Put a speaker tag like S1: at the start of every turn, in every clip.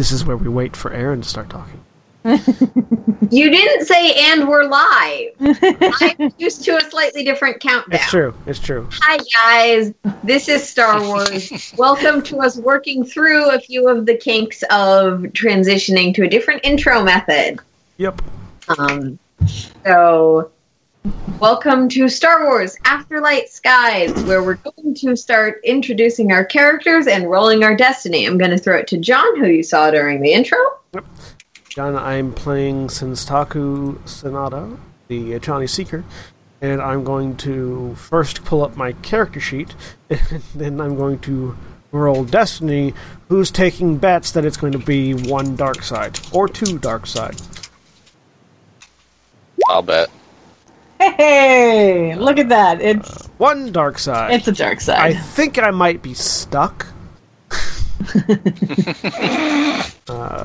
S1: This is where we wait for Erin to start talking.
S2: You didn't say and we're live. I'm used to a slightly different countdown.
S1: It's true. It's true.
S2: Hi guys, this is Star Wars. Welcome to us working through a few of the kinks of transitioning to a different intro method.
S1: Yep.
S2: Um, so, welcome to Star Wars Afterlight Skies, where we're going to start introducing our characters and rolling our destiny. I'm going to throw it to John, who you saw during the intro.
S1: John, I'm playing Senstaku Sonata, the Echani Seeker, and I'm going to first pull up my character sheet, and then I'm going to roll Destiny, who's taking bets that it's going to be one dark side, or two dark side.
S3: I'll bet.
S4: Hey, look at that. It's
S1: One dark side.
S4: it's a dark side.
S1: I think I might be stuck.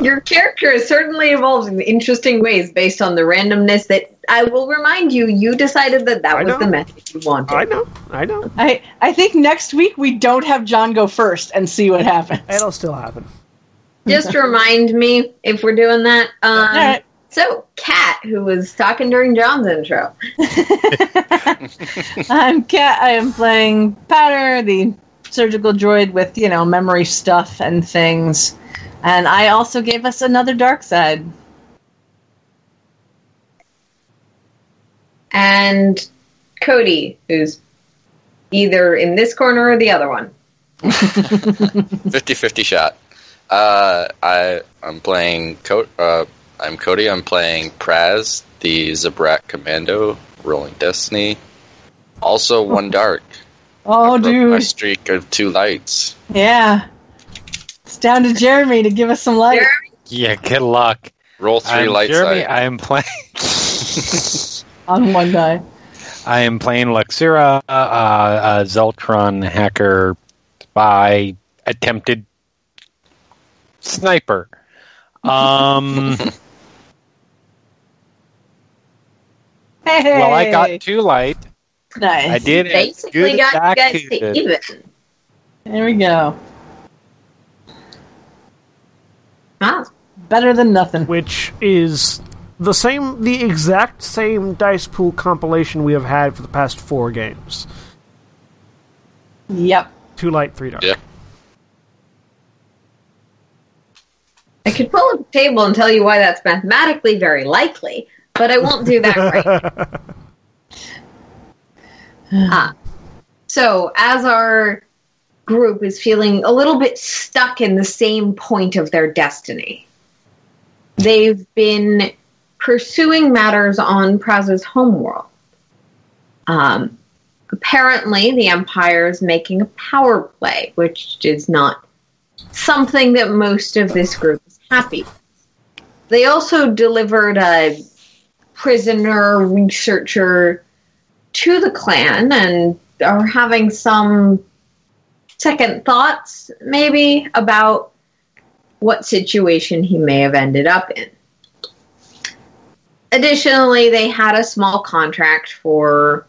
S2: Your character is certainly evolved in interesting ways based on the randomness that I will remind you, you decided that that
S1: I
S2: was
S1: know.
S2: the method you wanted.
S1: I know, I know.
S4: I I think next week we don't have John go first and see what happens.
S1: It'll still happen.
S2: Just remind me if we're doing that. Um,
S4: All right.
S2: So, Kat, who was talking during John's intro.
S4: I'm Kat. I am playing Powder, the surgical droid with you know memory stuff and things, and I also gave us another dark side.
S2: And Koty, who's either in this corner or the other one.
S3: 50-50 shot. Uh, I I'm playing Co- uh, I'm Koty. I'm playing Praz, the Zabrak Commando, rolling Destiny. Also one dark.
S4: Oh,
S3: I broke My
S4: dude,
S3: streak of two lights.
S4: yeah. It's down to Jeremy to give us some light.
S2: Jeremy?
S5: Yeah, good luck.
S3: Roll 3
S5: I'm
S3: lights.
S5: Jeremy.
S3: side.
S5: I am playing.
S4: on one die.
S5: I am playing Luxhira, uh, uh, Zeltron hacker, by attempted sniper. Um,
S4: Hey,
S5: well, I got two light.
S4: nice.
S5: I did it.
S2: Basically
S5: Good
S2: got you guys
S5: to
S2: to even.
S4: There we go.
S2: Wow.
S4: Better than nothing.
S1: which is the same, the exact same dice pool compilation we have had for the past four games.
S4: Yep.
S1: Two light, three dark.
S3: Yeah.
S2: I could pull up a table and tell you why that's mathematically very likely, but I won't do that right Ah. So, as our group is feeling a little bit stuck in the same point of their destiny, they've been pursuing matters on Praz's homeworld. Um, apparently, the Empire is making a power play, which is not something that most of this group is happy with. They also delivered a prisoner researcher to the clan and are having some second thoughts, maybe, about what situation he may have ended up in. Additionally, they had a small contract for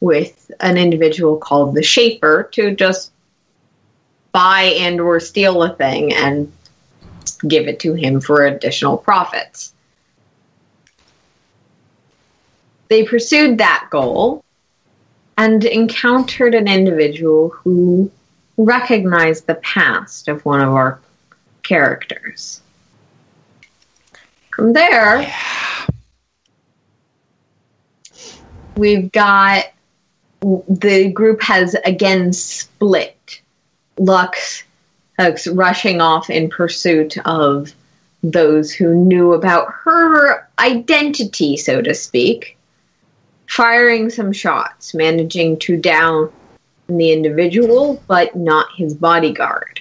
S2: with an individual called the Shaper to just buy and or steal a thing and give it to him for additional profits. They pursued that goal and encountered an individual who recognized the past of one of our characters. From there, we've got the group has again split. Lux, Lux rushing off in pursuit of those who knew about her identity, so to speak, firing some shots, managing to down the individual, but not his bodyguard.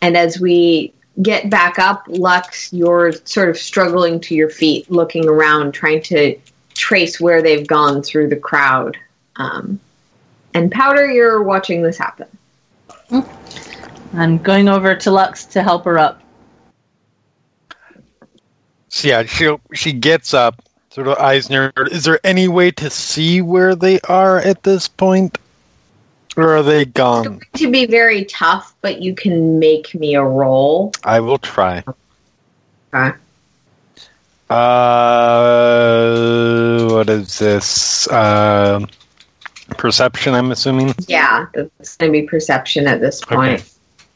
S2: And as we get back up, Lux, you're sort of struggling to your feet, looking around, trying to trace where they've gone through the crowd. Um, and Powder, you're watching this happen.
S4: I'm going over to Lux to help her up.
S5: So yeah, she she gets up, sort of eyes near. Is there any way to see where they are at this point, or are they
S2: It's
S5: gone?
S2: going to be very tough, but you can make me a roll.
S5: I will try.
S2: Okay.
S5: Uh, what is this? Uh, perception. I'm assuming.
S2: Yeah, it's going to be perception at this point.
S5: Okay.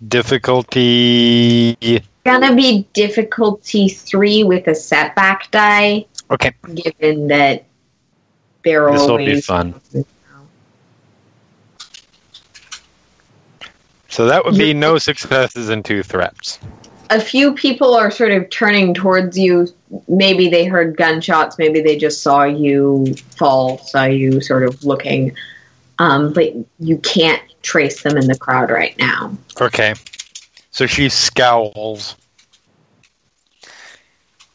S5: Difficulty.
S2: Gonna be difficulty three with a setback die,
S5: Okay,
S2: given that they're
S5: this will be fun. So that would be no successes and two threats.
S2: a few people are sort of turning towards you. Maybe they heard gunshots. Maybe they just saw you fall, saw you sort of looking. Um, but you can't trace them in the crowd right now.
S5: Okay. So she scowls.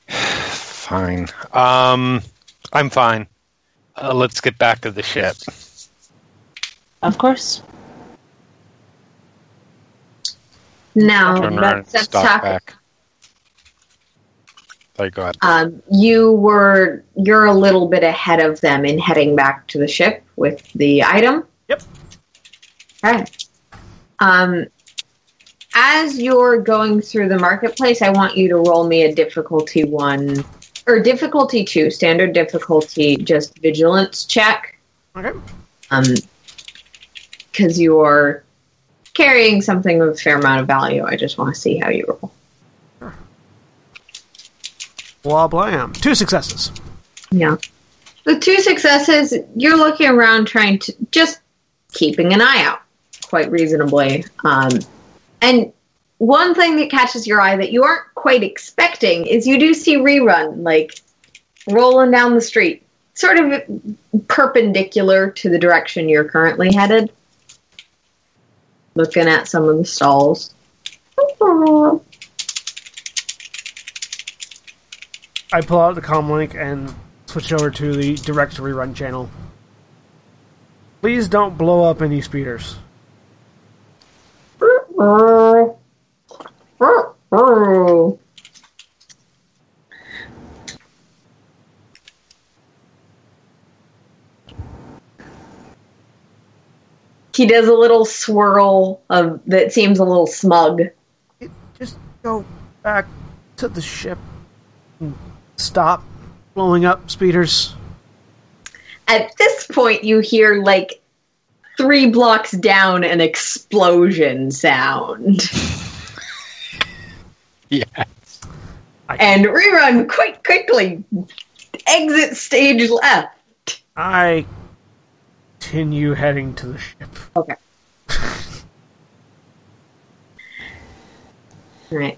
S5: fine. Um, I'm fine. Uh, let's get back to the ship.
S4: Of course.
S2: Now,
S5: Turn around,
S2: let's, let's
S5: stalk
S2: talk.
S5: back. Sorry, go ahead.
S2: Um, you were you're a little bit ahead of them in heading back to the ship with the item.
S1: Yep.
S2: Okay. Um, as you're going through the marketplace, I want you to roll me a difficulty one or difficulty two, standard difficulty, just vigilance check.
S1: Okay.
S2: Um, because you're carrying something of a fair amount of value. I just want to see how you roll.
S1: Blah blam. Two successes.
S2: Yeah. With two successes, you're looking around trying to just keeping an eye out quite reasonably. Um, and one thing that catches your eye that you aren't quite expecting is you do see rerun like rolling down the street, sort of perpendicular to the direction you're currently headed. Looking at some of the stalls.
S1: I pull out the comm link and switch over to the direct rerun channel. Please don't blow up any speeders.
S2: He does a little swirl of that seems a little smug.
S1: Just go back to the ship and stop blowing up speeders.
S2: At this point, you hear like three blocks down an explosion sound.
S5: Yeah.
S2: And rerun quite quickly. Exit stage left.
S1: I continue heading to the ship.
S2: Okay. Right.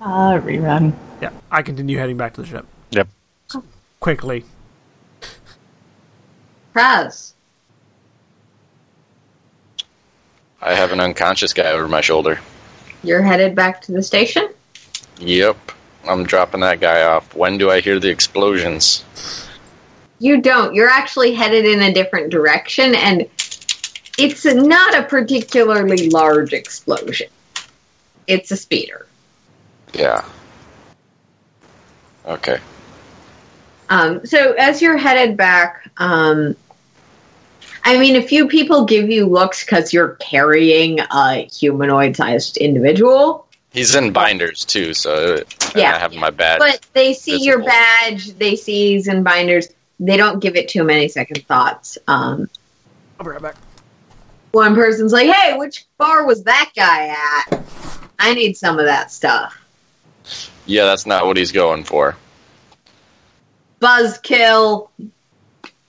S4: Ah, rerun.
S1: Yeah, I continue heading back to the ship
S5: Yep.
S1: quickly.
S2: Praz.
S3: I have an unconscious guy over my shoulder.
S2: You're headed back to the station?
S3: Yep. I'm dropping that guy off. When do I hear the explosions?
S2: You don't. You're actually headed in a different direction, and it's not a particularly large explosion. It's a speeder.
S3: Yeah. Okay.
S2: Um, so as you're headed back, um, I mean, a few people give you looks because you're carrying a humanoid-sized individual,
S3: He's in binders too, so
S2: Yeah.
S3: I have my badge.
S2: but they see your badge, they see he's in binders. They don't give it too many second thoughts. Um,
S1: I'll be right back.
S2: one person's like, "Hey, which bar was that guy at? I need some of that stuff."
S3: yeah, that's not what he's going for.
S2: Buzzkill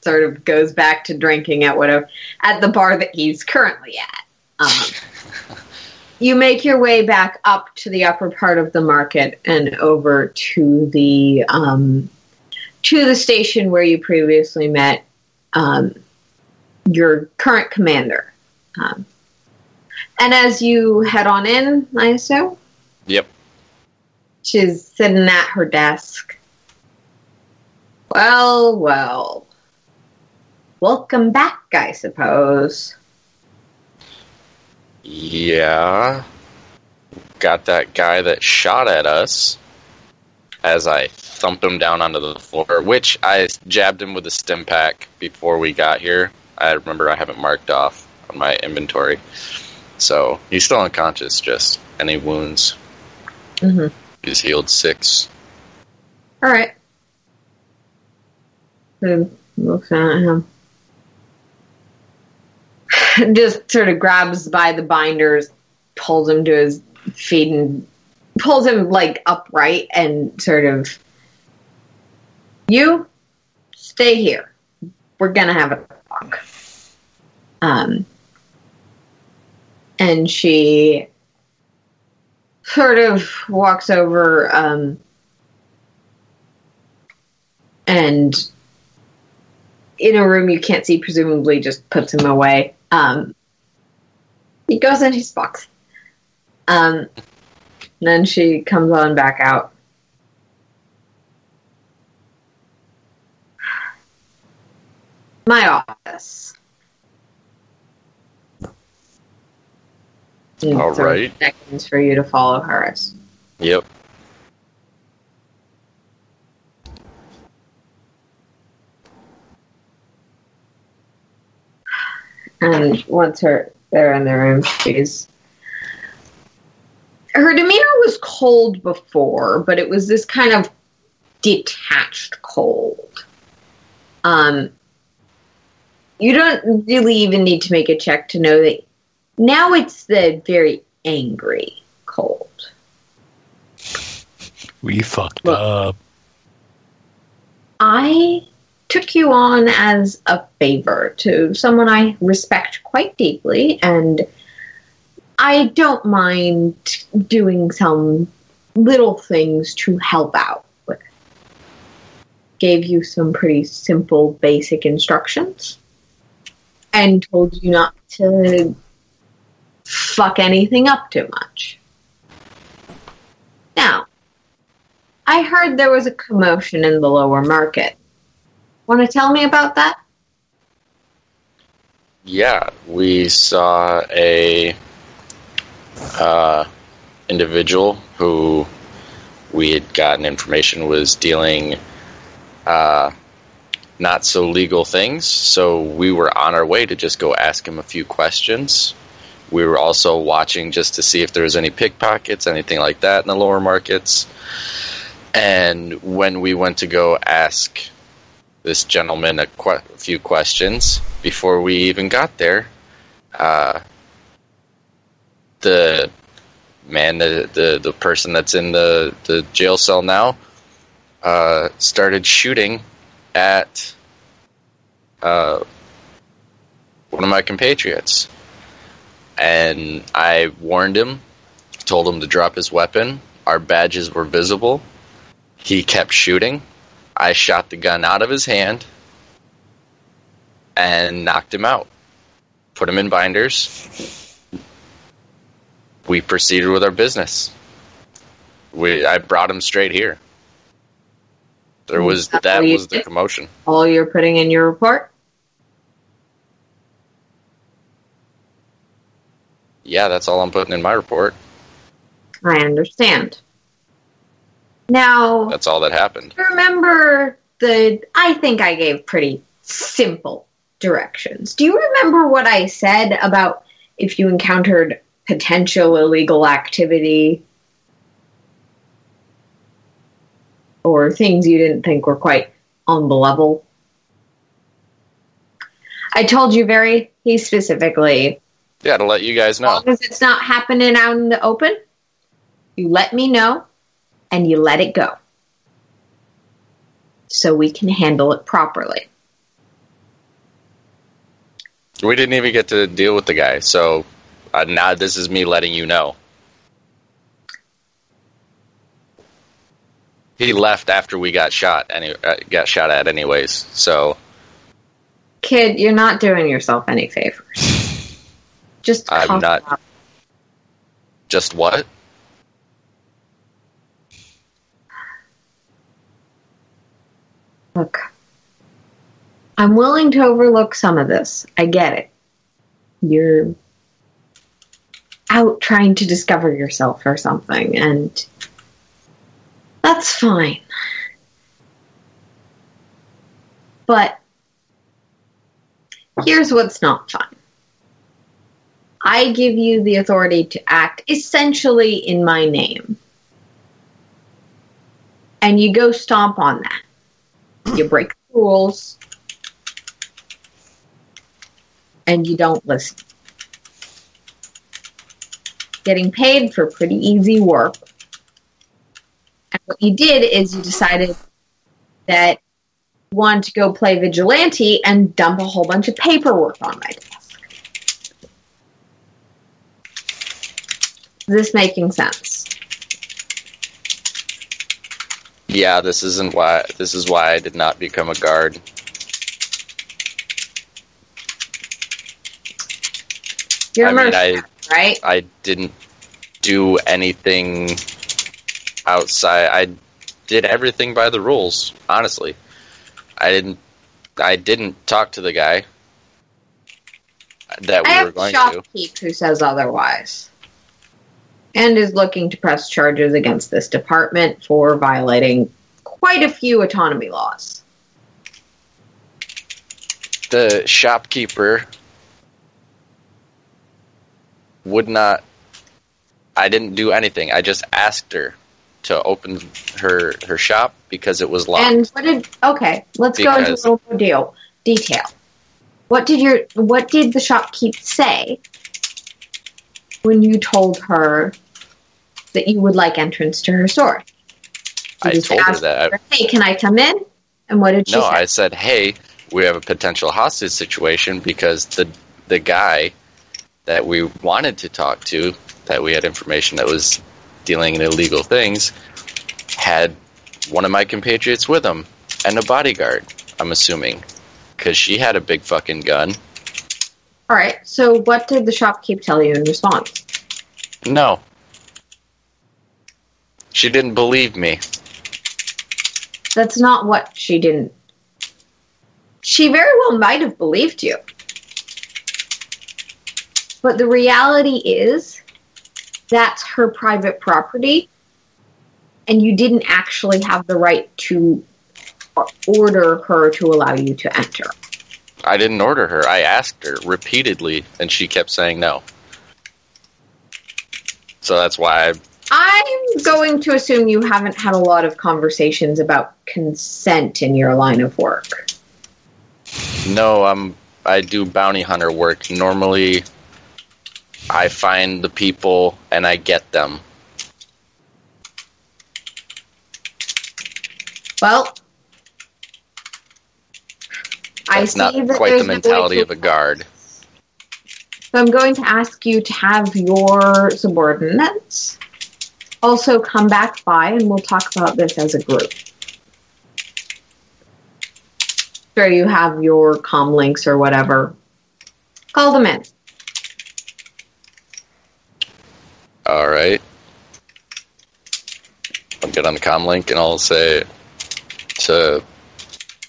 S2: sort of goes back to drinking at whatever at the bar that he's currently at. Um, you make your way back up to the upper part of the market and over to the um, to the station where you previously met um, your current commander. Um, and as you head on in, I assume
S3: Yep.
S2: she's sitting at her desk. Well, well. Welcome back, I suppose.
S3: Yeah. Got that guy that shot at us as I thumped him down onto the floor, which I jabbed him with a stim pack before we got here. I remember I haven't marked off on my inventory. So he's still unconscious, just any wounds.
S2: Mhm.
S3: He's healed six.
S2: All right. Looks at him. Just sort of grabs by the binders, pulls him to his feet, and pulls him like upright, and sort of. You stay here. We're gonna have a talk. Um, and she sort of walks over. Um, and in a room you can't see, presumably just puts him away. Um, he goes in his box. Um, then she comes on back out. My office.
S3: All right.
S2: Seconds for you to follow hers.
S3: Yep.
S2: And once her they're in the room, she's her demeanor was cold before, but it was this kind of detached cold. Um, you don't really even need to make a check to know that now it's the very angry cold.
S5: We fucked
S2: Look.
S5: up.
S2: I took you on as a favor to someone I respect quite deeply, and I don't mind doing some little things to help out with. Gave you some pretty simple, basic instructions, and told you not to fuck anything up too much. Now, I heard there was a commotion in the lower market. Want to tell me about that?
S3: Yeah, we saw a uh, individual who we had gotten information was dealing uh, not so legal things. So we were on our way to just go ask him a few questions. We were also watching just to see if there was any pickpockets, anything like that in the lower markets. And when we went to go ask this gentleman a, few questions before we even got there, uh, the man, the, the the person that's in the the jail cell now, uh, started shooting at uh, one of my compatriots, and I warned him, told him to drop his weapon. Our badges were visible. He kept shooting. I shot the gun out of his hand and knocked him out. Put him in binders. We proceeded with our business. We I brought him straight here. There was
S2: That's
S3: that was the commotion.
S2: All you're putting in your report?
S3: Yeah, that's all I'm putting in my report.
S2: I understand. Now,
S3: That's all that happened.
S2: remember the. I think I gave pretty simple directions. Do you remember what I said about if you encountered potential illegal activity or things you didn't think were quite on the level? I told you very he specifically
S3: Yeah, to let you guys
S2: as
S3: know.
S2: long as it's not happening out in the open, you let me know and you let it go. So we can handle it properly.
S3: We didn't even get to deal with the guy, so uh, now this is me letting you know. He left after we got shot. Any uh, got shot at, anyways. So
S2: Kid, you're not doing yourself any favors. Just
S3: I'm not-
S2: down.
S3: just what?
S2: Look, I'm willing to overlook some of this. I get it. You're out trying to discover yourself or something, and that's fine. But here's what's not fun. I give you the authority to act essentially in my name. And you go stomp on that you break the rules and you don't listen. Getting paid for pretty easy work. And what you did is you decided that you wanted to go play vigilante and dump a whole bunch of paperwork on my desk. Is this making sense?
S3: Yeah, this isn't why. This is why I did not become a guard.
S2: You're
S3: I mean,
S2: mercenary, right?
S3: I didn't do anything outside. I did everything by the rules. Honestly, I didn't. I didn't talk to the guy that
S2: I
S3: we
S2: have
S3: were going to.
S2: who says otherwise. And is looking to press charges against this department for violating quite a few autonomy laws.
S3: The shopkeeper would not. I didn't do anything. I just asked her to open her her shop because it was locked.
S2: And what did okay, let's go into a little more deal detail. What did your what did the shopkeep say when you told her that you would like entrance to her store? You
S3: I
S2: just
S3: told her that.
S2: her, Hey, can I come in? And what did she
S3: No,
S2: say?
S3: I said, "Hey, we have a potential hostage situation because the the guy that we wanted to talk to, that we had information that was dealing in illegal things, had one of my compatriots with him and a bodyguard. I'm assuming because she had a big fucking gun.
S2: All right. So, what did the shopkeep tell you in response?
S3: No, she didn't believe me.
S2: That's not what she didn't. She very well might have believed you. But the reality is, that's her private property, and you didn't actually have the right to order her to allow you to enter.
S3: I didn't order her. I asked her repeatedly, and she kept saying no. So that's why I
S2: I'm going to assume you haven't had a lot of conversations about consent in your line of work.
S3: No, I'm. I do bounty hunter work. Normally, I find the people and I get them.
S2: Well, I
S3: That's
S2: see
S3: not
S2: that
S3: quite the mentality of a guard.
S2: So I'm going to ask you to have your subordinates also come back by and we'll talk about this as a group. Sure, you have your com links or whatever. Call them in.
S3: All right. I'll get on the com link and I'll say to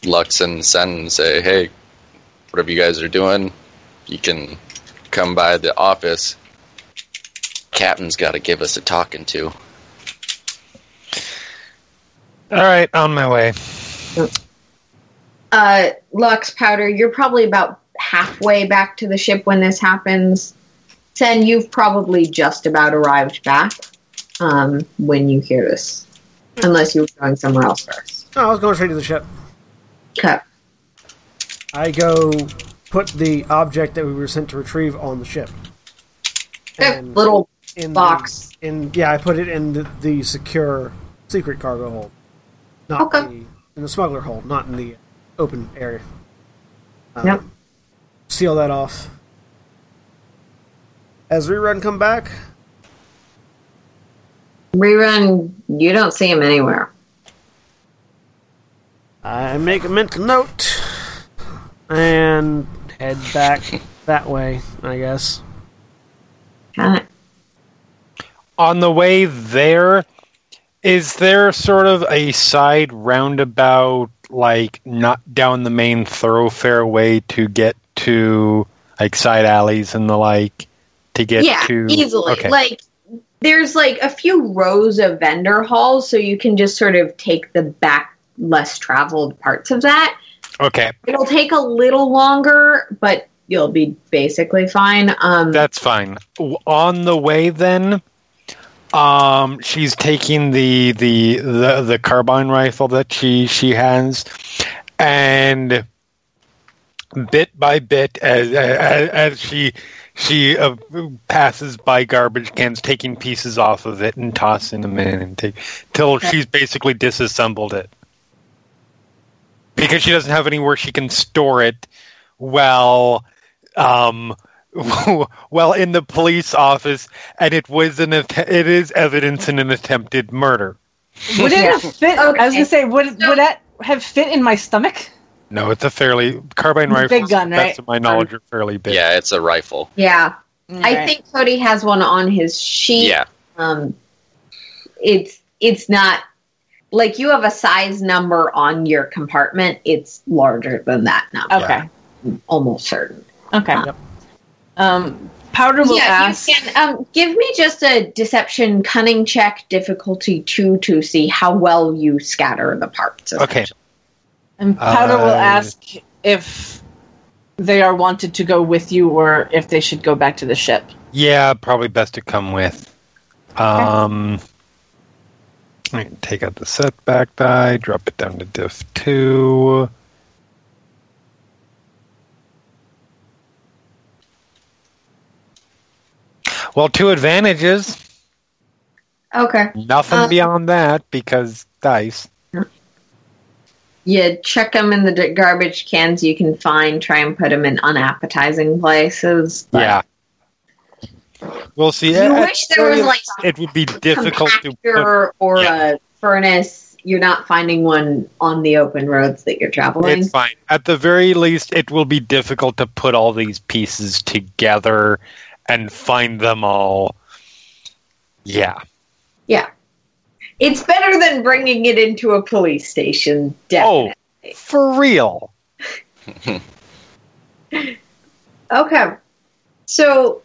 S3: Lux and Sen and say, "Hey, whatever you guys are doing, you can come by the office. Captain's got to give us a talking to."
S5: All right, on my way.
S2: Uh, Lux Powder, you're probably about halfway back to the ship when this happens. Sen, you've probably just about arrived back um, when you hear this, unless you were going somewhere else first.
S1: No, I was going straight to the ship.
S2: Okay.
S1: I go put the object that we were sent to retrieve on the ship.
S2: That
S1: And
S2: little
S1: in
S2: box.
S1: The, in yeah, I put it in the, the secure secret cargo hold, not
S2: Okay.
S1: the in the smuggler hold, not in the open area. Um,
S2: Yep.
S1: Seal that off. As rerun come back,
S2: Rerun, you don't see him anywhere.
S1: I make a mental note and head back that way. I guess.
S2: Okay.
S5: On the way there, is there sort of a side roundabout, like not down the main thoroughfare way to get to like side alleys and the like to get
S2: yeah,
S5: to
S2: easily.
S5: Okay.
S2: Like there's like a few rows of vendor halls, so you can just sort of take the back, less traveled parts of that.
S5: okay,
S2: It'll take a little longer, but you'll be basically fine. Um,
S5: that's fine. On the way then, um, she's taking the the the, the carbine rifle that she she has, and bit by bit as as, as she she uh, passes by garbage cans, taking pieces off of it and tossing them in, and take till she's basically disassembled it because she doesn't have anywhere she can store it. Well, um, well, in the police office, and it was an it is evidence in an attempted murder.
S4: Would it have fit? I was gonna say, would
S2: So-
S4: would that have fit in my stomach?
S5: No, it's a fairly carbine rifle.
S4: big gun,
S5: Best
S4: right?
S5: of my knowledge, are fairly big.
S3: Yeah, it's a rifle.
S2: yeah, I
S4: Alright.
S2: think Koty has one on his sheet.
S3: Yeah.
S2: Um, it's it's not like you have a size number on your compartment. It's larger than that number.
S4: Okay.
S2: Almost certain.
S4: Okay.
S1: Yep.
S4: Um, Powder will
S2: yeah,
S4: ask.
S2: you can um, give me just a deception cunning check difficulty two to see how well you scatter the parts.
S5: Okay.
S4: And Powder will
S5: Uh,
S4: ask if they are wanted to go with you or if they should go back to the ship.
S5: Yeah, probably best to come with. Um, I can take out the setback die, drop it down to diff two. Well, two advantages.
S2: Okay.
S5: Nothing
S2: Uh,
S5: beyond that because dice.
S2: You check them in the garbage cans you can find. Try and put them in unappetizing places.
S5: Yeah. We'll see.
S2: You wish there was like
S5: it would be difficult to put
S2: or
S5: yeah.
S2: a furnace. You're not finding one on the open roads that you're traveling.
S5: It's fine. At the very least, it will be difficult to put all these pieces together and find them all. Yeah.
S2: yeah. It's better than bringing it into a police station. Oh, definitely.
S5: Oh, for real.
S2: Okay. So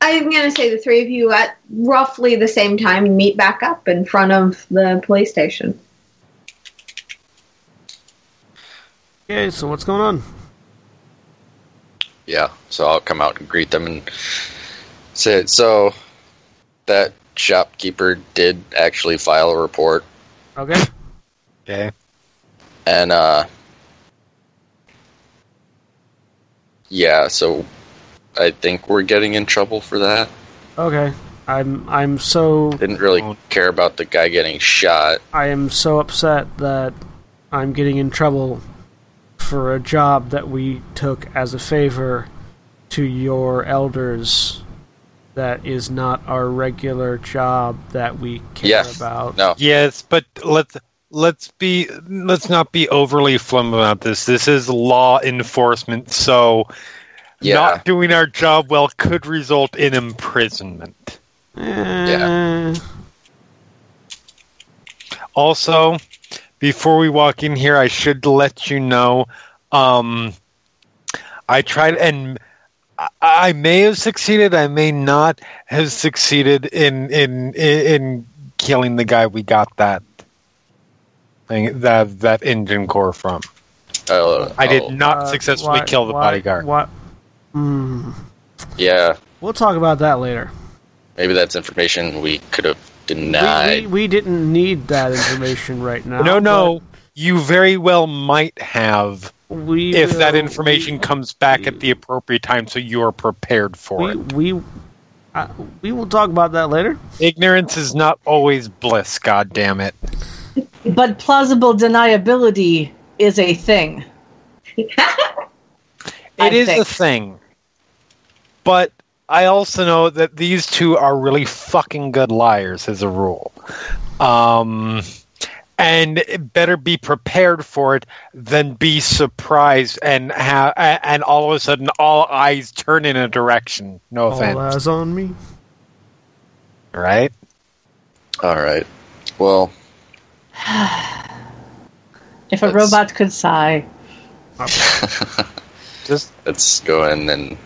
S2: I'm going to say the three of you at roughly the same time meet back up in front of the police station.
S1: Okay, so what's going on?
S3: Yeah, so I'll come out and greet them and say, so that shopkeeper did actually file a report,
S1: Okay.
S5: Okay.
S3: and uh, yeah, so I think we're getting in trouble for that.
S1: Okay. I'm I'm so
S3: Didn't really care about the guy getting shot.
S1: I am so upset that I'm getting in trouble for a job that we took as a favor to your elders that is not our regular job that we care
S3: Yeah.
S1: about.
S3: No,
S5: Yes, but let's let's be let's not be overly flim about this. This is law enforcement, so
S3: yeah,
S5: not doing our job well could result in imprisonment.
S1: Eh,
S5: Also, before we walk in here, I should let you know. Um, I tried, and I, I may have succeeded. I may not have succeeded in in in, in killing the guy we got that thing that that engine core from.
S3: Oh,
S5: I did
S3: oh,
S5: not
S1: Uh,
S5: successfully
S1: why-
S5: kill the
S1: why-
S5: bodyguard.
S1: What? Hmm.
S3: Yeah,
S1: We'll talk about that later.
S3: maybe that's information we could have
S1: We,
S3: denied.
S1: we, we didn't need that information right now.
S5: no, no, you very well might have
S1: We
S5: if that information
S1: we-
S5: comes back at the appropriate time, so you are prepared for
S1: we
S5: it.
S1: we uh, we will talk about that later.
S5: Ignorance is not always bliss. God damn it!
S4: But plausible deniability is a thing. I
S5: It is
S4: think.
S5: a thing, but I also know that these two are really fucking good liars, as a rule. Um, and better be prepared for it than be surprised and ha- and all of a sudden all eyes turn in a direction. No
S1: All
S5: offense,
S1: eyes on me.
S5: right?
S3: All right. Well,
S4: If a robot could sigh.
S5: Just
S3: let's go in and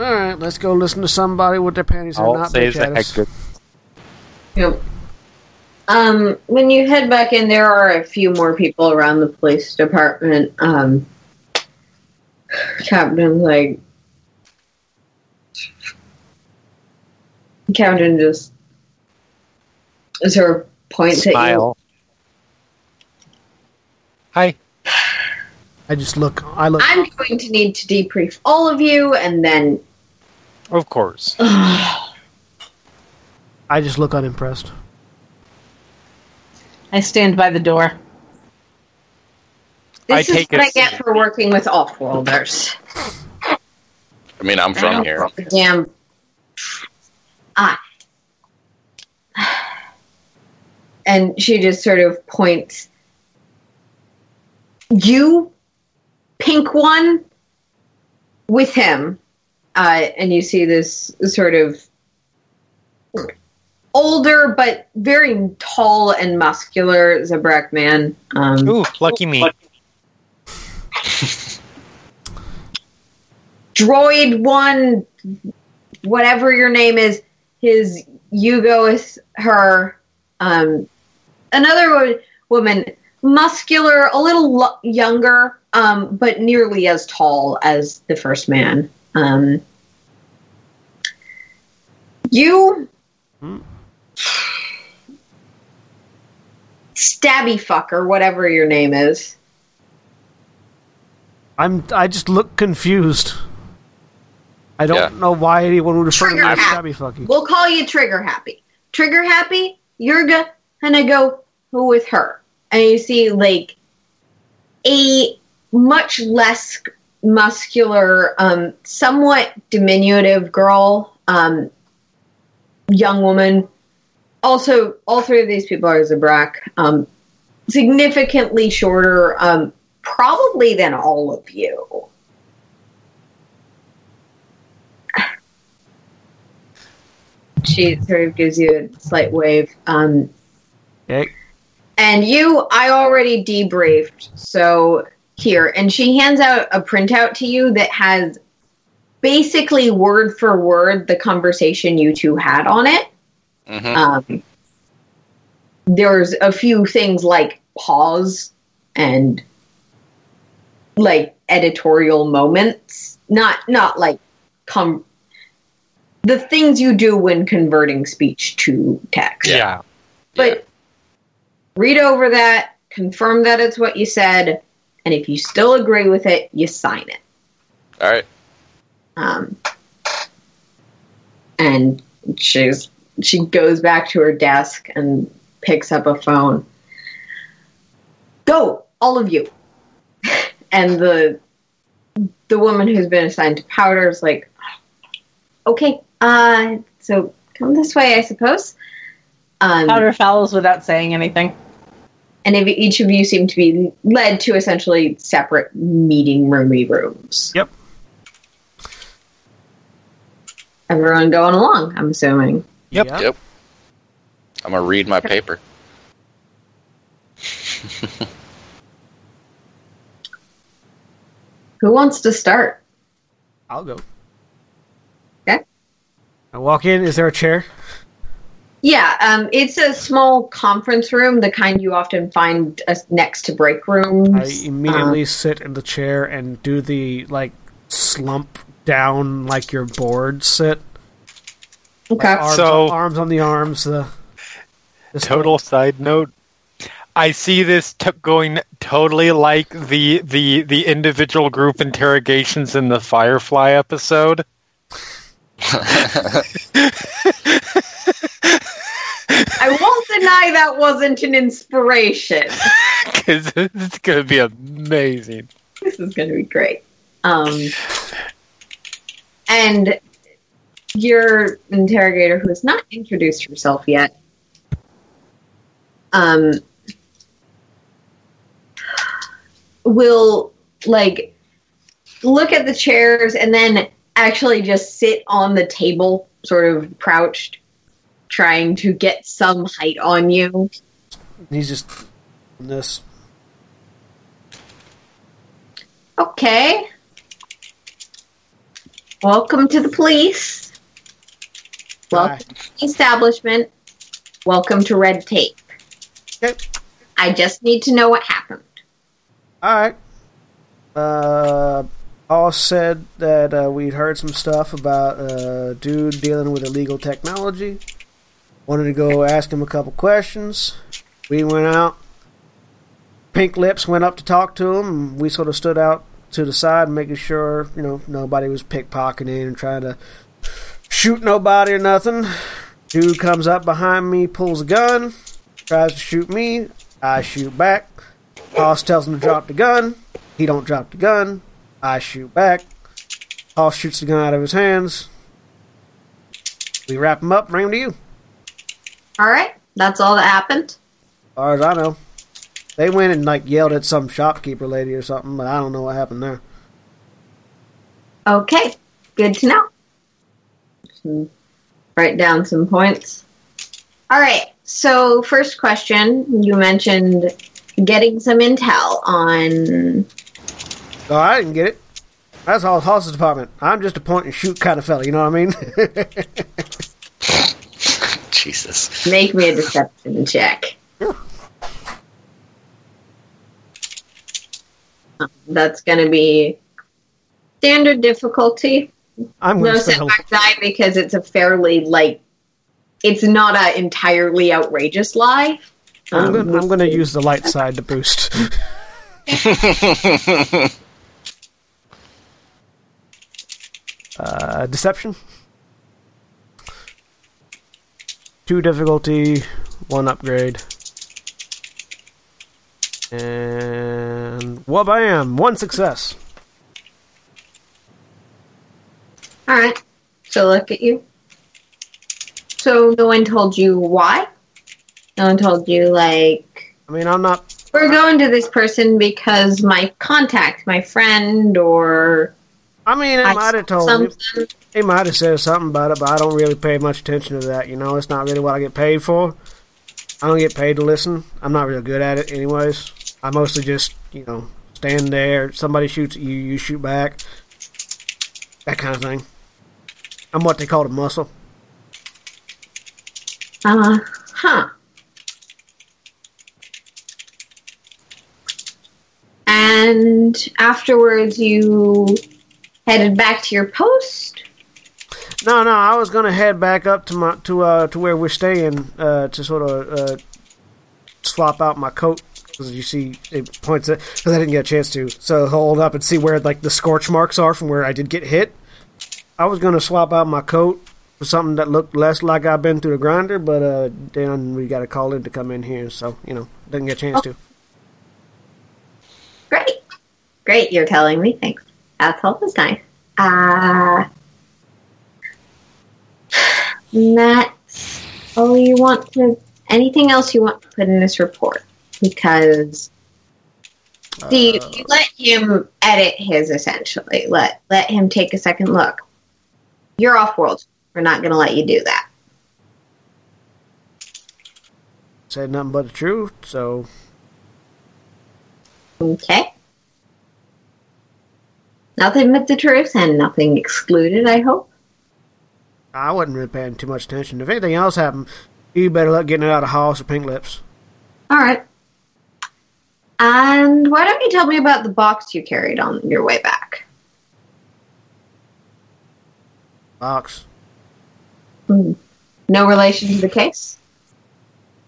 S1: All right, let's go listen to somebody with their panties in a
S5: all
S1: knot.
S5: say
S1: bitch
S5: is
S1: at us.
S5: good.
S2: Yep. Um, when you head back in, there are a few more people around the police department. Um, Captain, like, Captain just sort of points at you.
S5: Hi.
S1: I just look. I look.
S2: I'm going to need to debrief all of you, and then
S5: Of course.
S1: I just look unimpressed.
S4: I stand by the door.
S5: I
S2: this is
S5: take
S2: what I get for working with off-worlders.
S3: I mean, I'm from here.
S2: Damn. Ah. And she just sort of points. You, pink one, with him. Uh, and you see this sort of older but very tall and muscular Zabrak man. Um,
S5: Ooh, lucky me.
S2: droid one, whatever your name is, his you go with her. Um, another wo- woman, muscular, a little lo- younger, um, but nearly as tall as the first man. Um, you.
S1: Hmm.
S2: Stabby fucker, whatever your name is.
S1: I'm. I just look confused. I don't
S3: Yeah.
S1: know why anyone would refer to me as stabby fucking.
S2: We'll call you Trigger Happy. Trigger Happy, you're gonna go with her. And you see, like, a much less muscular, um, somewhat diminutive girl, um, young woman. Also, all three of these people are Zabrak. Um, significantly shorter, um, probably than all of you. She sort of gives you a slight wave. Um,
S1: Okay.
S2: and you, I already debriefed. So here, and she hands out a printout to you that has basically word for word the conversation you two had on it.
S3: hmm
S2: Um, there's a few things like pause and like editorial moments, not not like com- the things you do when converting speech to text.
S5: Yeah.
S2: But read over that, confirm that it's what you said, and if you still agree with it, you sign it.
S3: All right.
S2: Um, and she's she goes back to her desk and picks up a phone. Go, all of you. and the the woman who's been assigned to powder is like, okay, uh, so come this way, I suppose. Um,
S4: Powder follows without saying anything.
S2: And if each of you seem to be led to essentially separate meeting roomy rooms.
S1: Yep.
S2: Everyone going along, I'm assuming.
S5: Yep.
S3: Yep. I'm gonna read my paper.
S2: Who wants to start?
S1: I'll go.
S2: Okay.
S1: I walk in. Is there a chair?
S2: Yeah, um, it's a small conference room, the kind you often find uh, next to break rooms.
S1: I immediately sit in the chair and do the like slump down like your board sit.
S2: okay.
S1: Arms,
S5: So-
S1: arms on the arms. The, this-
S5: Total side note. I see this t- going totally like the the the individual group interrogations in the Firefly episode.
S2: I won't deny that wasn't an inspiration.
S5: Because it's going to be amazing.
S2: this is going to be great. Um, and your interrogator, who has not introduced herself yet, um, will like look at the chairs and then actually just sit on the table, sort of crouched, trying to get some height on you.
S1: He's just this.
S2: Okay. Welcome to the police. Welcome to the establishment. Welcome to red tape.
S1: Okay.
S2: I just need to know what happened.
S1: All right. Uh, Paul said that uh, we'd heard some stuff about a dude dealing with illegal technology. Wanted to go ask him a couple questions. We went out. Pink Lips went up to talk to him. We sort of stood out to the side, making sure you know nobody was pickpocketing and trying to shoot nobody or nothing. Dude comes up behind me, pulls a gun, tries to shoot me. I shoot back. Hoss tells him to drop the gun. He don't drop the gun. I shoot back. Paul shoots the gun out of his hands. We wrap him up, bring him to you.
S2: All right. That's all that happened.
S1: far as I know. They went and like yelled at some shopkeeper lady or something, but I don't know what happened there.
S2: Okay. Good to know. Write down some points. All right. So, first question you mentioned getting some intel on.
S1: Oh, I didn't get it. That's all Hoss's department. I'm just a point and shoot kind of fella, you know what I mean?
S3: Jesus.
S2: Make me a deception check. That's going to be standard difficulty.
S1: I'm
S2: No
S1: going to spend
S2: setback die because it's a fairly like it's not an entirely outrageous lie.
S1: I'm
S2: Um,
S1: I'm going to use the light side to boost. uh, deception. Two difficulty, one upgrade. And wabam! One success.
S2: All right. So look at you. So no one told you why. No one told you like
S1: I mean, I'm not.
S2: we're going to this person because my contact, my friend, or
S1: I mean,
S2: I
S1: might have told me. He might have said something about it, but I don't really pay much attention to that. You know, it's not really what I get paid for. I don't get paid to listen. I'm not real good at it, anyways. I mostly just, you know, stand there. Somebody shoots at you, you shoot back. That kind of thing. I'm what they call a muscle.
S2: Uh huh. And afterwards, you headed back to your post.
S1: No, no, I was gonna head back up to my to uh to where we're staying uh to sort of uh swap out my coat because you see it points at because I didn't get a chance to so hold up and see where like the scorch marks are from where I did get hit. I was gonna swap out my coat for something that looked less like I've been through the grinder, but uh then we got a call in to come in here, so you know didn't get a chance to.
S2: Great. Great, you're telling me. Thanks. That's always nice. Uh, that's all you want to. Anything else you want to put in this report? Because see,
S1: Uh,
S2: you let him edit his essentially. Let let him take a second look. You're off world. We're not going to let you do that.
S1: Said nothing but the truth, so
S2: Okay. Nothing but the truth and nothing excluded. I hope.
S1: I wasn't really paying too much attention. If anything else happened, You better luck getting it out of Hollis or Pink Lips.
S2: All right. And why don't you tell me about the box you carried on your way back?
S1: Box.
S2: Hmm. No relation to the case?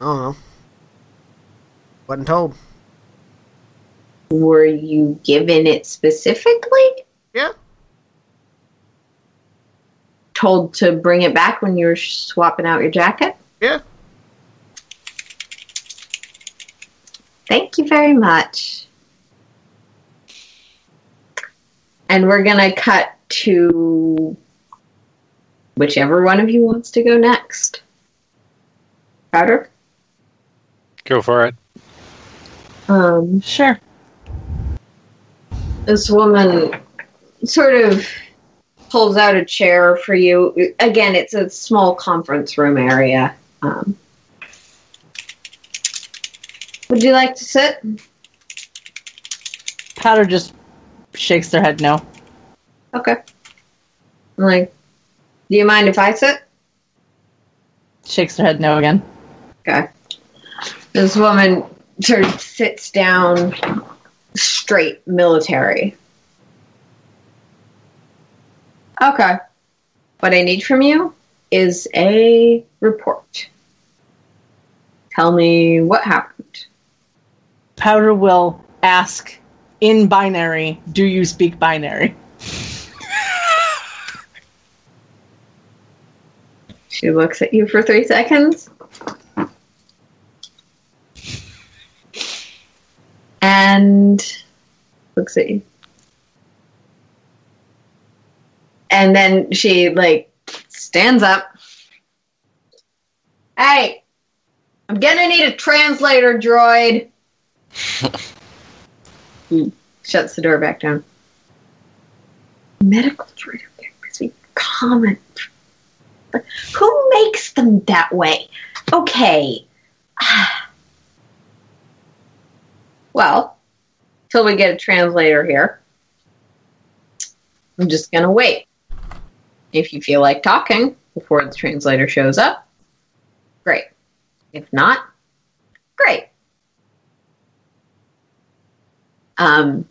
S1: I don't know. Wasn't told.
S2: Were you given it specifically?
S1: Yeah.
S2: Told to bring it back when you were swapping out your jacket?
S1: Yeah.
S2: Thank you very much. And we're going to cut to whichever one of you wants to go next. Powder?
S5: Go for it.
S2: Um,
S4: Sure.
S2: This woman sort of pulls out a chair for you. Again, it's a small conference room area. Um, would you like to sit?
S4: Powder just shakes their head no.
S2: Okay. I'm like, do you mind if I sit?
S4: Shakes their head no again.
S2: Okay. This woman sort of sits down straight military. Okay. What I need from you is a report. Tell me what happened.
S4: Powder will ask in binary, do you speak binary?
S2: She looks at you for three seconds. And looks at you. And then she like stands up. Hey, I'm gonna need a translator droid. He hmm. shuts the door back down. Medical droid, okay, because we comment but who makes them that way? Okay. Ah. Well, till we get a translator here, I'm just going to wait. If you feel like talking before the translator shows up, great. If not, great. Um,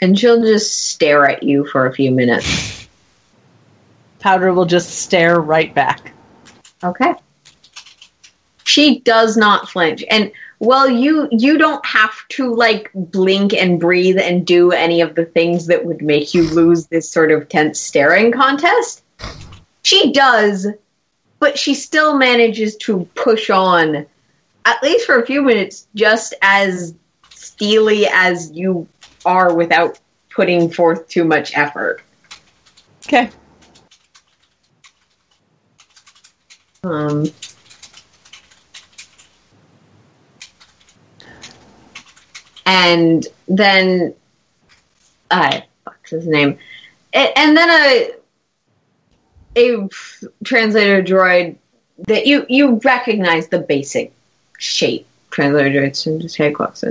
S2: and she'll just stare at you for a few minutes.
S4: Powder will just stare right back.
S2: Okay. She does not flinch. And well, you you don't have to like blink and breathe and do any of the things that would make you lose this sort of tense staring contest. She does, but she still manages to push on at least for a few minutes just as steely as you are without putting forth too much effort.
S4: Okay.
S2: Um, and then, uh, what's his name? And, and then a a translator droid that you you recognize the basic shape translator droid. So just hey, walks.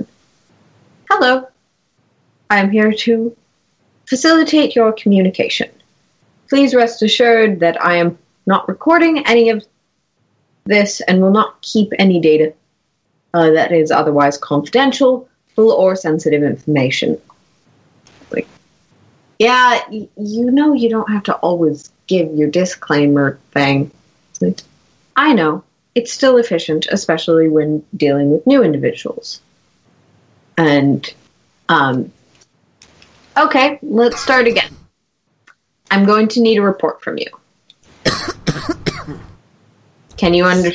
S2: Hello, I am here to facilitate your communication. Please rest assured that I am not recording any of this and will not keep any data uh, that is otherwise confidential or sensitive information. Like, yeah, you know you don't have to always give your disclaimer thing. I know. It's still efficient, especially when dealing with new individuals. And, um, okay, let's start again. I'm going to need a report from you. Can you under?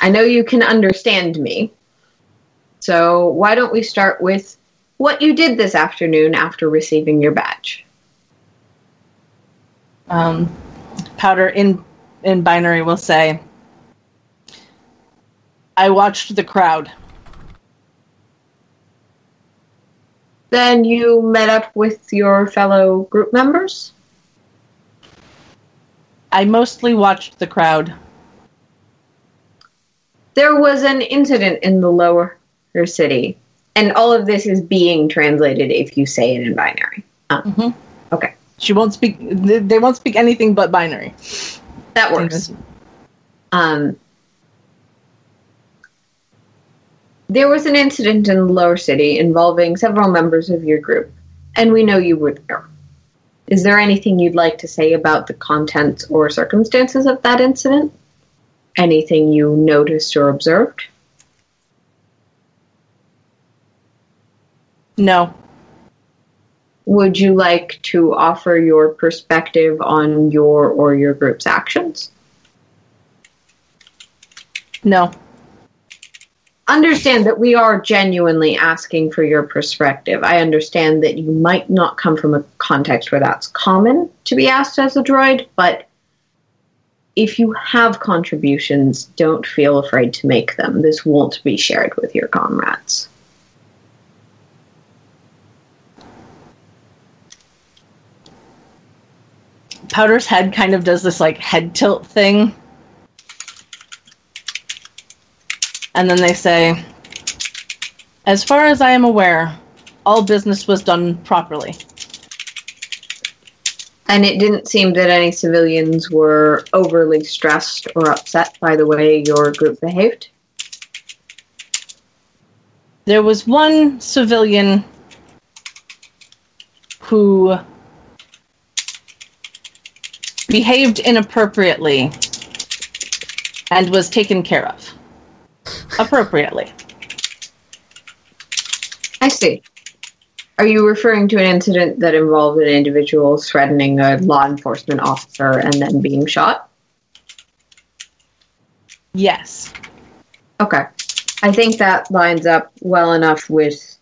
S2: I know you can understand me. So why don't we start with what you did this afternoon after receiving your badge?
S4: Um, Powder in in binary will say, "I watched the crowd.
S2: Then you met up with your fellow group members?
S4: I mostly watched the crowd.
S2: There was an incident in the lower city. And all of this is being translated if you say it in binary. Uh,
S4: Mhm.
S2: Okay.
S4: She won't speak. They they won't speak anything but binary.
S2: That works. Um, there was an incident in the lower city involving several members of your group, and we know you were there. Is there anything you'd like to say about the contents or circumstances of that incident? Anything you noticed or observed?
S4: No.
S2: Would you like to offer your perspective on your or your group's actions?
S4: No.
S2: Understand that we are genuinely asking for your perspective. I understand that you might not come from a context where that's common to be asked as a droid, but if you have contributions, don't feel afraid to make them. This won't be shared with your comrades.
S4: Powder's head kind of does this like head tilt thing. And then they say, As far as I am aware, all business was done properly.
S2: And it didn't seem that any civilians were overly stressed or upset by the way your group behaved.
S4: There was one civilian who behaved inappropriately and was taken care of appropriately.
S2: I see. Are you referring to an incident that involved an individual threatening a law enforcement officer and then being shot?
S4: Yes.
S2: Okay. I think that lines up well enough with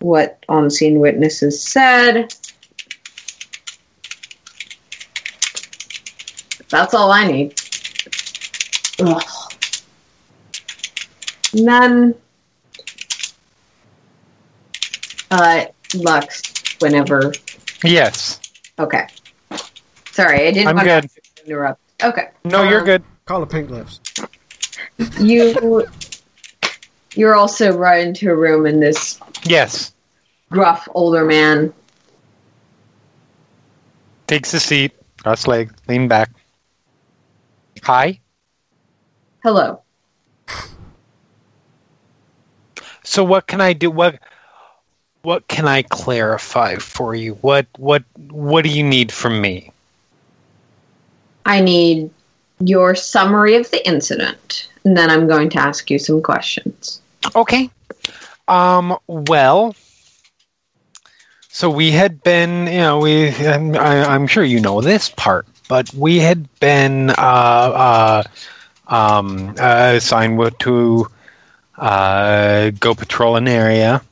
S2: what on scene witnesses said. That's all I need. Ugh. And then, uh, Lux, whenever.
S5: Yes.
S2: Okay. Sorry, I didn't
S5: I'm
S2: want
S5: good.
S2: to interrupt. Okay.
S5: No, you're
S2: Um,
S5: good.
S1: Call it pink lips.
S2: You. You're also brought into a room, in this
S5: Yes.
S2: gruff older man
S5: Takes a seat, cross leg, lean back. Hi.
S2: Hello.
S5: So what can I do? What what can I clarify for you? What what what do you need from me?
S2: I need your summary of the incident, and then I'm going to ask you some questions.
S5: Okay. Um. Well. So we had been, you know, we. I'm, I'm sure you know this part, but we had been uh, uh, um, uh, assigned to uh, go patrol an area.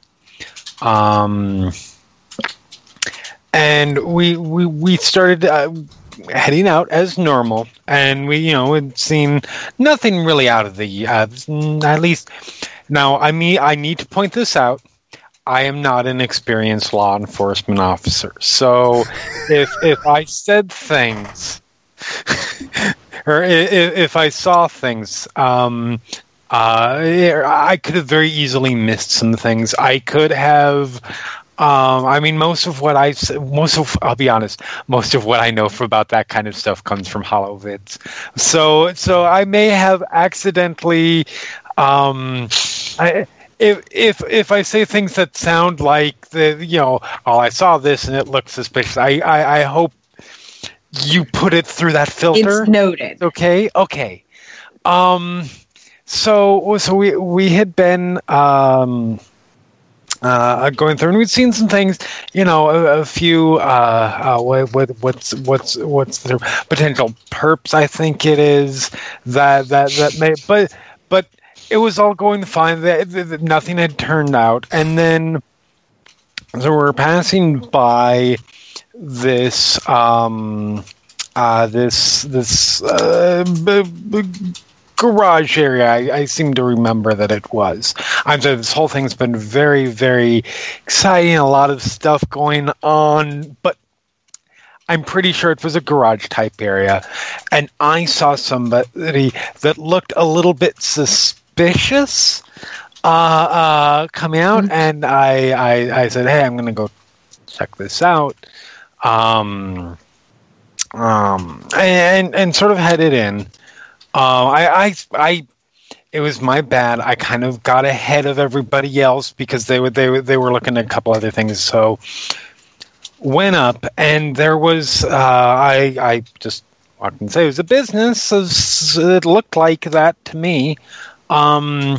S5: Um, and we we we started uh, heading out as normal, and we you know had seen nothing really out of the uh, at least. Now I mean I need to point this out. I am not an experienced law enforcement officer, so if if I said things or if, if I saw things, um, uh, I could have very easily missed some things. I could have. Um, I mean, most of what I most of I'll be honest, most of what I know about that kind of stuff comes from HoloVids. So so I may have accidentally. Um, I, if if if I say things that sound like the you know oh I saw this and it looked suspicious, I I, I hope you put it through that filter.
S2: It's noted.
S5: Okay, okay. Um, so so we we had been um, uh, going through, and we'd seen some things. You know, a, a few. Uh, uh, what, what what's what's what's the potential perps? I think it is that that that may, but but it was all going fine. That, that- that nothing had turned out, and then so we're passing by this um uh this this uh b- b- garage area. I, I seem to remember that it was. I'm sorry this whole thing's been very very exciting. A lot of stuff going on but i'm pretty sure it was a garage type area. And i saw somebody that looked a little bit suspicious uh, uh, coming out, and I, I, I said, "Hey, I'm going to go check this out." Um, um, and and sort of headed in. I, I, I, it was my bad. I kind of got ahead of everybody else because they were they were they were looking at a couple other things. So went up, and there was uh, I I just walked and say it was a business. It looked like that to me. Um,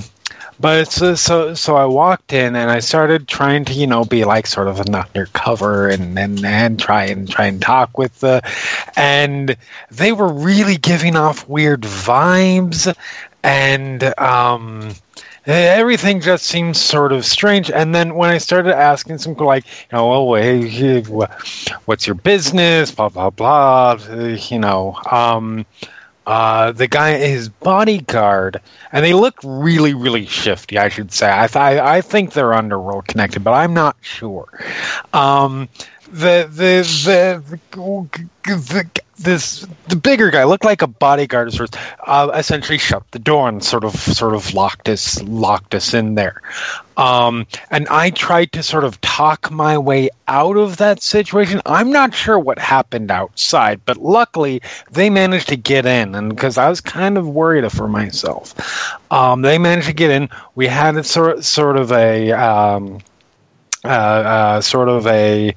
S5: but so, so so I walked in and I started trying to you know be like sort of an undercover and and, and try and try and talk with the and they were really giving off weird vibes and um everything just seems sort of strange. And then when I started asking some like, you know, well, hey, what's your business? Blah blah blah. You know, um, uh, the guy, his bodyguard, and they look really, really shifty. I should say. I, th- I think they're underworld connected, but I'm not sure. Um, the the the, the this the bigger guy looked like a bodyguard. Of, uh, essentially shut the door and sort of sort of locked us locked us in there. Um, and i tried to sort of talk my way out of that situation. I'm not sure what happened outside but luckily they managed to get in. And because i was kind of worried for myself. Um, they managed to get in. We had sort, sort of a um, uh, uh, sort of a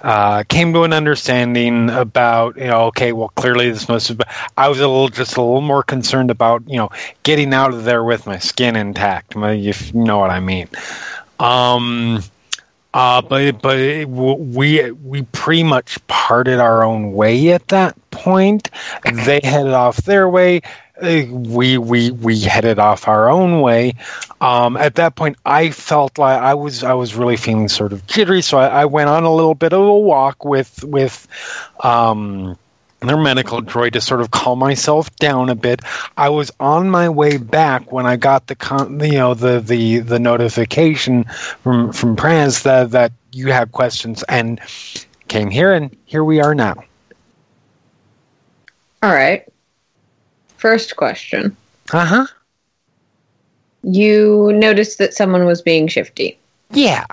S5: uh, came to an understanding about you know okay well clearly this must have been, I was a little just a little more concerned about you know getting out of there with my skin intact if you know what I mean. Um uh but but we we pretty much parted our own way at that point. They headed off their way we we we headed off our own way. Um, at that point, I felt like I was I was really feeling sort of jittery, so I, I went on a little bit of a walk with with. Um, their medical droid to sort of calm myself down a bit. I was on my way back when I got the con- you know the the the notification from from Praz that that you had questions and came here and here we are now.
S2: All right. First question.
S5: Uh huh.
S2: You noticed that someone was being shifty.
S5: Yeah.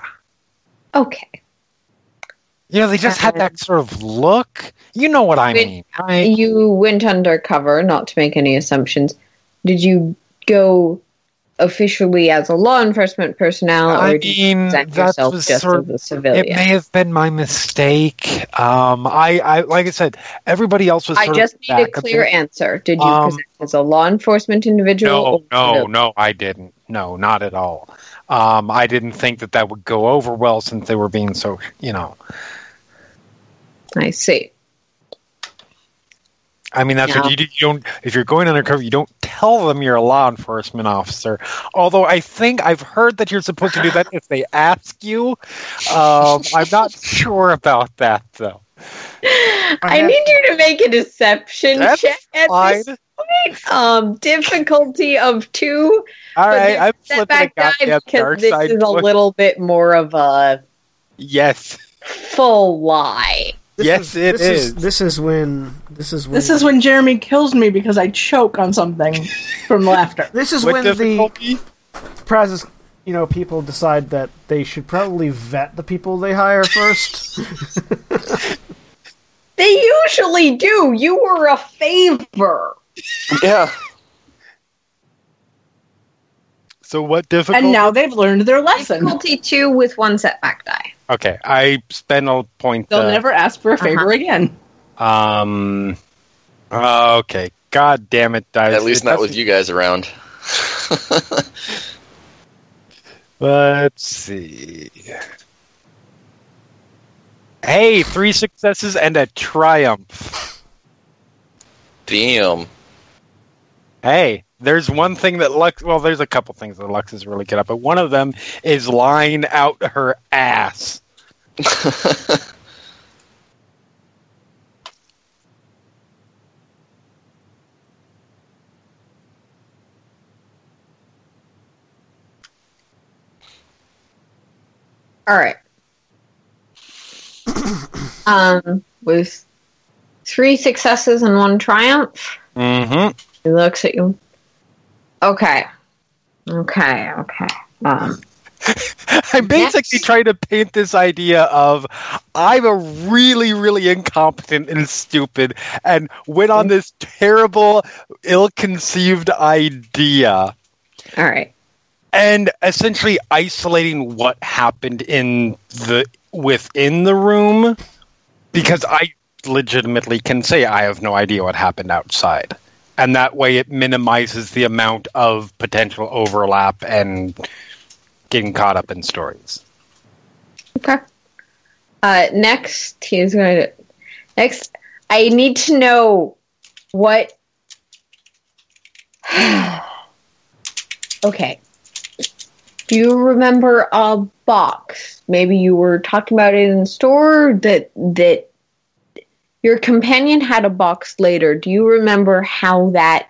S2: Okay.
S5: You know, they just had that sort of look. You know what I
S2: Wait,
S5: mean. right?
S2: You went undercover, not to make any assumptions. Did you go officially as a law enforcement personnel, or
S5: I
S2: did you present yourself just
S5: sort
S2: as a civilian?
S5: It may have been my mistake. Um, I, I, like I said, everybody else was.
S2: I just need a clear
S5: bit.
S2: answer. Did you
S5: Um,
S2: present as a law enforcement individual?
S5: No,
S2: or
S5: no,
S2: civilian?
S5: no, I didn't. No, not at all. Um, I didn't think that that would go over well since they were being so, you know.
S2: I see.
S5: I mean, that's what you, do. you don't. If you're going undercover, you don't tell them you're a law enforcement officer. Although I think I've heard that you're supposed to do that if they ask you. Um, I'm not sure about that though.
S2: I
S5: have-
S2: need you to make a deception check at
S5: Fine.
S2: this point. Um, difficulty of two.
S5: All right, I'm flipping a goddamn
S2: because this is a little bit more of a
S5: Yes,
S2: full lie.
S1: This
S5: Yes,
S1: is,
S5: it
S1: this
S5: is.
S1: This is when. This is when.
S4: This is when Jeremy kills me because I choke on something from laughter.
S1: This is
S5: what
S1: when the
S5: difficulty?
S1: prizes. You know, people decide that they should probably vet the people they hire first.
S2: They usually do. You were a favor.
S3: Yeah.
S5: So what difficulty?
S4: And now they've learned their lesson.
S2: Difficulty two with one setback die.
S5: Okay, I spend a point.
S4: They'll
S5: uh,
S4: never ask for a favor
S2: Uh-huh.
S4: again.
S5: Um. Okay. God damn it, guys.
S3: At least
S5: It
S3: not with you guys around.
S5: Let's see. Hey, three successes and a triumph.
S3: Damn.
S5: Hey, there's one thing that Lux. Well, there's a couple things that Lux is really good at, but one of them is lying out her ass.
S2: All right. um, with three successes and one triumph,
S5: Mm-hmm.
S2: he looks at you. Okay. Okay. Okay. Um,
S5: I'm basically
S2: Next.
S5: trying to paint this idea of I'm a really, really incompetent and stupid, and went on this terrible, ill-conceived idea,
S2: All right.
S5: and essentially isolating what happened in the within the room, because I legitimately can say I have no idea what happened outside, and that way it minimizes the amount of potential overlap and getting caught up in stories.
S2: Okay. Uh, next, he's going to. Next, I need to know what. okay. Do you remember a box? Maybe you were talking about it in store that that your companion had a box later. Do you remember how that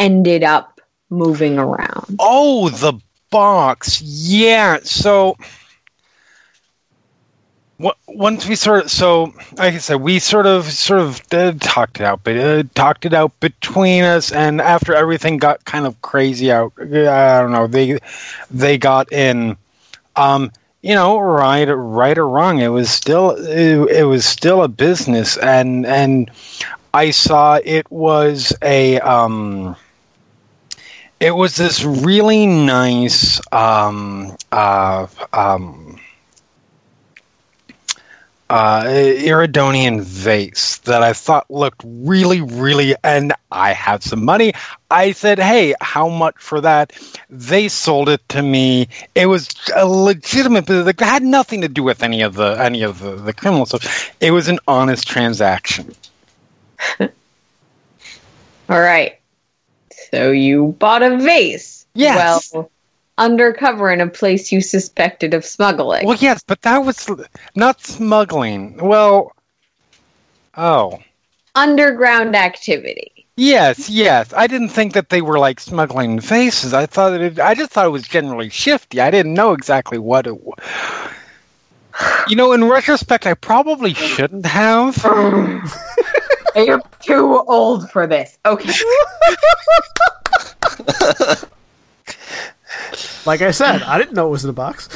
S2: ended up moving around?
S5: Oh, the box. Yeah. So once we sort of, so like I said, we sort of, sort of uh, talked it out, but uh, talked it out between us. And after everything got kind of crazy out, uh, I don't know, they they got in. Um, you know, right, right or wrong, it was still it, it was still a business, and and I saw it was a um it was this really nice um, uh, um, uh, Iridonian vase that I thought looked really, really, and I had some money. I said, "Hey, how much for that?" They sold it to me. It was a legitimate, but it had nothing to do with any of the any of the, the criminal stuff. It was an honest transaction.
S2: All right. So you bought a vase.
S5: Yes.
S2: Well, undercover in a place you suspected of smuggling.
S5: Well, yes, but that was not smuggling. Well, oh.
S2: Underground activity.
S5: Yes, yes. I didn't think that they were like smuggling faces. I thought it. I just thought it was generally shifty. I didn't know exactly what it was. You know, in retrospect, I probably shouldn't have.
S2: You're too old for this. Okay.
S1: Like I said, I didn't know it was in a box.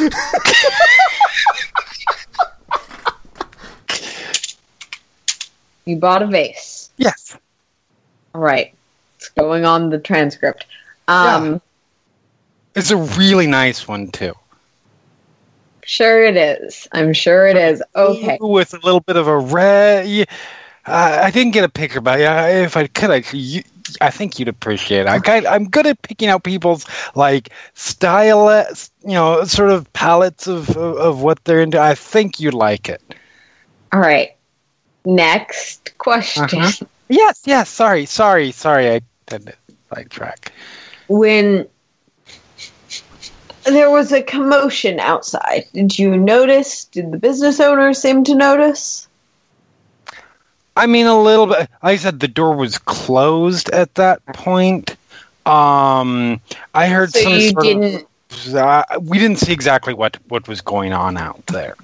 S2: You bought a vase.
S5: Yes.
S2: All right. It's going on the transcript. Um,
S5: It's a really nice one too.
S2: Sure it is. I'm sure it is. Okay.
S5: With a little bit of a red. Uh, I didn't get a picture, but yeah, if I could, I, you, I think you'd appreciate it. I kind, I'm good at picking out people's like style, you know, sort of palettes of, of of what they're into. I think you'd like it.
S2: All right. Next question.
S5: Uh-huh. Yes, yes. Sorry, sorry, sorry. I did sidetrack.
S2: When there was a commotion outside, did you notice? Did the business owner seem to notice?
S5: I mean, a little bit. I said, the door was closed at that point. Um, I heard
S2: So
S5: some sort
S2: didn't.
S5: of. Uh, we didn't see exactly what what was going on out there.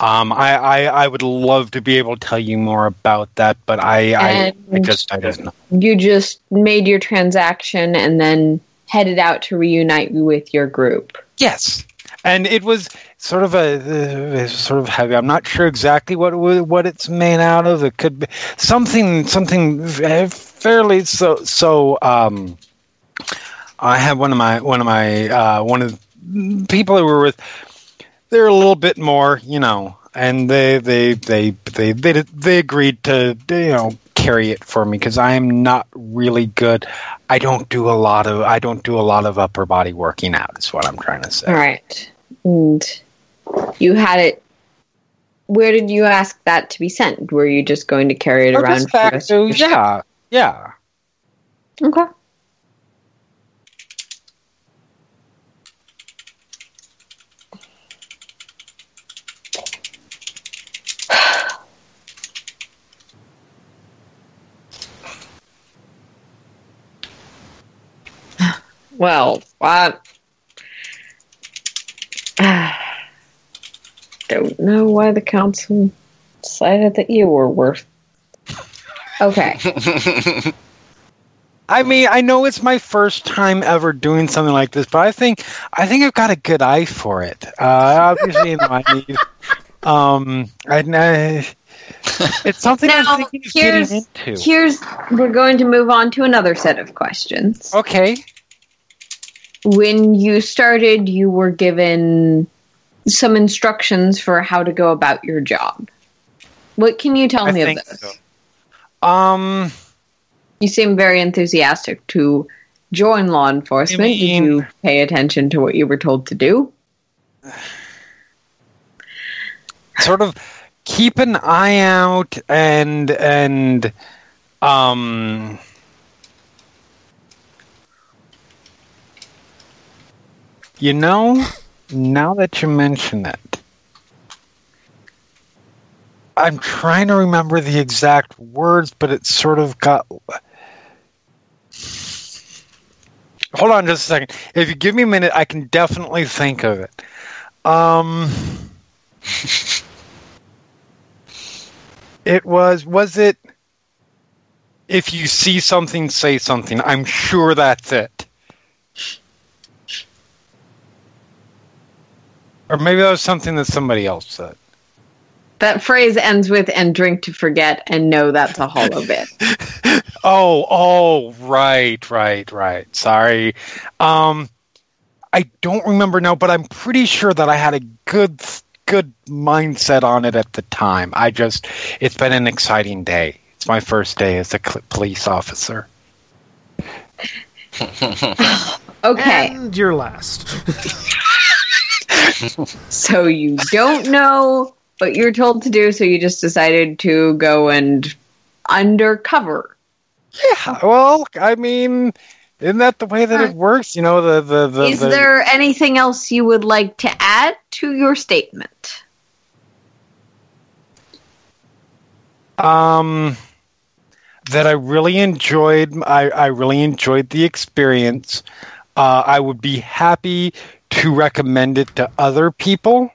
S5: Um, I, I I would love to be able to tell you more about that, but I I, I just I don't know.
S2: You just made your transaction and then headed out to reunite with your group.
S5: Yes, and it was sort of a uh, sort of heavy. I'm not sure exactly what what it's made out of. It could be something something fairly so so. Um, I have one of my one of my uh, one of the people who were with. They're a little bit more, you know, and they they they they they they agreed to you know carry it for me because I am not really good. I don't do a lot of I don't do a lot of upper body working out. Is what I'm trying to say.
S2: All right. And you had it. Where did you ask that to be sent? Were you just going to carry it
S5: Or
S2: around?
S5: just
S2: for the
S5: back
S2: rest of your-
S5: yeah, yeah.
S2: Okay. Well, uh, I don't know why the council decided that you were worth. Okay.
S5: I mean, I know it's my first time ever doing something like this, but I think I think I've got a good eye for it. Uh, obviously, you know, I need. Um, I, I, it's something
S2: Now,
S5: I'm thinking of
S2: here's-
S5: getting into.
S2: Here's we're going to move on to another set of questions.
S5: Okay.
S2: When you started, you were given some instructions for how to go about your job. What can you tell
S5: I
S2: me of those?
S5: so. Um.
S2: You seem very enthusiastic to join law enforcement.
S5: I
S2: Did you pay attention to what you were told to do?
S5: sort of keep an eye out and and um you know now that you mention it i'm trying to remember the exact words but it sort of got hold on just a second if you give me a minute i can definitely think of it um It was was it if you see something say something. I'm sure that's it. Or maybe that was something that somebody else said.
S2: That phrase ends with "and drink to forget" and no, that's a HoloVid.
S5: Oh, oh, right, right, right. Sorry. Um I don't remember now, but I'm pretty sure that I had a good good mindset on it at the time. I just it's been an exciting day. It's my first day as a cl- police officer.
S2: Okay,
S1: And you're last.
S2: so you don't know what you're told to do, so you just decided to go and undercover.
S5: Yeah, well, I mean, isn't that the way that it works? You know, the the the.
S2: Is
S5: the-
S2: there anything else you would like to add to your statement?
S5: um that I really enjoyed. I I really enjoyed the experience. Uh, I would be happy to recommend it to other people.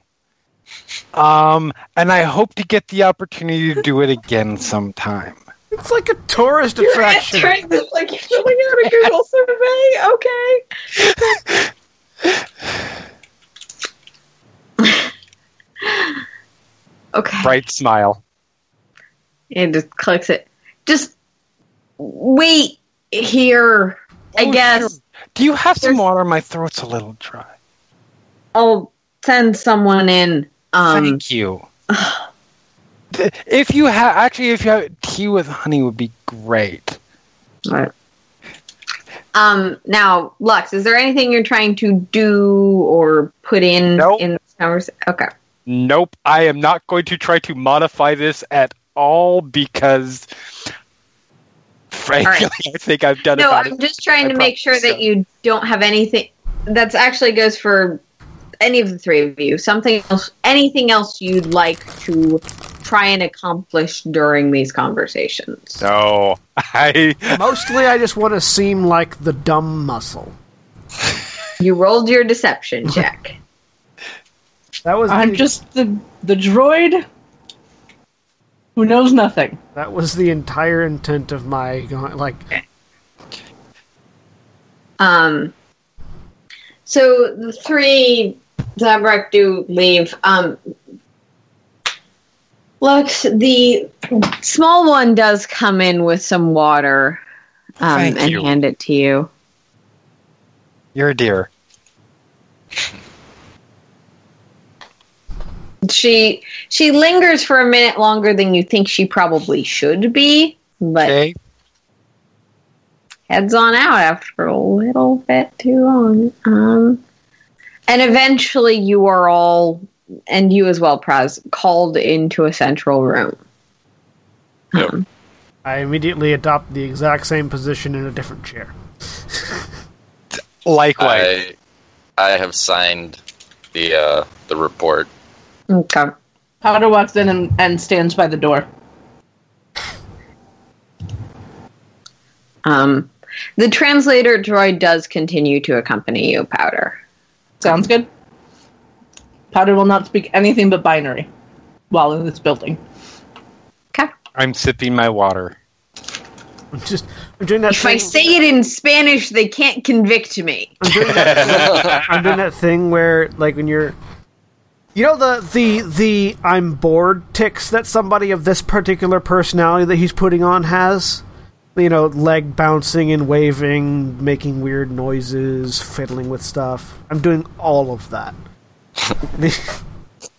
S5: Um, and I hope to get the opportunity to do it again sometime.
S1: It's like a tourist attraction.
S2: this like you're filling out a Google survey. Okay. okay.
S5: Bright smile.
S2: And just clicks it. Just wait here. I
S5: Oh,
S2: guess
S5: sure. Do you have some water? My throat's a little dry.
S2: I'll send someone in. Um,
S5: Thank you. if you have actually, if you have tea with honey, would be great.
S2: Right. Um, now, Lux, is there anything you're trying to do or put in
S5: Nope.
S2: in this conversation? Okay.
S5: Nope, I am not going to try to modify this at all because, frankly,
S2: All
S5: I think I've done it
S2: No,
S5: about
S2: I'm
S5: it.
S2: just trying
S5: I
S2: to make sure
S5: probably
S2: that you don't have anything. That's actually goes for any of the three of you. Something else, anything else you'd like to try and accomplish during these conversations?
S5: No, I
S1: Mostly, I just want to seem like the dumb muscle.
S2: You rolled your deception check.
S1: That was
S4: I'm
S1: the,
S4: just the the droid who knows nothing.
S1: that was the entire intent of my going. Like,
S2: Um, so the three Zabrak do leave. Um, Lux, the small one does come in with some water um, and
S5: you.
S2: hand it to you.
S5: you're a dear.
S2: She she lingers for a minute longer than you think she probably should be, but
S5: Okay,
S2: heads on out after a little bit too long. Um, and eventually, you are all, and you as well, Praz, called into a central room.
S3: Yep.
S2: Um,
S1: I immediately adopt the exact same position in a different chair.
S5: likewise.
S3: I I have signed the uh, the report.
S2: okay.
S4: Powder walks in and, and stands by the door.
S2: Um, the translator droid does continue to accompany you, Powder.
S4: Sounds good. Powder will not speak anything but binary while in this building.
S2: Okay.
S5: I'm sipping my water.
S1: I'm just I'm doing that
S2: If I say it in Spanish, they can't convict me.
S1: I'm doing that. I'm doing that thing where, like, when you're, you know, the the the I'm bored ticks that somebody of this particular personality that he's putting on has. You know, leg bouncing and waving, making weird noises, fiddling with stuff. I'm doing all of that.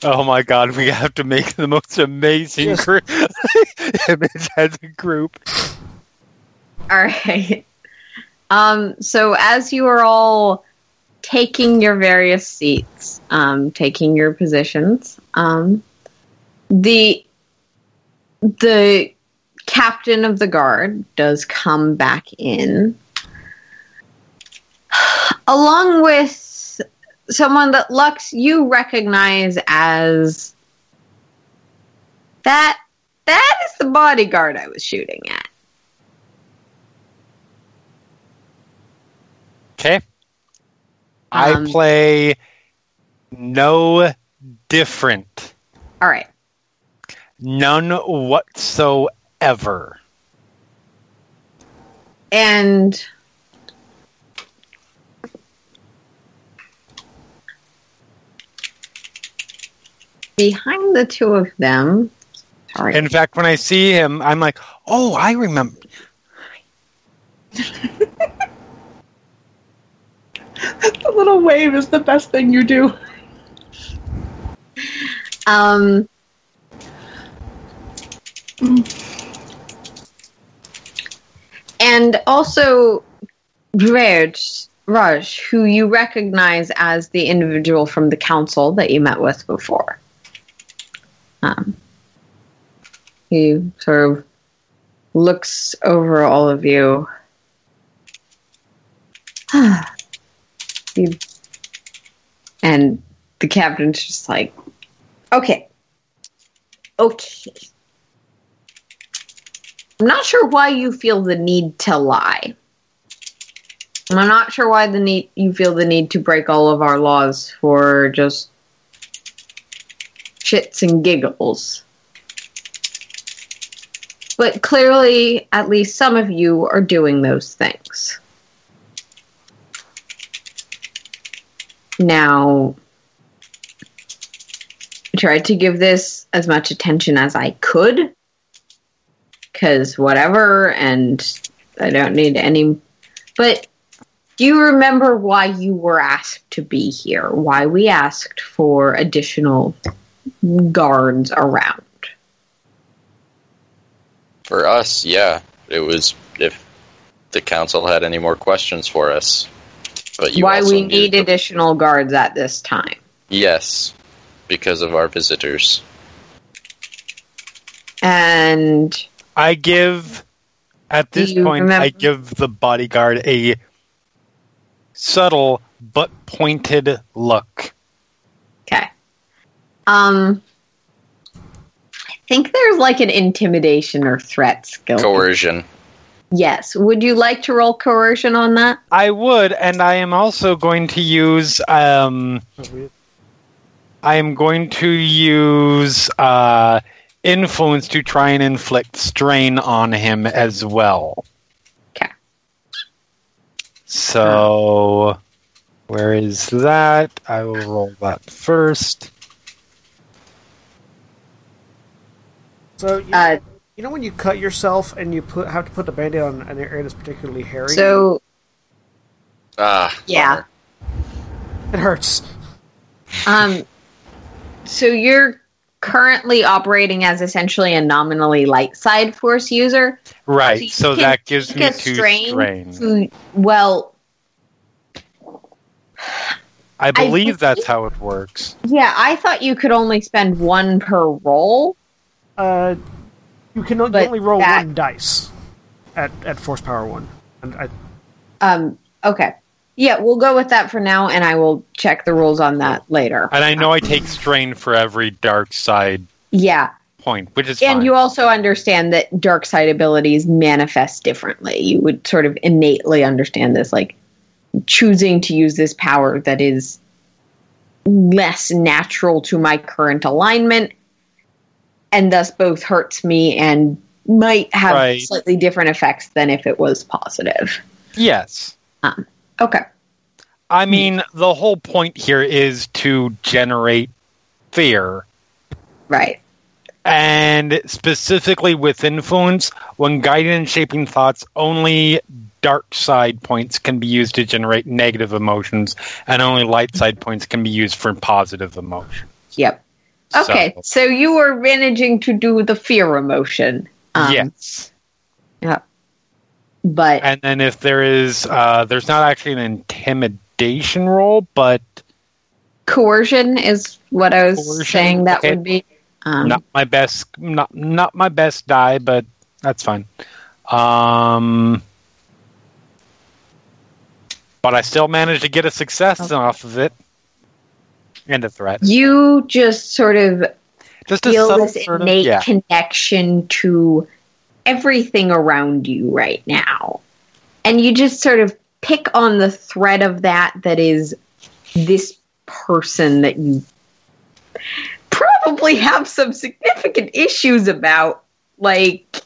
S5: Oh my god, we have to make the most amazing
S1: Just-
S5: gr- image as a group.
S2: All right. Um, so as you are all taking your various seats, um, taking your positions, um, the the captain of the guard does come back in, along with someone that Lux you recognize as that that is the bodyguard I was shooting at.
S5: Okay. I
S2: Um,
S5: play no different.
S2: All right.
S5: None whatsoever.
S2: And behind the two of them, sorry,
S5: In fact, when I see him, I'm like, oh, I remember.
S4: The little wave is the best thing you do.
S2: um, and also Raj, Raj, who you recognize as the individual from the council that you met with before. Um, he sort of looks over all of you. And the captain's just like, okay, okay. I'm not sure why you feel the need to lie. I'm not sure why the need you feel the need to break all of our laws for just shits and giggles. But clearly, at least some of you are doing those things. Now, I tried to give this as much attention as I could because whatever, and I don't need any. But do you remember why you were asked to be here? Why we asked for additional guards around?
S3: For us, yeah, it was if the council had any more questions for us. But
S2: why we need additional guards at this time?
S3: Yes, because of our visitors.
S2: And
S5: I give, at this point,
S2: remember-
S5: I give the bodyguard a subtle but pointed look.
S2: okay, um, I think there's like an intimidation or threat skill.
S3: Coercion.
S2: Yes. Would you like to roll coercion on that?
S5: I would, and I am also going to use. Um, I am going to use uh, influence to try and inflict strain on him as well.
S2: Okay.
S5: So, where is that? I will roll that first.
S1: So you,
S2: Uh,
S1: you know when you cut yourself and you put have to put the band-aid on an area that's particularly hairy.
S2: so
S3: Ah,
S2: Yeah.
S1: it hurts.
S2: Um, so you're currently operating as essentially a nominally light side force user.
S5: Right,
S2: you
S5: so
S2: can
S5: that gives
S2: take
S5: me
S2: a
S5: two
S2: strain
S5: strain.
S2: to- well,
S5: I believe
S2: believe-
S5: that's how it works.
S2: yeah, I thought you could only spend one per roll.
S1: Uh, you can o- you
S2: But
S1: only roll
S2: that-
S1: one dice at at force power one. And I,
S2: Um, okay. Yeah, we'll go with that for now, and I will check the rules on that later.
S5: And I know I take strain for every dark side
S2: Yeah,
S5: point, which is
S2: and
S5: fine.
S2: you also understand that dark side abilities manifest differently. You would sort of innately understand this, like choosing to use this power that is less natural to my current alignment, and thus both hurts me and might have
S5: Right.
S2: slightly different effects than if it was positive.
S5: Yes.
S2: Um, Okay.
S5: I mean, the whole point here is to generate fear.
S2: Right.
S5: And specifically with influence, when guiding and shaping thoughts, only dark side points can be used to generate negative emotions, and only light side points can be used for positive emotion.
S2: Yep. Okay.
S5: So,
S2: So, you were managing to do the fear emotion. Um,
S5: yes.
S2: Yeah. But
S5: And then if there is, uh, there's not actually an intimidation roll, but
S2: coercion is what I was
S5: Coercion,
S2: saying that
S5: okay.
S2: would be. Um,
S5: not my best, not not my best die, but that's fine. Um, but I still managed to get a success
S2: Okay.
S5: off of it, and a threat.
S2: You just sort of
S5: Just
S2: feel this
S5: sort of,
S2: innate
S5: yeah.
S2: connection to everything around you right now. And you just sort of pick on the thread of that that is this person that you probably have some significant issues about, like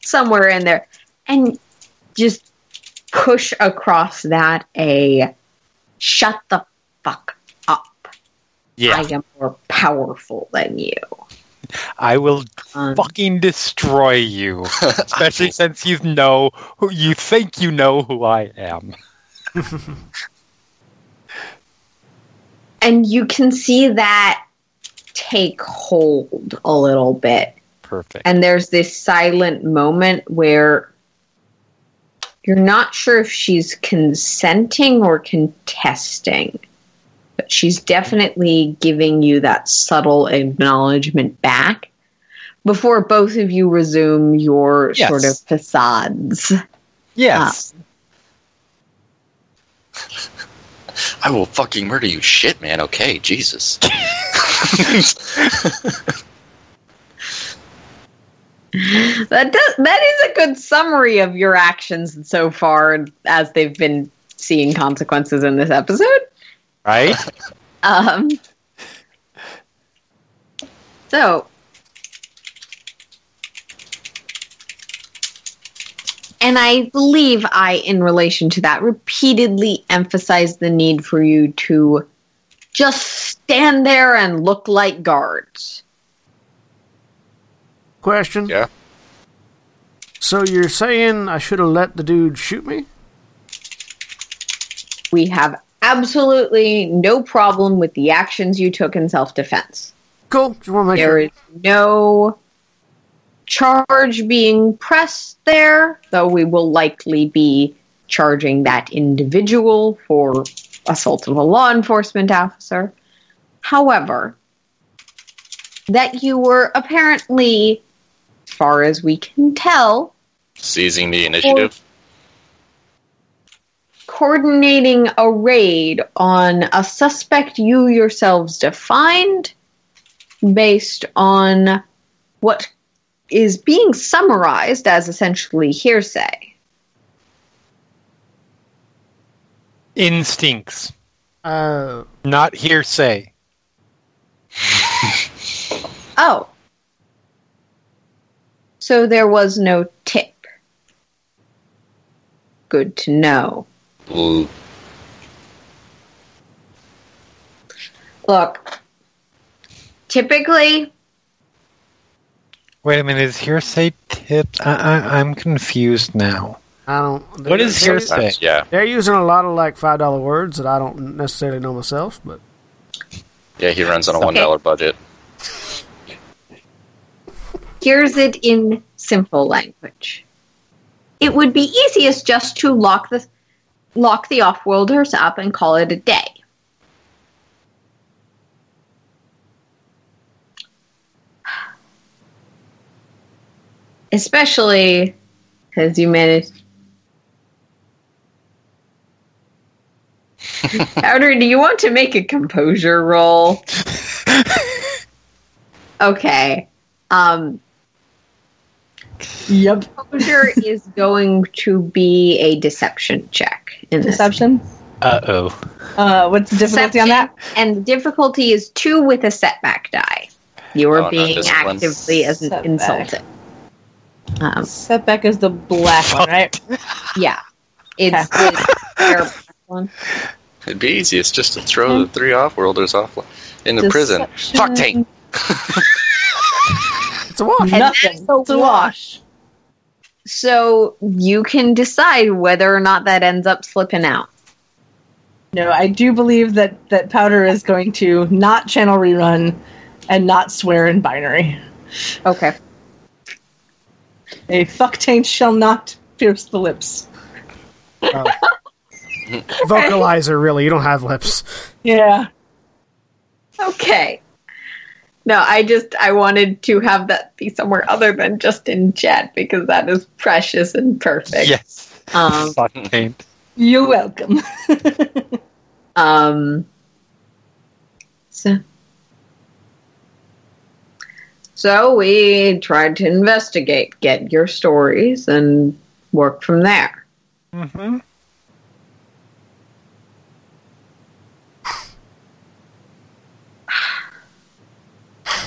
S2: somewhere in there. And just push across that a shut the fuck up.
S5: Yeah,
S2: I am more powerful than you.
S5: I will
S2: Um,
S5: fucking destroy you, especially since you know who you think you know who I am.
S2: and you can see that take hold a little bit.
S5: Perfect.
S2: And there's this silent moment where you're not sure if she's consenting or contesting. But she's definitely giving you that subtle acknowledgement back before both of you resume your
S5: Yes.
S2: sort of facades.
S5: yes.
S3: I will fucking murder you, shit, man. Okay, Jesus.
S2: That does that is a good summary of your actions so far as they've been seeing consequences in this episode.
S5: Right?
S2: Um so and I believe I in relation to that repeatedly emphasized the need for you to just stand there and look like guards.
S1: Question.
S3: Yeah.
S1: So you're saying I should have let the dude shoot me?
S2: we have absolutely no problem with the actions you took in self defense.
S1: Cool. Just want to make
S2: There
S1: sure.
S2: is no charge being pressed there, though we will likely be charging that individual for assault of a law enforcement officer. However, that you were apparently, as far as we can tell,
S3: Seizing the initiative.
S2: Coordinating a raid on a suspect you yourselves defined based on what is being summarized as essentially hearsay.
S5: Instincts,
S1: Uh,
S5: not hearsay.
S2: Oh. So there was no tip. Good to know.
S3: Ooh.
S2: Look, typically,
S5: Wait a minute, is hearsay tipped? I, I, I'm confused now.
S1: I don't.
S5: What is hearsay?
S3: Yeah.
S1: They're using a lot of like five dollar words that I don't necessarily know myself, but
S3: Yeah, he runs on a
S2: Okay.
S3: one dollar budget.
S2: here's it in simple language. It would be easiest just to lock the lock the off-worlders up and call it a day. Especially because you managed. Powder, do you want to make a composure roll? Okay. Um,
S4: Yep.
S2: composure is going to be a deception check. In.
S4: Deception.
S5: Uh oh.
S4: Uh, what's the difficulty on that?
S2: And the difficulty is two with a setback die. You are
S3: Oh, not
S2: being
S3: discipline.
S2: actively as
S4: Setback.
S2: insulted. Um,
S4: Setback is the black one, right?
S2: yeah, it's the air one.
S3: It'd be easiest just to throw the three off-worlders off into prison.
S4: Deception.
S3: Fuck tank.
S1: It's a wash.
S4: Nothing.
S2: So
S4: It's a wash.
S2: So you can decide whether or not that ends up slipping out.
S4: No, I do believe that that Powder is going to not channel rerun and not swear in binary.
S2: Okay.
S4: A fuck taint shall not pierce the lips.
S1: Oh. Vocalizer, really. You don't have lips.
S4: Yeah.
S2: Okay. No, I just I wanted to have that be somewhere other than just in chat because that is precious and perfect.
S5: Yes.
S2: Um,
S5: Fuck taint.
S4: You're welcome.
S2: um so so we tried to investigate, get your stories, and work from there.
S5: Mm-hmm.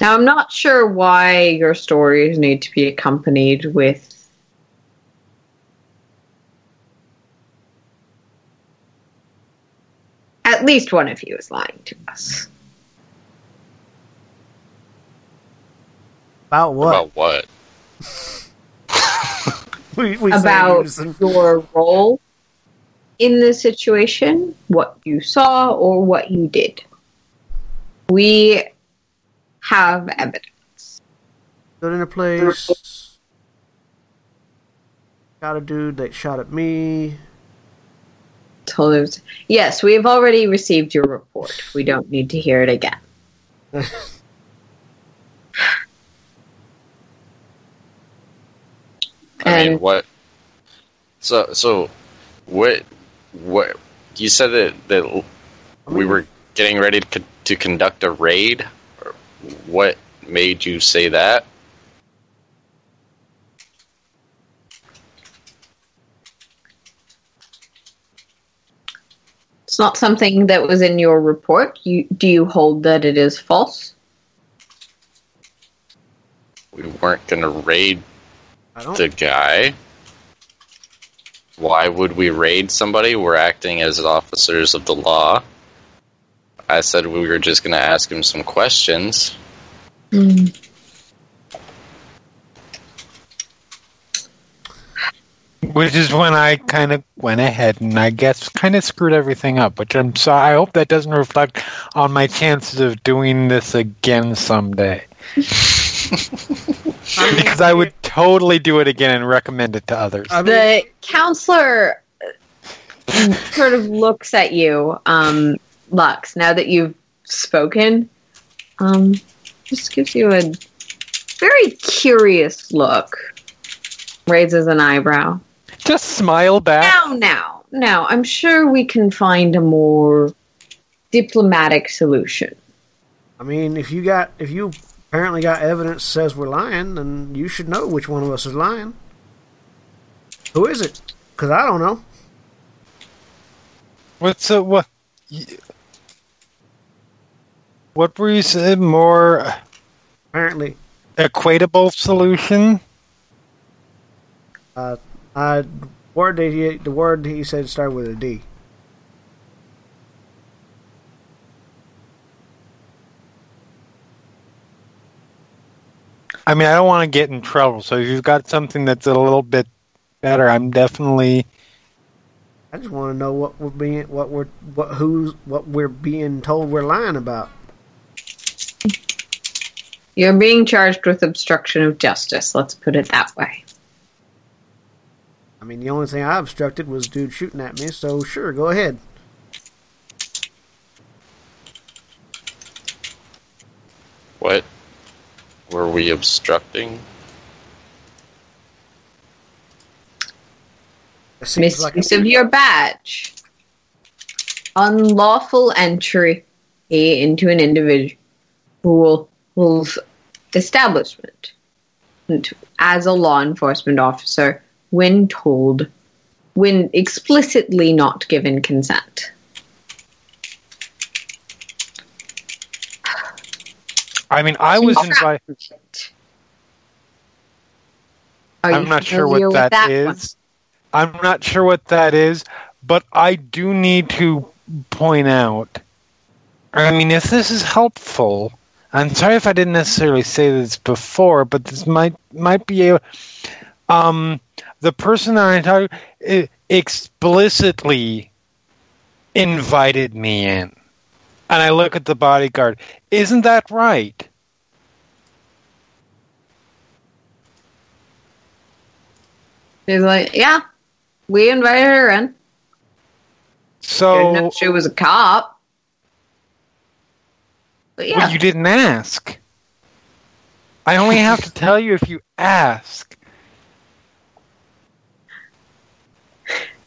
S2: Now, I'm not sure why your stories need to be accompanied with. At least one of you is lying to us.
S1: About what?
S3: About what?
S1: we, we
S2: About
S1: using-
S2: your role in the situation, what you saw, or what you did. We have evidence.
S1: Stood in a place. Got a dude that shot at me.
S2: Told us. Yes, we have already received your report. We don't need to hear it again.
S3: I mean, what? So, so, what? What? You said that that we were getting ready to, to conduct a raid. What made you say that?
S2: It's not something that was in your report. You do you hold that it is false?
S3: We weren't going to raid the guy. Why would we raid somebody? We're acting as officers of the law. I said we were just going to ask him some questions.
S5: Which is when I kind of went ahead and I guess kind of screwed everything up. Which I'm sorry. I hope that doesn't reflect on my chances of doing this again someday. because I would totally do it again and recommend it to others.
S2: The counselor uh, sort of looks at you, um, Lux, now that you've spoken. Um, just gives you a very curious look. Raises an eyebrow.
S5: Just smile back.
S2: Now, now, now, I'm sure we can find a more diplomatic solution.
S1: I mean, if you got, if you apparently got evidence says we're lying, then you should know which one of us is lying. Who is it? Because I don't know.
S5: What's the what? What were you saying? More
S1: Apparently,
S5: equatable solution?
S1: uh, I word that he, the word he said started with a D.
S5: I mean, I don't want to get in trouble. So if you've got something that's a little bit better, I'm definitely.
S1: I just want to know what we're being, what we're, what who's, what we're being told we're lying about.
S2: You're being charged with obstruction of justice. Let's put it that way.
S1: I mean, the only thing I obstructed was dude shooting at me. So sure, go ahead.
S3: What were we obstructing?
S1: It seems like
S2: Misuse of your badge. Unlawful entry into an individual's establishment and as a law enforcement officer when told, when explicitly not given consent.
S5: I mean, I was invited. I'm not sure what
S2: with
S5: that
S2: one?
S5: I'm not sure what that is, but I do need to point out. I mean, if this is helpful, I'm sorry if I didn't necessarily say this before, but this might might be a. Um, the person that I talked eh, explicitly invited me in, and I look at the bodyguard. Isn't that right?
S2: She's like, yeah, we invited her in.
S5: So
S2: she was a cop. But yeah,
S5: Well, you didn't ask. I only have to tell you if you ask.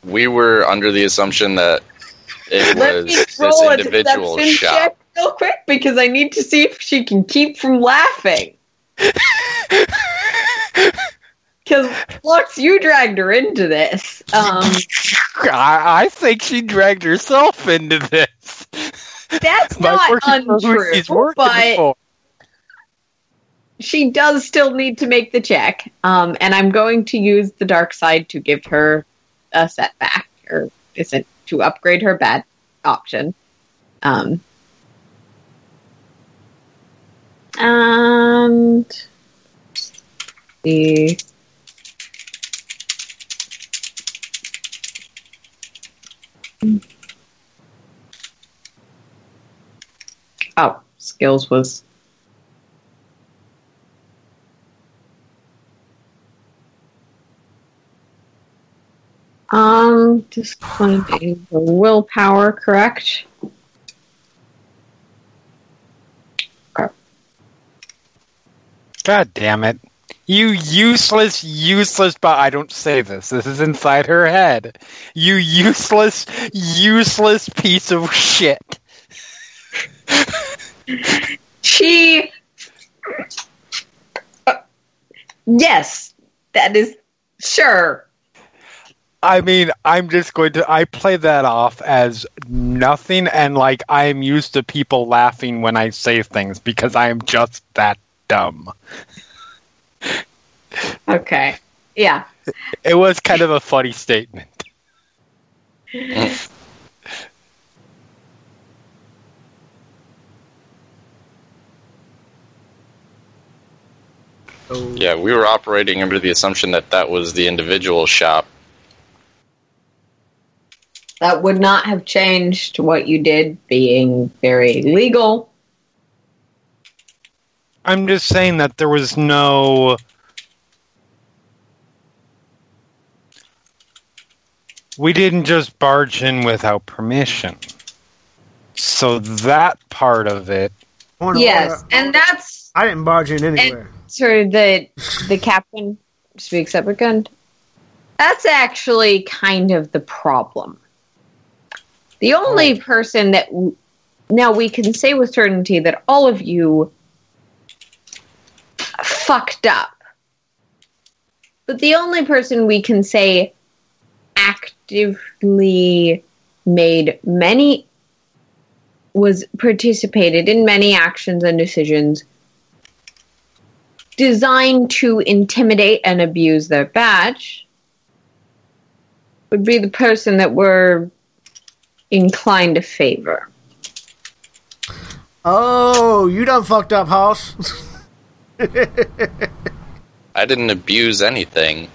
S3: We were under the assumption that it
S2: let
S3: was
S2: me
S3: this
S2: roll a
S3: individual
S2: deception
S3: shop.
S2: check real quick because I need to see if she can keep from laughing. Because Flux, you dragged her into this. Um,
S5: I, I think she dragged herself into this.
S2: That's not untrue, but she does still need to make the check. Um, and I'm going to use the dark side to give her a setback, or is it to upgrade her bad option? Um, and the oh skills was Um, disappointing. The willpower, correct?
S5: God damn it. You useless, useless, but I don't say this. This is inside her head. You useless, useless piece of shit.
S2: She. Uh, yes, that is sure.
S5: I mean, I'm just going to. I play that off as nothing, and like I am used to people laughing when I say things because I am just that dumb.
S2: Okay. Yeah.
S5: It was kind of a funny statement.
S1: So,
S3: Yeah, we were operating under the assumption that that was the individual shop.
S2: That would not have changed what you did being very legal.
S5: I'm just saying that there was no. We didn't just barge in without permission. So that part of it.
S2: Yes, and that's
S1: I didn't barge in anywhere.
S2: Of the the captain speaks up again. That's actually kind of the problem. The only person that w- now we can say with certainty that all of you fucked up. But the only person we can say actively made many was participated in many actions and decisions designed to intimidate and abuse their badge would be the person that we're inclined to favor.
S1: oh, you done fucked up, Hoss.
S3: I didn't abuse anything.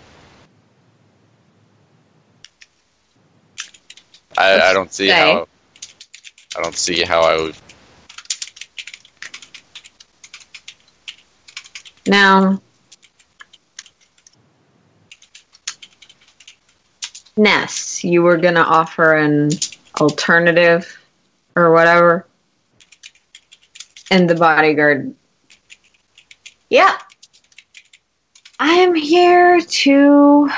S3: I, I don't see
S2: say.
S3: how. I don't see how I would.
S2: Now, Ness, you were going to offer an alternative or whatever. And the bodyguard, yeah, I am here to.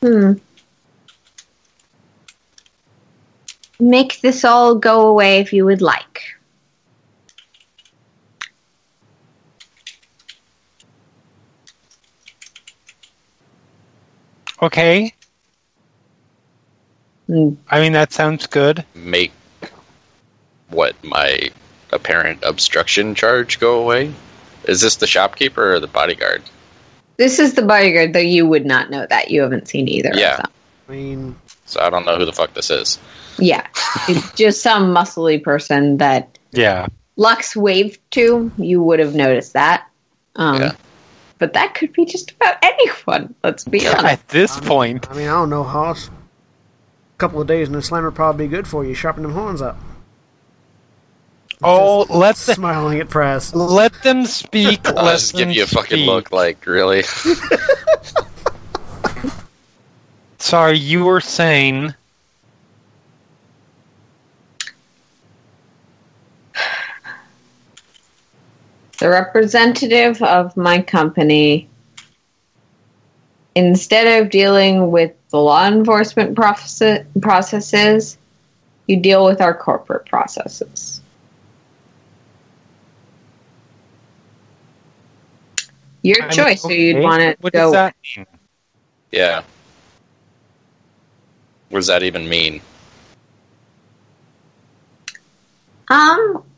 S2: Hmm. Make this all go away if you would like.
S5: Okay.
S2: Hmm.
S5: I mean, that sounds good.
S3: make what my apparent obstruction charge go away? Is this the shopkeeper or the bodyguard?
S2: This is the bodyguard, though you would not know that. You haven't seen either
S3: Yeah.
S2: of them.
S1: I mean,
S3: So I don't know who the fuck this is.
S2: Yeah. it's just some muscly person that
S5: Yeah.
S2: Lux waved to. You would have noticed that. Um,
S3: Yeah.
S2: But that could be just about anyone, let's be honest.
S5: At this point,
S1: I mean, I don't know, Hoss. A couple of days in the slammer probably be good for you. Sharpen them horns up.
S5: oh, let them
S1: Smiling at Praz.
S5: let them speak.
S3: I'll
S5: let
S3: just give
S5: them
S3: you a fucking
S5: speak.
S3: look like, really?
S5: Sorry, you were saying.
S2: The representative of my company, instead of dealing with the law enforcement process- processes, you deal with our corporate processes. Your
S5: I mean,
S2: choice. So you'd want to
S5: What
S2: go.
S5: does that mean?
S3: Yeah. What does that even mean?
S2: Um,
S5: That means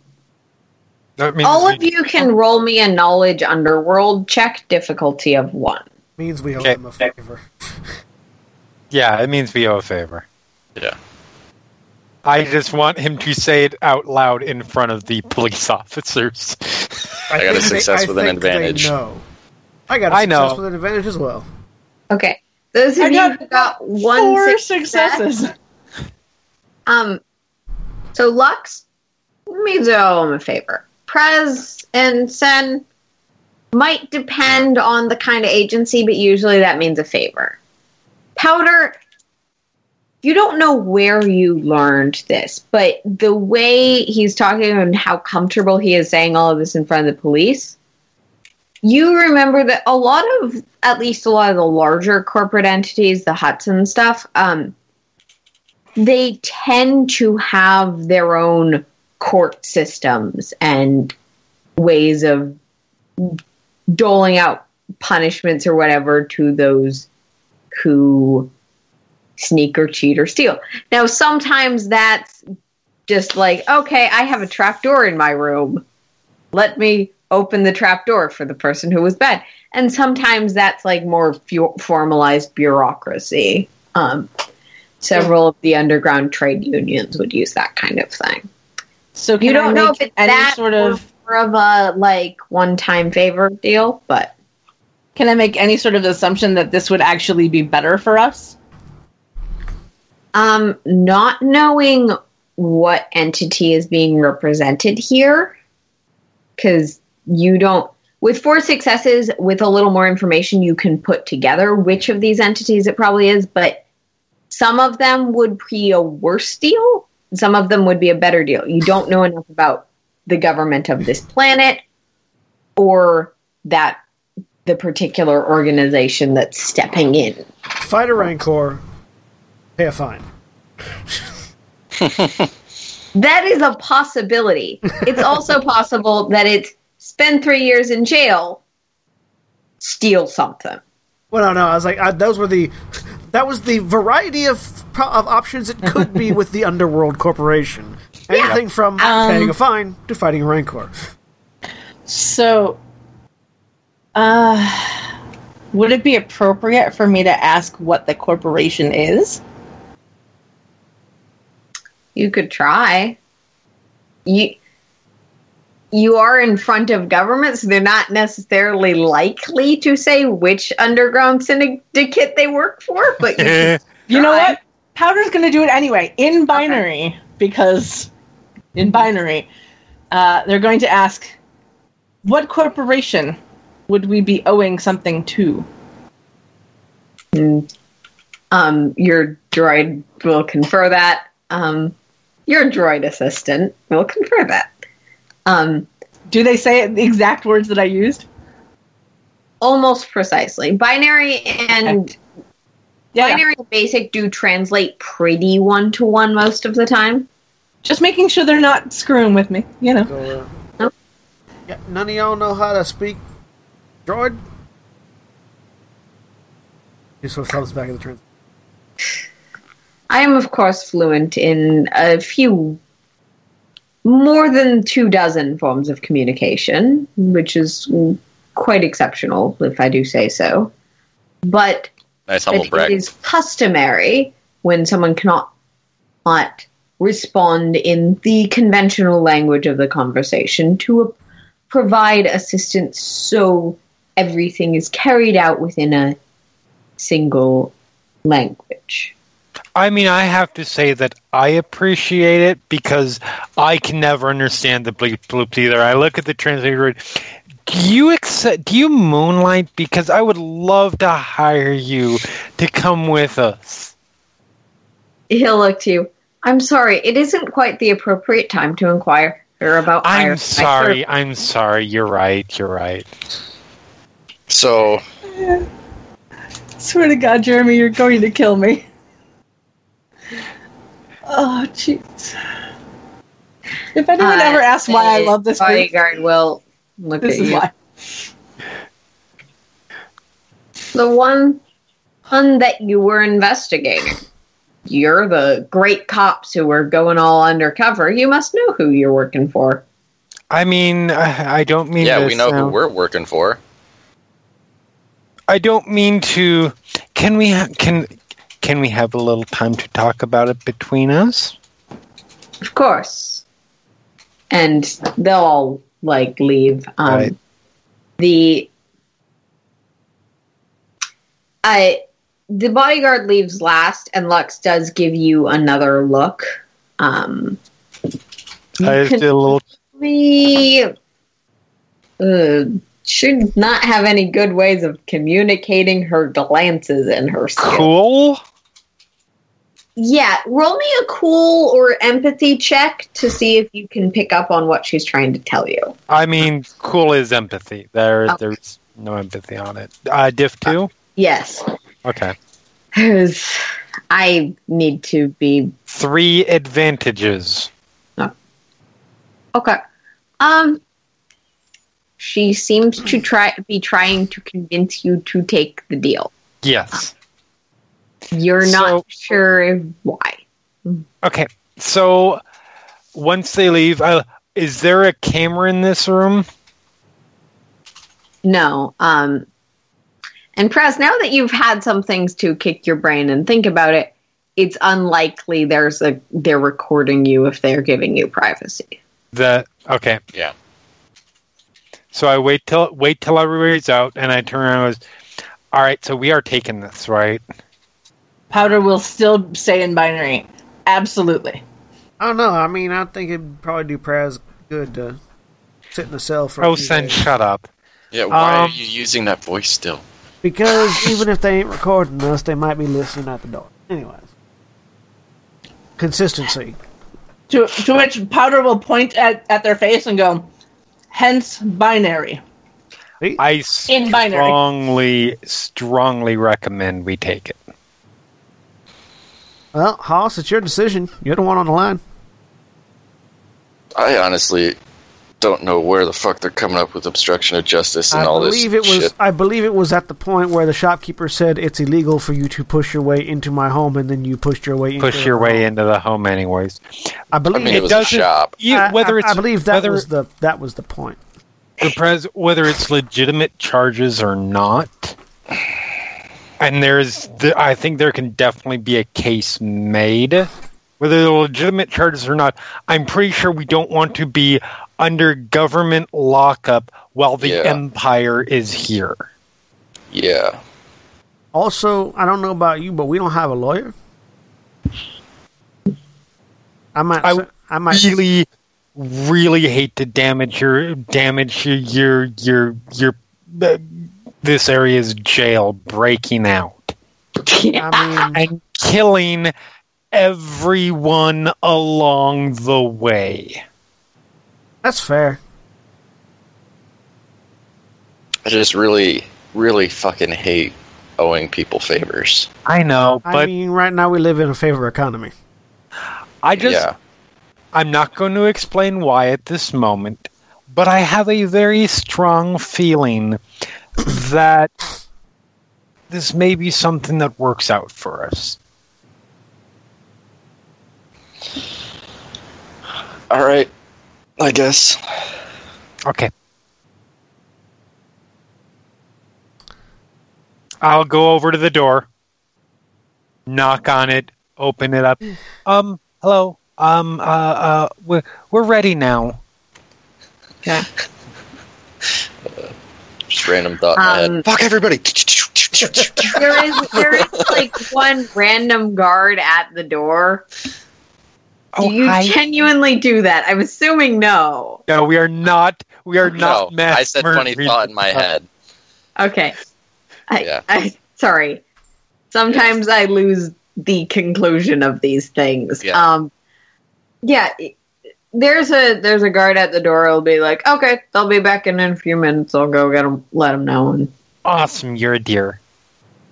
S2: all of you can roll me a knowledge underworld check, difficulty of one.
S1: Means we owe
S5: Okay.
S1: them a favor.
S5: Yeah, it means we owe a favor.
S3: Yeah.
S5: I just want him to say it out loud in front of the police officers.
S3: I got a
S1: think they-
S3: success
S1: I
S3: with an
S1: think they
S3: advantage.
S1: know. I got a
S5: I
S1: success
S5: know.
S1: with an advantage as well.
S2: Okay, those of
S4: I
S2: you
S4: got
S2: who got one
S4: Four
S2: success,
S4: successes.
S2: Um, so Lux means I owe him a favor. Praz and Sen might depend on the kind of agency, but usually that means a favor. Powder, you don't know where you learned this, but the way he's talking and how comfortable he is saying all of this in front of the police, you remember that a lot of, at least a lot of the larger corporate entities, the Hudson stuff, um, they tend to have their own court systems and ways of doling out punishments or whatever to those who sneak or cheat or steal. Now, sometimes that's just like, okay, I have a trap door in my room. Let me open the trap door for the person who was bad. And sometimes that's like more fu- formalized bureaucracy. Um, several of the underground trade unions would use that kind of thing.
S4: So can
S2: You don't know if it's
S4: any
S2: that
S4: sort of
S2: more of a like one-time favor deal, but
S4: can I make any sort of assumption that this would actually be better for us?
S2: um, not knowing what entity is being represented here, because you don't. With four successes, with a little more information, you can put together which of these entities it probably is, but some of them would be a worse deal. Some of them would be a better deal. You don't know enough about the government of this planet or that the particular organization that's stepping in.
S1: Fight a Rancor, pay a fine.
S2: That is a possibility. It's also possible that it's spend three years in jail, steal something.
S1: Well, no, no. I was like, I, those were the. That was the variety of of options it could be with the Underworld Corporation. Anything from
S4: Um,
S1: paying a fine to fighting a Rancor.
S4: So, uh, would it be appropriate for me to ask what the corporation is?
S2: You could try. You you are in front of government, so they're not necessarily likely to say which underground syndicate they work for. But you
S4: You know what? Powder's going to do it anyway in binary because in binary, uh, they're going to ask, "What corporation would we be owing something to?"
S2: um, your droid will confer that. Um, your droid assistant will confer that. Um,
S4: Do they say it, the exact words that I used?
S2: almost precisely. Binary and
S4: Yeah,
S2: binary and basic do translate pretty one to one most of the time.
S4: just making sure they're not screwing with me. You know.
S1: So, uh,
S2: Nope.
S1: yeah, none of y'all know how to speak droid? He sort of thumbs back at the trans.
S2: I am, of course, fluent in a few, more than two dozen forms of communication, which is quite exceptional, if I do say so. But
S3: Nice
S2: it
S3: brag.
S2: is customary when someone cannot not respond in the conventional language of the conversation to provide assistance so everything is carried out within a single language.
S5: I mean, I have to say that I appreciate it because I can never understand the bleep bloops either. I look at the translator. Do you accept? Do you moonlight? Because I would love to hire you to come with us.
S2: He'll look to you. I'm sorry, it isn't quite the appropriate time to inquire about
S5: I'm
S2: higher-
S5: sorry. I'm sorry. You're right. You're right.
S3: So
S4: Swear to God, Jeremy, you're going to kill me. Oh, jeez. If anyone
S2: Uh,
S4: ever asks why I love this group,
S2: bodyguard will look
S4: this
S2: at
S4: is
S2: you.
S4: why.
S2: The one, one that you were investigating. You're the great cops who were going all undercover. You must know who you're working for.
S5: I mean, I I don't mean.
S3: yeah,
S5: to
S3: we know who we're working for.
S5: I don't mean to. Can we ha- can can we have a little time to talk about it between us?
S2: Of course. And they'll all like leave. Um,
S5: Right.
S2: The I the bodyguard leaves last, and Lux does give you another look. Um,
S5: I did a little.
S2: we uh, should not have any good ways of communicating her glances and her.
S5: Cool.
S2: Yeah, roll me a cool or empathy check to see if you can pick up on what she's trying to tell you.
S5: I mean, cool is empathy. There,
S2: Okay.
S5: there's no empathy on it. Uh, diff two.
S2: Yes,
S5: Okay.
S2: I need to be
S5: Three advantages.
S2: okay. Um, she seems to try be trying to convince you to take the deal.
S5: Yes.
S2: You're
S5: So-
S2: not sure why.
S5: Okay. So once they leave, uh, is there a camera in this room?
S2: No. Um, and Praz, now that you've had some things to kick your brain and think about it, it's unlikely there's a they're recording you if they're giving you privacy.
S5: That okay.
S3: Yeah.
S5: So I wait till wait till everybody's out, and I turn around and goes, "All right, so we are taking this, right?"
S4: Powder will still stay in binary. Absolutely.
S1: I don't know. I mean, I think it'd probably do Praz good to sit in a cell for. a
S5: Oh,
S1: few
S5: sen, shut up.
S3: Yeah, why are
S5: Um,
S3: you using that voice still?
S1: Because even if they ain't recording us, they might be listening at the door. Anyways, consistency.
S4: To, to which Powder will point at, at their face and go, hence binary.
S5: I
S4: In binary.
S5: strongly, strongly recommend we take it.
S1: Well, Hoss, it's your decision. You're the one on the line.
S3: I honestly don't know where the fuck they're coming up with obstruction of justice and
S1: I
S3: all this
S1: believe it was.
S3: shit.
S1: I believe it was at the point where the shopkeeper said it's illegal for you to push your way into my home, and then you pushed your way. into
S5: Push your
S1: the
S5: way
S1: home.
S5: into the home, anyways.
S1: I
S3: I
S1: believe.
S3: mean,
S5: it
S3: it was a
S5: doesn't-
S3: shop.
S5: You, whether
S1: I,
S5: it's
S1: I believe that
S5: whether,
S1: was the that was the point.
S5: the pres, whether it's legitimate charges or not, and there's, the, I think there can definitely be a case made. Whether they're legitimate charges or not, I'm pretty sure we don't want to be under government lockup while the
S3: Yeah.
S5: empire is here.
S3: Yeah.
S1: Also, I don't know about you, but we don't have a lawyer. I might.
S5: I
S1: I, might.
S5: really, really hate to damage your damage your your your, your uh, this area's jail breaking out
S1: I mean,
S5: and killing everyone along the way.
S1: that's fair.
S3: I just really, really fucking hate owing people favors.
S5: I know,
S1: I
S5: but
S1: mean, right now we live in a favor economy.
S5: I just
S3: yeah.
S5: I'm not going to explain why at this moment, but I have a very strong feeling that this may be something that works out for us.
S3: All right. I guess.
S5: Okay. I'll go over to the door, knock on it, open it up. Um, hello. Um, uh, uh, we're we're ready now.
S4: Okay.
S3: Just random thought in my head.
S2: Um,
S3: Fuck everybody!
S2: there is there is like one random guard at the door.
S5: Oh,
S2: do you
S5: hi.
S2: genuinely do that? I'm assuming no.
S5: No, we are not. We are
S3: No,
S5: not. mass
S3: I said funny thought in my head.
S2: Okay. I,
S3: Yeah.
S2: I sorry. Sometimes I lose the conclusion of these things.
S3: Yeah.
S2: Um yeah, it- there's a there's a guard at the door. He'll be like, "Okay, they'll be back in a few minutes. I'll go get them, let them know." And
S5: Awesome, you're a deer.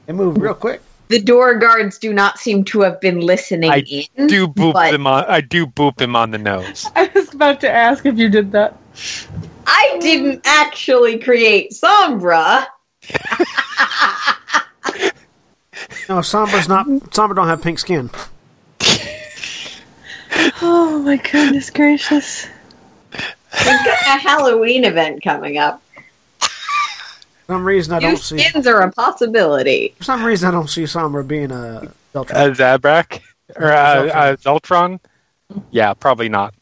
S1: They move real quick.
S2: the door guards do not seem to have been listening
S5: I
S2: in.
S5: Do boop
S2: but
S5: him on. I do boop him on the nose.
S4: I was about to ask if you did that.
S2: I didn't actually create Sombra.
S1: No, Sombra's not. Sombra don't have pink skin.
S4: Oh my goodness gracious.
S2: We've got a Halloween event coming up.
S1: For some reason, I
S2: New
S1: don't see.
S2: skins are a possibility.
S1: For some reason, I don't see Sombra being a Delta.
S5: Uh, Zabrak or a, uh, Zeltron? Yeah, probably not.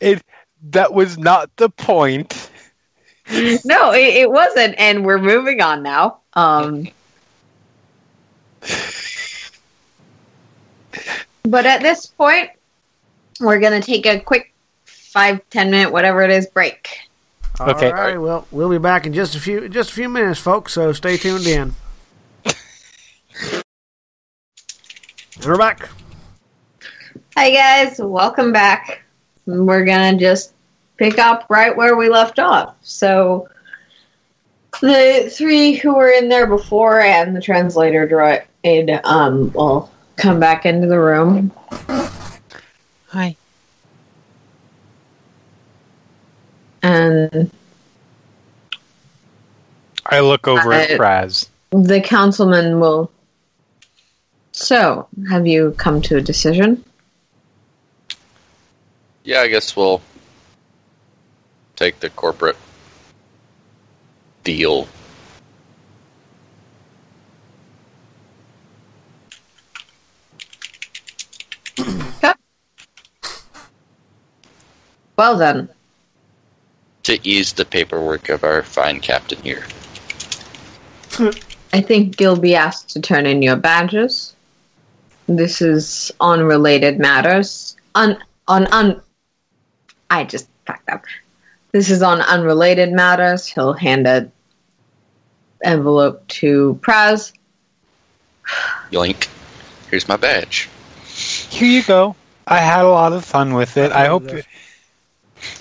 S5: It that was not the point.
S2: No, it, it wasn't, and we're moving on now. Um, but at this point, we're gonna take a quick five, ten minute, whatever it is, break.
S5: Okay.
S1: All right. Well, we'll be back in just a few just a few minutes, folks. So stay tuned in. We're back.
S2: Hi guys, welcome back. We're gonna just pick up right where we left off. So the three who were in there before and the translator droid um will come back into the room.
S5: Hi.
S2: And
S5: I look over at
S2: Uh,
S5: Praz.
S2: the councilman will So, have you come to a decision?
S3: Yeah, I guess we'll take the corporate deal.
S2: Well then,
S3: to ease the paperwork of our fine captain here.
S2: I think you'll be asked to turn in your badges. This is on related matters. On on un. I just fucked up. This is on unrelated matters. He'll hand a envelope to Praz.
S3: Yoink. Here's my badge.
S5: Here you go. I had a lot of fun with it. I hope.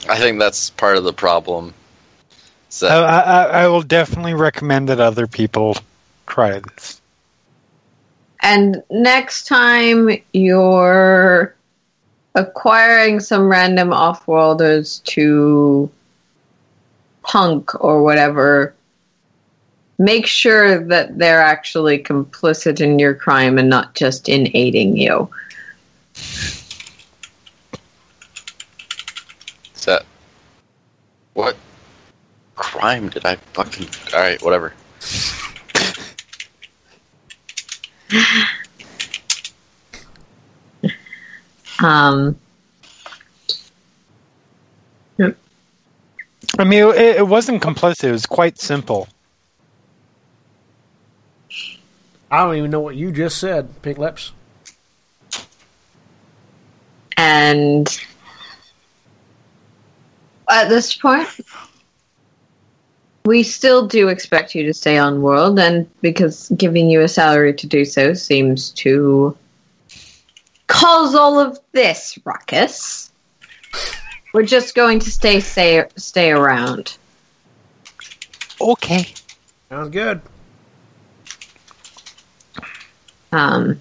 S3: I think that's part of the problem. So
S5: I, I, I will definitely recommend that other people try this.
S2: And next time you're acquiring some random off-worlders to punk or whatever, make sure that they're actually complicit in your crime and not just in aiding you.
S3: is that what crime did I fucking? All right, whatever.
S2: Um,
S5: I mean, it, it wasn't complicit. It was quite simple.
S1: I don't even know what you just said, Pink Lips.
S2: and at this point, we still do expect you to stay on world, and because giving you a salary to do so seems to cause all of this ruckus, we're just going to stay stay stay around.
S5: Okay.
S1: Sounds good.
S2: Um,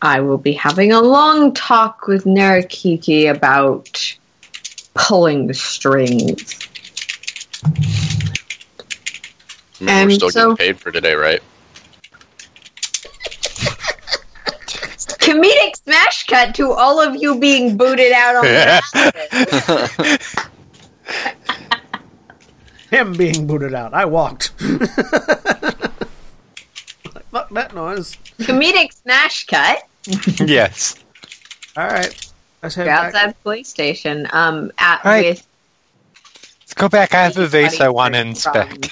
S2: I will be having a long talk with Narakiki about pulling the strings.
S3: I mean,
S2: And
S3: we're still
S2: so-
S3: getting paid for today, right?
S2: Comedic smash cut to all of you being booted out on the
S1: him being booted out. I walked. Fuck that noise.
S2: Comedic smash cut.
S5: yes.
S1: All right. Let's head
S2: You're
S1: back.
S2: outside the police station. Um, at
S5: Right.
S2: with
S5: Let's go back. I have a vase I want to inspect.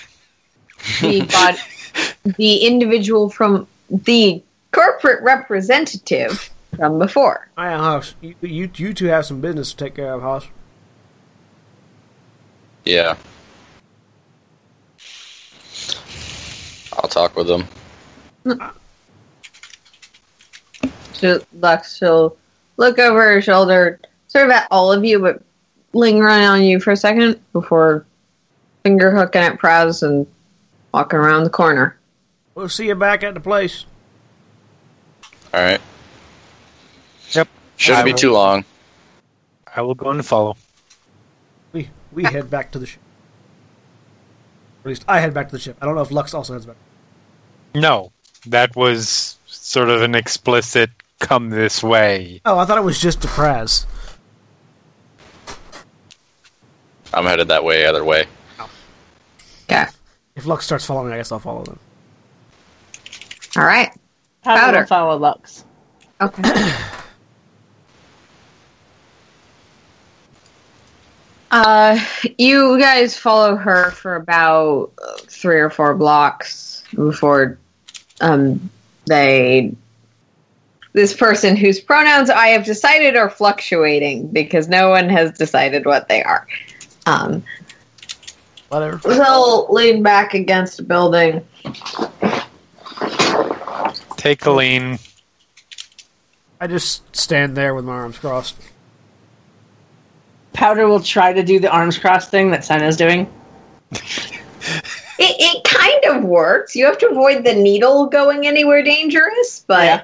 S2: the bod- the individual from the corporate representative from before.
S1: I am House. You, you, you two have some business to take care of, House.
S3: Yeah. I'll talk with them.
S2: She'll, Lux, she'll look over her shoulder, sort of at all of you, but linger on you for a second before finger hooking at Praz and walking around the corner.
S1: We'll see you back at the place.
S3: All right.
S5: Yep.
S3: Shouldn't
S5: I
S3: be
S5: will-
S3: too long.
S5: I will go and follow.
S1: We we head back to the ship. At least I head back to the ship. I don't know if Lux also heads back.
S5: No, that was sort of an explicit "come this way."
S1: Oh, I thought it was just to Praz.
S3: I'm headed that way either way.
S2: Okay.
S1: If Lux starts following, I guess I'll follow them.
S2: All right.
S4: Powder
S2: Powder.
S4: will follow Lux.
S2: Okay. uh, you guys follow her for about three or four blocks before um they this person whose pronouns I have decided are fluctuating because no one has decided what they are. Um,
S1: Whatever.
S2: they'll lean back against a building.
S5: Take a lean.
S1: I just stand there with my arms crossed.
S4: Powder will try to do the arms cross thing that Senna's doing.
S2: It, it kind of works. You have to avoid the needle going anywhere dangerous, but
S4: Yeah.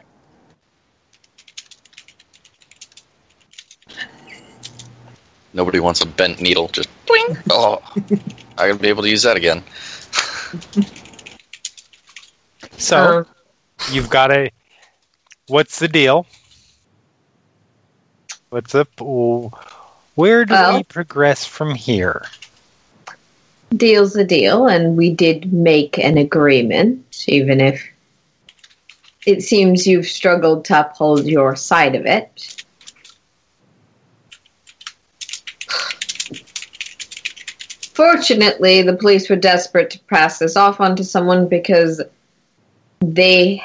S3: Nobody wants a bent needle. Just boing. Oh, I gotta be able to use that again.
S5: So
S2: Um,
S5: you've got a. What's the deal? What's up? Where do
S2: Well-
S5: we progress from here?
S2: Deal's a deal, and we did make an agreement, even if it seems you've struggled to uphold your side of it. Fortunately, the police were desperate to pass this off onto someone because they,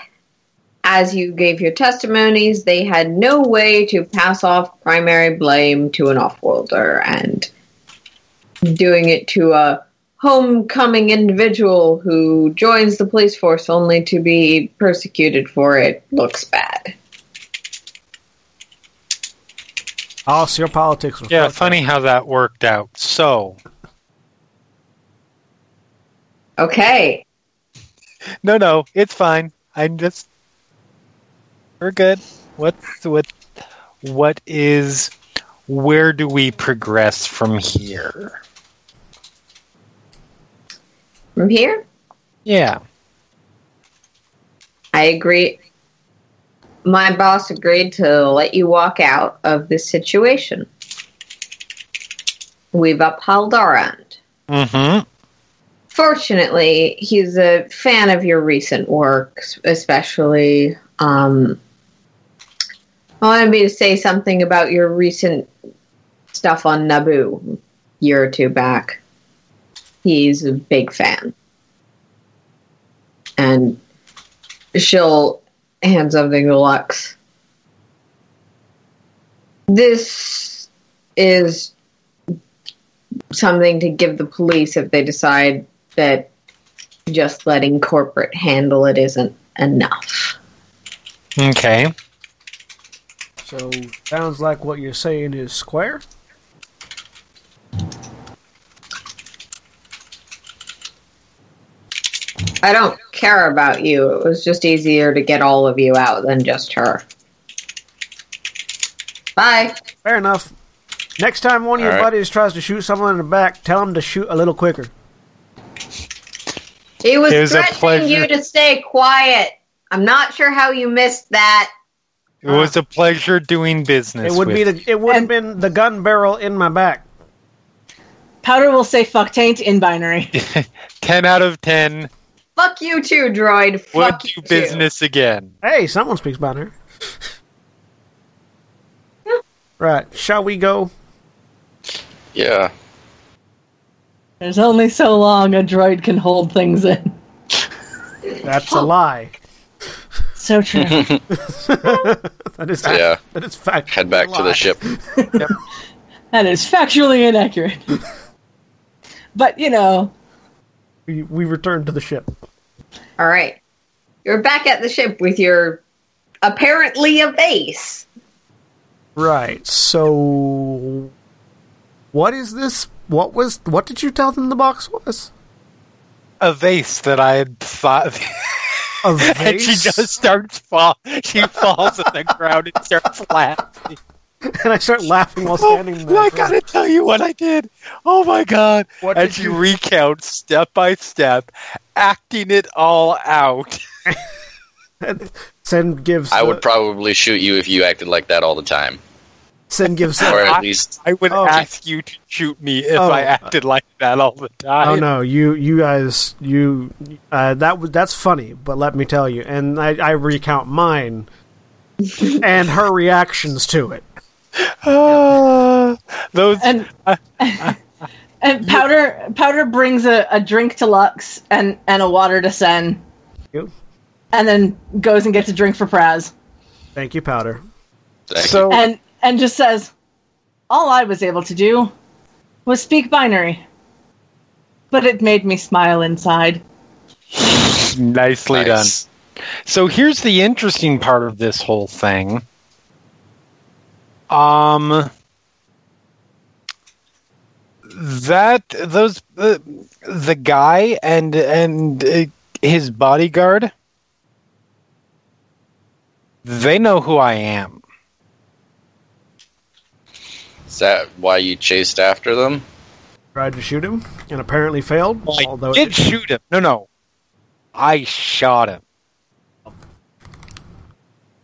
S2: as you gave your testimonies, they had no way to pass off primary blame to an off-worlder, and doing it to a homecoming individual who joins the police force only to be persecuted for it looks bad.
S1: Oh, so your politics was
S5: Yeah,
S1: fucked
S5: funny how that worked out. So,
S2: Okay.
S5: no, no, it's fine. I'm just. We're good. What's what? What is? Where do we progress from here?
S2: From here,
S5: Yeah.
S2: I agree. My boss agreed to let you walk out of this situation. We've upheld our end.
S5: Mm-hmm.
S2: Fortunately, he's a fan of your recent work, especially. Um, I wanted me to say something about your recent stuff on Naboo a year or two back. He's a big fan. And she'll hand something to Lux. This is something to give the police if they decide that just letting corporate handle it isn't enough.
S5: Okay.
S1: So sounds like what you're saying is square.
S2: I don't care about you. It was just easier to get all of you out than just her. Bye.
S1: Fair enough. Next time one of your
S3: All right.
S1: buddies tries to shoot someone in the back, tell him to shoot a little quicker.
S2: He was,
S5: It was a
S2: threatening
S5: pleasure.
S2: you to stay quiet. I'm not sure how you missed that.
S5: It was a pleasure doing business.
S1: It would be
S5: with
S1: the it would have
S4: And-
S1: been the gun barrel in my back.
S4: Powder will say fuck taint in binary.
S5: 10 out of 10
S2: Fuck you too, droid.
S5: would
S2: Fuck
S5: do
S2: you too.
S5: business again.
S1: Hey, someone speaks binary. right. Shall we go?
S3: Yeah.
S4: There's only so long a droid can hold things in.
S1: That's a lie.
S4: So true.
S1: That is
S3: Yeah.
S1: That is fact.
S3: Head back to the ship.
S4: that is factually inaccurate. but, you know,
S1: We, we return to the ship.
S2: All right. You're back at the ship with your apparently a base.
S1: Right. So, what is this? What was? What did you tell them the box was?
S5: A vase that I had thought.
S1: A vase.
S5: and she just starts fall. She falls on the ground and starts laughing.
S1: and I start laughing while standing there.
S5: I gotta tell you what I did. Oh my god!
S1: What
S5: and
S1: did
S5: she
S1: you-
S5: recounts step by step, acting it all out.
S1: Sen gives.
S3: I
S1: the-
S3: would probably shoot you if you acted like that all the time.
S1: Sen gives.
S3: Or
S5: I-
S3: at least
S5: I would
S1: Oh.
S5: ask you to shoot me if
S1: Oh.
S5: I acted like that all the time.
S1: Oh no, you you guys you uh, that was that's funny, but let me tell you, and I, I recount mine and her reactions to it.
S5: Ah, those
S4: and and powder powder brings a, a drink to Lux and and a water to Sen,
S1: You.
S4: and then goes and gets a drink for Praz,
S1: Thank you, Powder.
S3: Thank
S5: so
S4: and and just says, "All I was able to do was speak binary, but it made me smile inside."
S5: nicely
S3: nice.
S5: done. So here's the interesting part of this whole thing. Um, that those the the guy and and uh, his bodyguard, they know who I am.
S3: Is that why you chased after them?
S1: Tried to shoot him and apparently failed.
S5: Well, I
S1: although
S5: did
S1: it,
S5: shoot him. No, no, I shot him.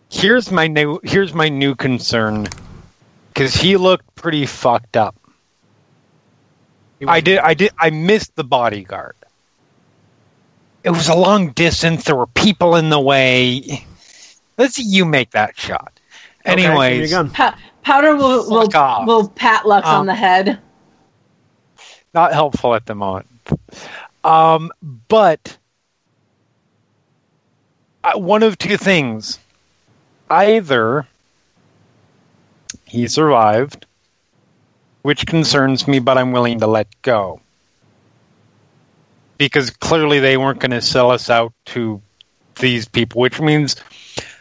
S5: Here's my new here's my new concern because he looked pretty fucked up. I did I did I missed the bodyguard. It was a long distance. There were people in the way. Let's see you make that shot.
S1: Okay, give me your
S5: Anyways,
S1: gun.
S4: Pa- powder will will,
S5: Fuck
S4: will pat luck
S5: Um,
S4: on the head.
S5: not helpful at the moment. Um, but uh, one of two things: either he survived, which concerns me, but I'm willing to let go because clearly they weren't going to sell us out to these people, which means,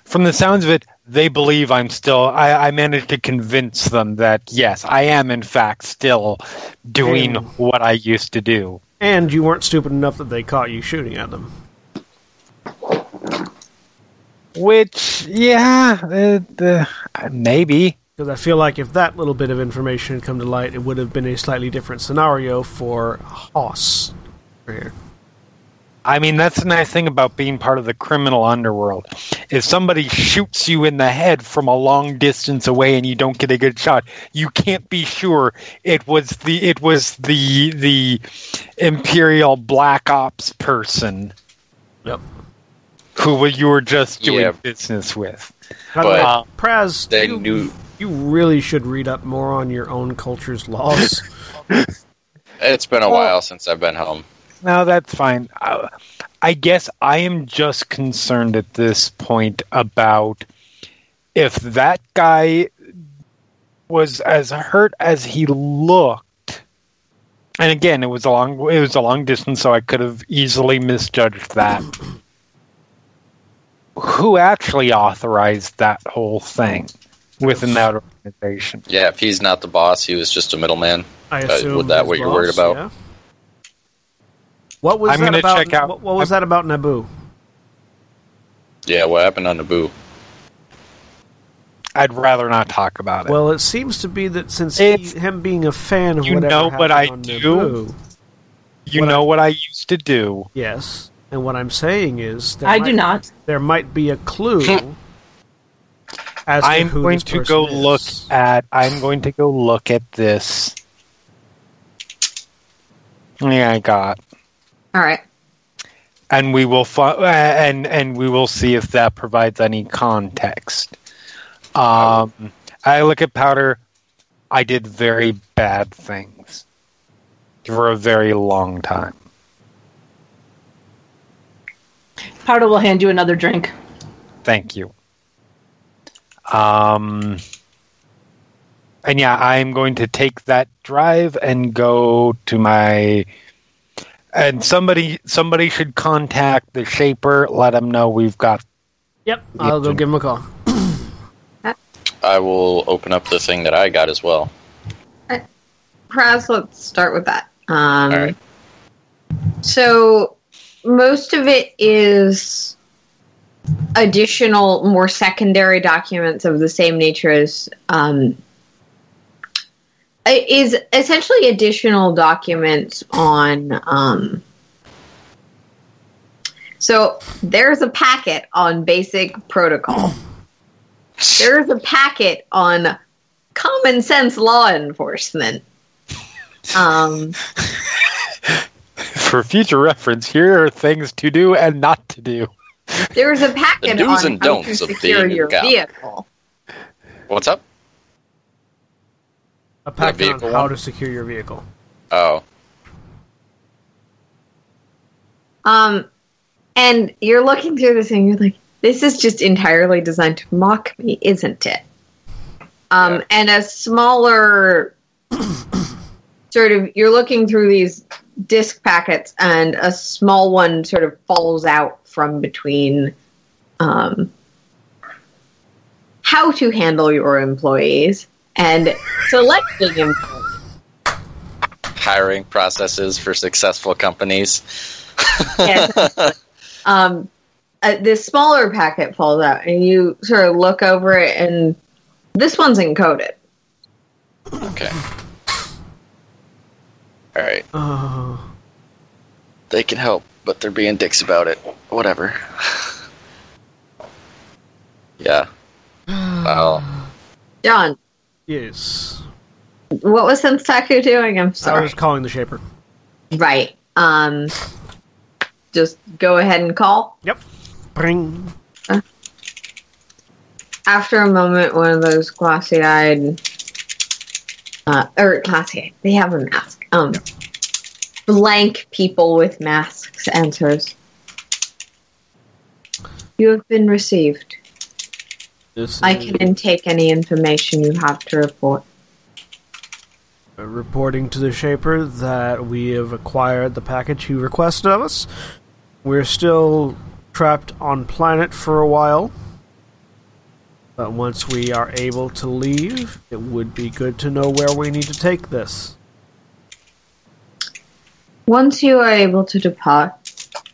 S5: from the sounds of it, they believe I'm still. I, I managed to convince them that yes, I am in fact still doing
S1: And-
S5: what I used to do.
S1: And you weren't stupid enough that they caught you shooting at them.
S5: Which, yeah, uh, uh, maybe.
S1: Because I feel like if that little bit of information had come to light, it would have been a slightly different scenario for Hoss. Here.
S5: I mean, that's the nice thing about being part of the criminal underworld. If somebody shoots you in the head from a long distance away and you don't get a good shot, you can't be sure it was the it was the the Imperial Black Ops person
S1: Yep.
S5: who you were just doing
S3: Yeah.
S5: business with.
S1: By the way,
S3: But
S1: Praz,
S3: they
S1: you,
S3: knew-
S1: you really should read up more on your own culture's laws.
S3: It's been a
S5: Well-
S3: while since I've been home.
S5: No, that's fine. I, I guess I am just concerned at this point about if that guy was as hurt as he looked. And again, it was a long it was a long distance, so I could have easily misjudged that. Who actually authorized that whole thing within that organization?
S3: Yeah, if he's not the boss, he was just a middleman.
S1: I
S3: Uh,
S1: assume.
S3: would that
S1: his
S3: what you're worried about?
S1: yeah. What was
S5: I'm
S1: that
S5: gonna
S1: about?
S5: check out-
S1: What, what was that about Naboo?
S3: Yeah, what happened on Naboo?
S5: I'd rather not talk about it.
S1: Well, it seems to be that since he, him being a fan of
S5: You
S1: whatever
S5: know what I do?
S1: Naboo,
S5: you
S1: what
S5: know
S1: I-
S5: what I used to do.
S1: yes. And what I'm saying is, there
S4: I
S1: might,
S4: do not.
S1: There might be a clue. as to
S5: I'm
S1: who
S5: going
S1: this
S5: to go
S1: is.
S5: look at. I'm going to go look at this Yeah, I got.
S2: All right.
S5: And we will fi- uh, and and we will see if that provides any context. Um, I look at powder. I did very bad things for a very long time.
S4: Powder will hand you another drink.
S5: Thank you. Um, and yeah, I'm going to take that drive and go to my. And somebody, somebody should contact the shaper. Let them know we've got.
S1: Yep, I'll go give him a call.
S3: I will open up the thing that I got as well.
S2: Praz, let's start with that. Um,
S3: All right.
S2: So most of it is additional, more secondary documents of the same nature as um, is essentially additional documents on. Um, so there's a packet on basic protocol. There's a packet on common sense law enforcement. Um,
S5: For future reference, here are things to do and not to do.
S2: There's a packet
S3: The do's
S2: on
S3: and
S2: how
S3: don'ts
S2: to
S3: of
S2: secure
S3: being
S2: your
S3: cop.
S2: vehicle.
S3: What's up?
S1: A packet on
S3: vehicle
S1: how
S3: one?
S1: to secure your vehicle.
S3: Oh,
S2: Um, and you're looking through this and you're like, this is just entirely designed to mock me, isn't it? Um,
S3: Yeah.
S2: and a smaller sort of, you're looking through these disk packets and a small one sort of falls out from between um, how to handle your employees and selecting employees.
S3: hiring processes for successful companies.
S2: Yes. um, uh, this smaller packet falls out, and you sort of look over it, and this one's encoded.
S3: okay. All right.
S1: Oh,
S3: They can help, but they're being dicks about it. Whatever. yeah. Well,
S2: John,
S1: yes.
S2: what was Senstaku doing? I'm sorry.
S1: I was calling the shaper.
S2: Right. Um, just go ahead and call.
S1: Yep. Bring.
S2: After a moment, one of those glassy-eyed, uh, or glassy-eyed, they have a mask. Um, blank people with masks answers. You have been received.
S1: This
S2: I can intake any information you have to report.
S1: reporting to the shaper that we have acquired the package you requested of us. We're still trapped on planet for a while. But once we are able to leave, it would be good to know where we need to take this.
S2: Once you are able to depart,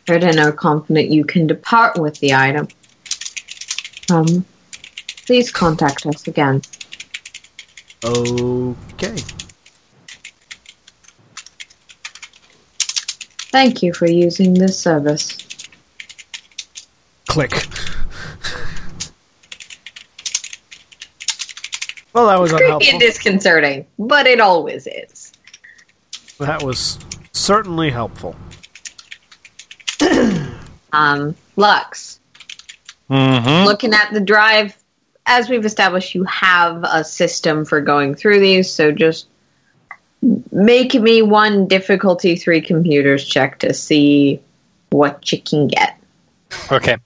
S2: Fred and are confident you can depart with the item. Um, please contact us again.
S1: Okay.
S2: Thank you for using this service.
S1: Click. well, that was
S2: Creepy
S1: unhelpful.
S2: and disconcerting, but it always is.
S1: That was certainly helpful.
S2: Um, Lux,
S5: Mm-hmm.
S2: looking at the drive, as we've established, you have a system for going through these, so just make me one difficulty three computers check to see what you can get.
S5: Okay.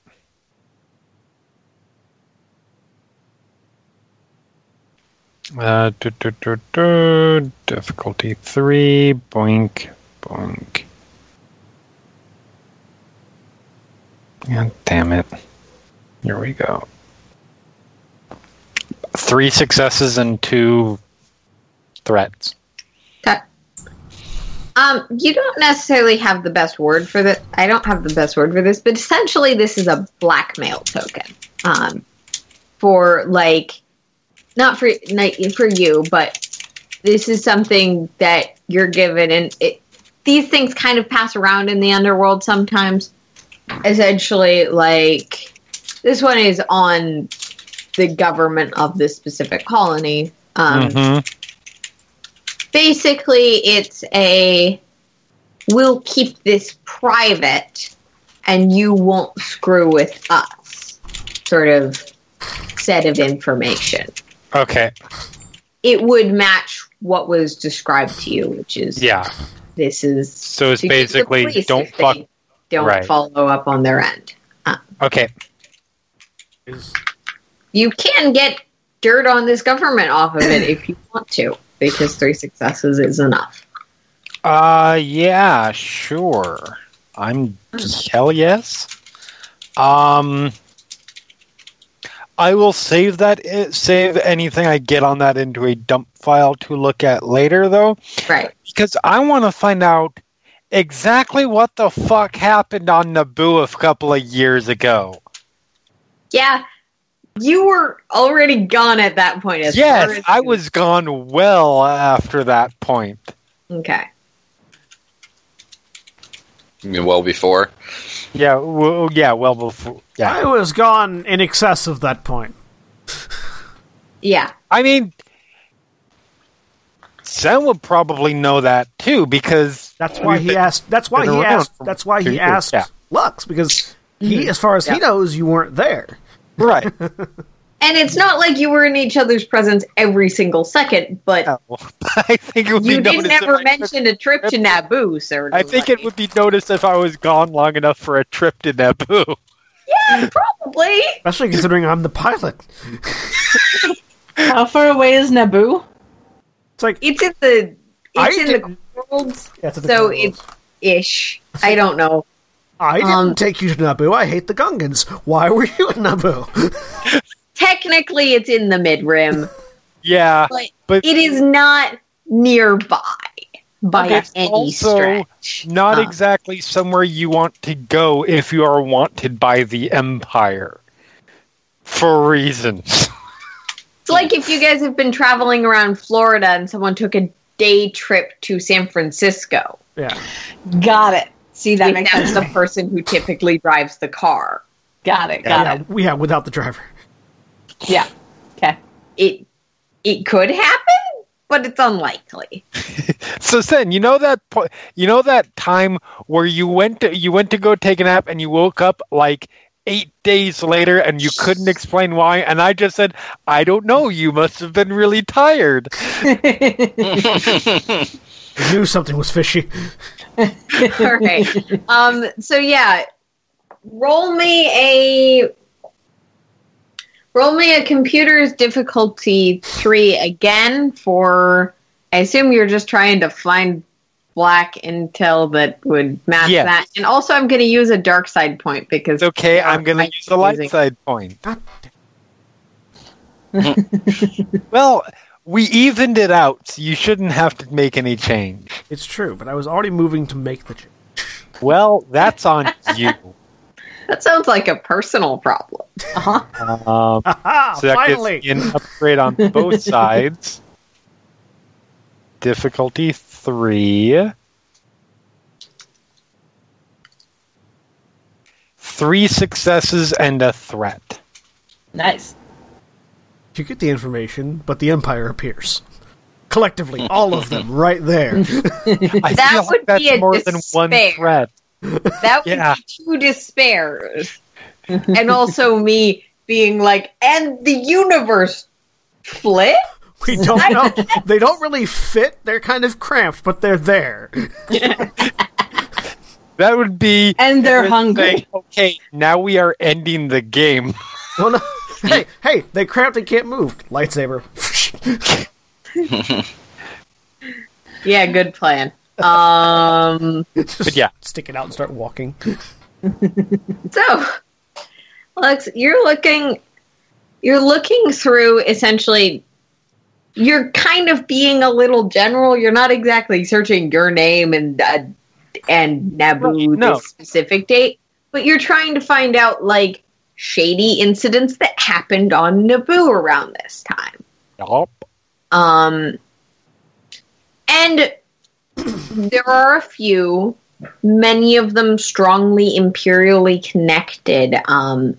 S5: Uh, difficulty three. Boink, boink. God damn it. Here we go. Three successes and two threats.
S2: Um, you don't necessarily have the best word for this. I don't have the best word for this, but essentially, this is a blackmail token. Um, for like, not for not for you, but this is something that you're given, and it, these things kind of pass around in the underworld sometimes. Essentially, like this one is on the government of this specific colony. Um,
S5: Mhm.
S2: basically it's a we'll keep this private and you won't screw with us sort of set of information.
S5: Okay.
S2: It would match what was described to you, which is
S5: Yeah.
S2: This is
S5: So it's
S2: to keep the
S5: basically don't fuck.
S2: don't
S5: right.
S2: follow up on their end.
S5: Okay.
S2: You can get dirt on this government off of it if you want to, because three successes is enough.
S5: Uh, yeah, sure. I'm hell yes. Um, I will save that. eh, Save anything I get on that into a dump file to look at later, though,
S2: Right.
S5: because I want to find out exactly what the fuck happened on Naboo a couple of years ago.
S2: Yeah. You were already gone at that point. As
S5: yes,
S2: as
S5: I was gone well after that point.
S2: okay.
S3: You mean well before?
S5: Yeah, well, yeah, well before. Yeah,
S1: I was gone in excess of that point.
S2: Yeah.
S5: I mean, Sam would probably know that too because
S1: That's why he
S5: been-
S1: asked. That's why he asked. That's why he
S5: years,
S1: asked
S5: yeah.
S1: Lux because he, mm-hmm. as far as he knows, you weren't there.
S5: right.
S2: And it's not like you were in each other's presence every single second, but
S5: Oh, I think it would
S2: you
S5: be
S2: did
S5: noticed.
S2: never
S5: if I,
S2: mention a trip to Naboo, sir.
S5: I think it would be noticed if I was gone long enough for a trip to Naboo.
S2: Yeah, probably.
S1: Especially considering I'm the pilot.
S4: How far away is Naboo?
S1: It's like
S2: It's in the
S1: I
S2: it's in the
S1: didn't-
S2: worlds,
S1: Yeah, it's the
S2: so
S1: Corals.
S2: it's ish. I don't know.
S1: I didn't
S2: um,
S1: take you to Naboo. I hate the Gungans. Why were you in Naboo?
S2: Technically, it's in the mid rim,
S5: Yeah,
S2: but,
S5: but
S2: it is not nearby by
S5: Okay,
S2: any
S5: also
S2: stretch.
S5: not
S2: Uh,
S5: exactly somewhere you want to go if you are wanted by the Empire for reasons.
S2: It's like if you guys have been traveling around Florida and someone took a day trip to San Francisco.
S1: yeah.
S4: Got it. See, that makes
S2: that's
S4: sense.
S2: the person who typically drives the car.
S4: Got it. Got
S1: yeah,
S4: it.
S1: we have without the driver.
S4: Yeah. Okay.
S2: It it could happen, but it's unlikely.
S5: So then, you know that po- you know that time where you went to you went to go take a nap and you woke up like eight days later and you couldn't explain why, and I just said, "I don't know. You must have been really tired."
S1: I knew something was fishy.
S2: All right. Um. So yeah, roll me a roll me a computer's difficulty three again for. I assume you're just trying to find black intel that would match
S5: Yes.
S2: that, and also I'm going to use a dark side point because
S5: It's okay. I'm going to use the light
S2: using-
S5: side point. Well, we evened it out, so you shouldn't have to make any change.
S1: It's true, but I was already moving to make the change.
S5: Well, that's on you.
S2: That sounds like a personal problem.
S4: Uh-huh.
S5: Um, so that
S1: finally!
S5: gets an upgrade on both sides. Difficulty three. Three successes and a threat.
S4: Nice.
S1: You get the information, but the Empire appears. Collectively, all of them, right there.
S5: I
S2: That
S5: feel
S2: would
S5: like that's
S2: be a
S5: more than one threat.
S2: That would
S5: Yeah.
S2: be two despairs. and also me being like, and the universe split?
S1: We don't know. They don't really fit. They're kind of cramped, but they're there.
S5: That would be.
S4: And they're
S5: say,
S4: hungry.
S5: okay, now we are ending the game.
S1: Well, no. Hey, hey, they cramped and can't move. Lightsaber.
S2: Yeah, good plan. Um,
S1: Just
S5: yeah.
S1: Stick it out and start walking.
S2: so, Lux, you're looking, you're looking through essentially. You're kind of being a little general. You're not exactly searching your name and uh, and Naboo
S5: No.
S2: this specific date, but you're trying to find out like shady incidents that happened on Naboo around this time.
S5: Yup.
S2: Um, and there are a few, many of them strongly imperially connected. Um,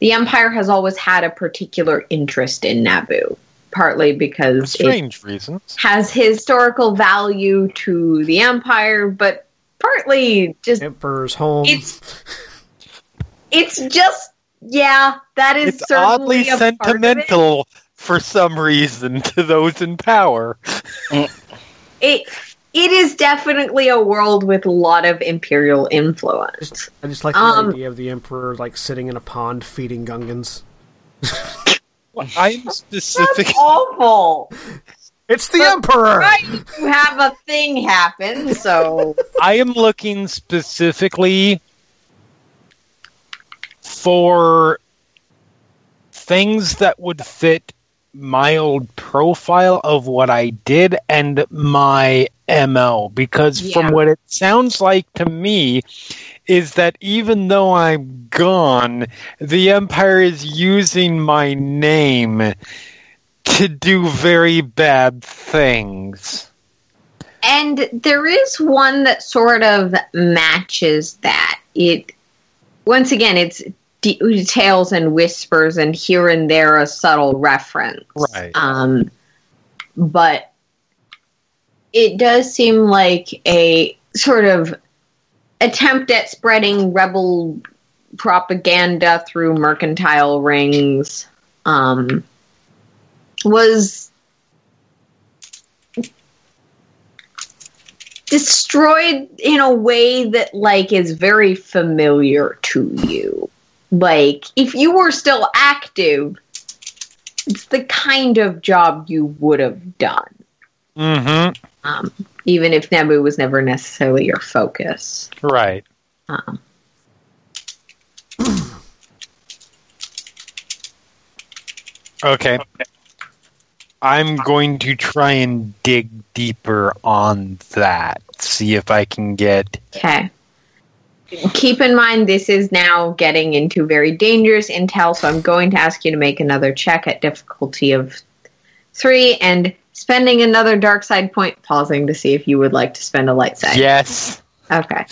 S2: the Empire has always had a particular interest in Naboo, partly
S5: For
S2: because it
S5: strange reasons.
S2: has historical value to the Empire, but partly just
S1: Emperor's home.
S2: it's it's just yeah, that is
S5: It's
S2: certainly
S5: oddly
S2: a part of it.
S5: sentimental for some reason to those in power.
S2: It it is definitely a world with a lot of imperial influence.
S1: I just like the
S2: Um,
S1: idea of the Emperor like sitting in a pond feeding Gungans.
S5: I'm
S2: That's
S5: specific.
S2: awful.
S1: It's the
S2: But-
S1: Emperor.
S2: Right, you have a thing happen, so
S5: I am looking specifically for things that would fit my old profile of what I did and my ML because
S2: Yeah.
S5: from what it sounds like to me is that even though I'm gone the empire is using my name to do very bad things.
S2: and there is one that sort of matches that. It once again, it's details and whispers, and here and there a subtle reference.
S5: Right.
S2: Um, but it does seem like a sort of attempt at spreading rebel propaganda through mercantile rings. Um, was destroyed in a way that like is very familiar to you like if you were still active it's the kind of job you would have done
S5: Mhm.
S2: um, even if Naboo was never necessarily your focus
S5: Right.
S2: um,
S5: Okay. I'm going to try and dig deeper on that. See if I can get.
S2: okay keep in mind this is now getting into very dangerous intel so i'm going to ask you to make another check at difficulty of three and spending another dark side point pausing to see if you would like to spend a light side
S5: Yes.
S2: okay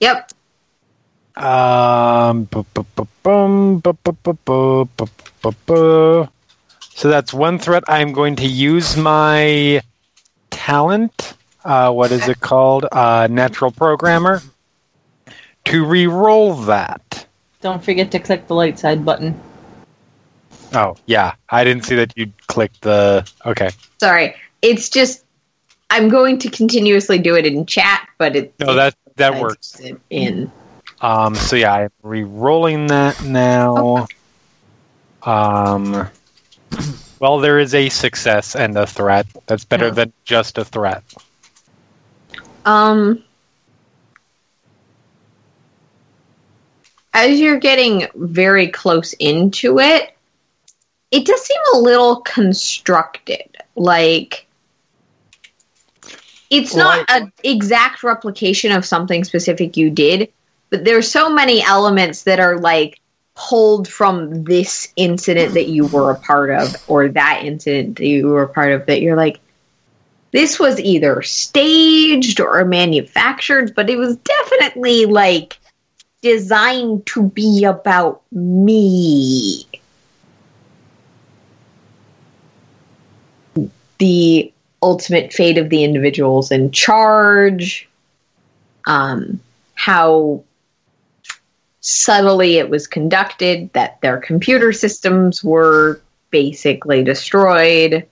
S2: yep
S5: Um. bu- bu- bu- bum, bu- bu- bu- bu- bu- bu- bu. So that's one threat. I'm going to use my talent. Uh, what is it called? Uh, natural programmer. To re-roll that.
S4: Don't forget to click the light side button.
S5: Oh yeah, I didn't see that you clicked the. Okay.
S2: sorry it's just i'm going to continuously do it in chat but it
S5: No, that that
S2: I
S5: works.
S2: in
S5: Um, so yeah, I'm re-rolling that now. Um, well, there is a success and a threat. That's better
S2: Yeah.
S5: than just a threat.
S2: Um, as you're getting very close into it, it does seem a little constructed. Like it's not an exact replication of something specific you did, but there's so many elements that are like pulled from this incident that you were a part of or that incident that you were a part of that you're like this was either staged or manufactured, but it was definitely like designed to be about me. The ultimate fate of the individuals in charge, um, how subtly it was conducted, that their computer systems were basically destroyed.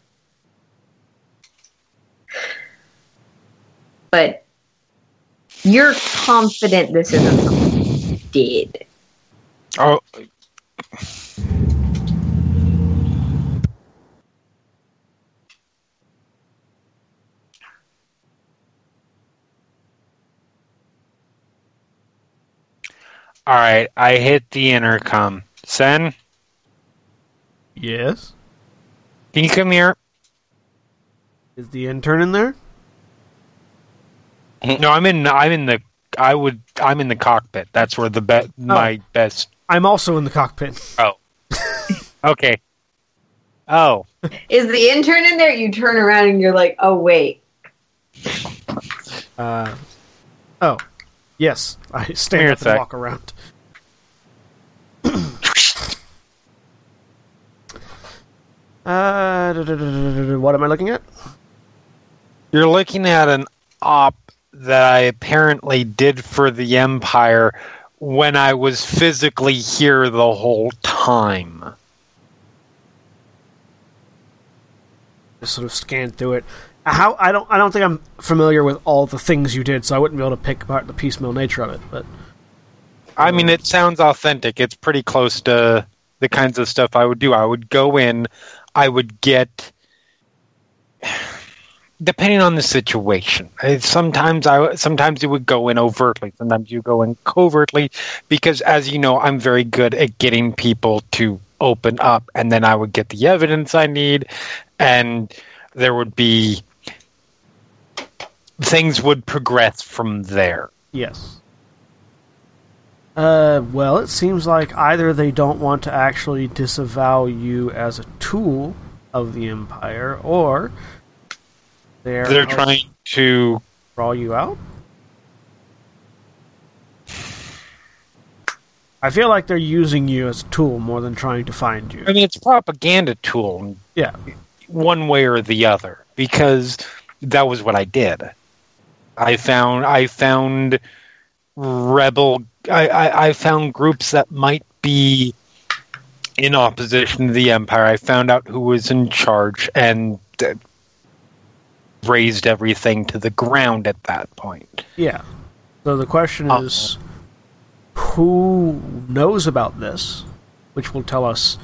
S2: But you're confident this isn't something you did.
S5: Oh, all right. I hit the intercom. Sen,
S1: Yes.
S5: can you come here?
S1: Is the intern in there?
S5: No, I'm in. I'm in the. I would. I'm in the cockpit. That's where the be- my best.
S1: I'm also in the cockpit. Oh.
S5: okay. Oh,
S2: Is the intern in there? You turn around and you're like, oh, wait.
S1: Uh, oh, yes. I stand
S5: here
S1: up and
S5: sec.
S1: walk around. uh, what am I looking at?
S5: You're looking at an op that I apparently did for the Empire when I was physically here the whole time.
S1: Just sort of scan through it. How I don't I don't think I'm familiar with all the things you did, so I wouldn't be able to pick apart the piecemeal nature of it. But
S5: I mean, it sounds authentic. It's pretty close to the kinds of stuff I would do. I would go in, I would get, depending on the situation. Sometimes I, sometimes you would go in overtly. Sometimes you go in covertly, because as you know, I'm very good at getting people to open up, and then I would get the evidence I need, and there would be things would progress from there.
S1: yes. Uh, well, it seems like either they don't want to actually disavow you as a tool of the Empire, or they're
S5: They're trying to
S1: draw you out. I feel like they're using you as a tool more than trying to find you.
S5: I mean, it's a propaganda tool,
S1: Yeah,
S5: one way or the other, because that was what I did. I found I found rebel. I, I, I found groups that might be in opposition to the empire. I found out who was in charge and razed everything to the ground at that point.
S1: yeah. So the question
S5: Uh,
S1: is, who knows about this, which will tell us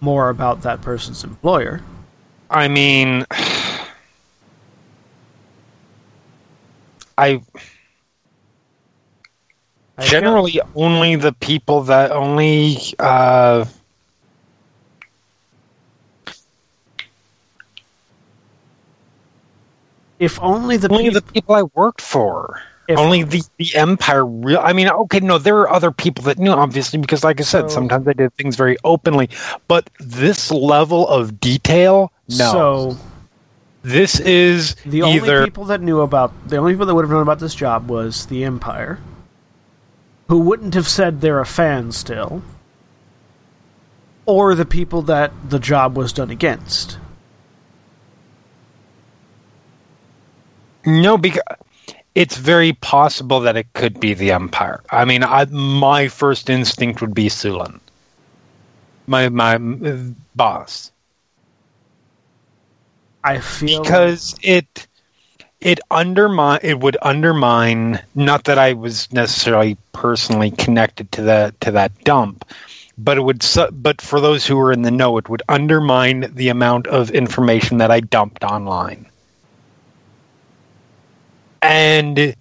S1: more about that person's employer.
S5: I mean, I
S1: I
S5: generally only the people that only uh,
S1: if only the
S5: only
S1: peop-
S5: the people I worked for.
S1: if-
S5: only the the empire real i mean okay no there are other people that knew obviously because like i said
S1: So-
S5: sometimes i did things very openly but this level of detail no
S1: So
S5: this is
S1: the
S5: either
S1: only people that knew about the only people that would have known about this job was the Empire, who wouldn't have said they're a fan still, or the people that the job was done against.
S5: No, because it's very possible that it could be the Empire. I mean, I, my first instinct would be Sulan, my my boss,
S1: I feel
S5: because it it undermine it would undermine. Not that I was necessarily personally connected to that to that dump, but it would. But for those who were in the know, it would undermine the amount of information that I dumped online. And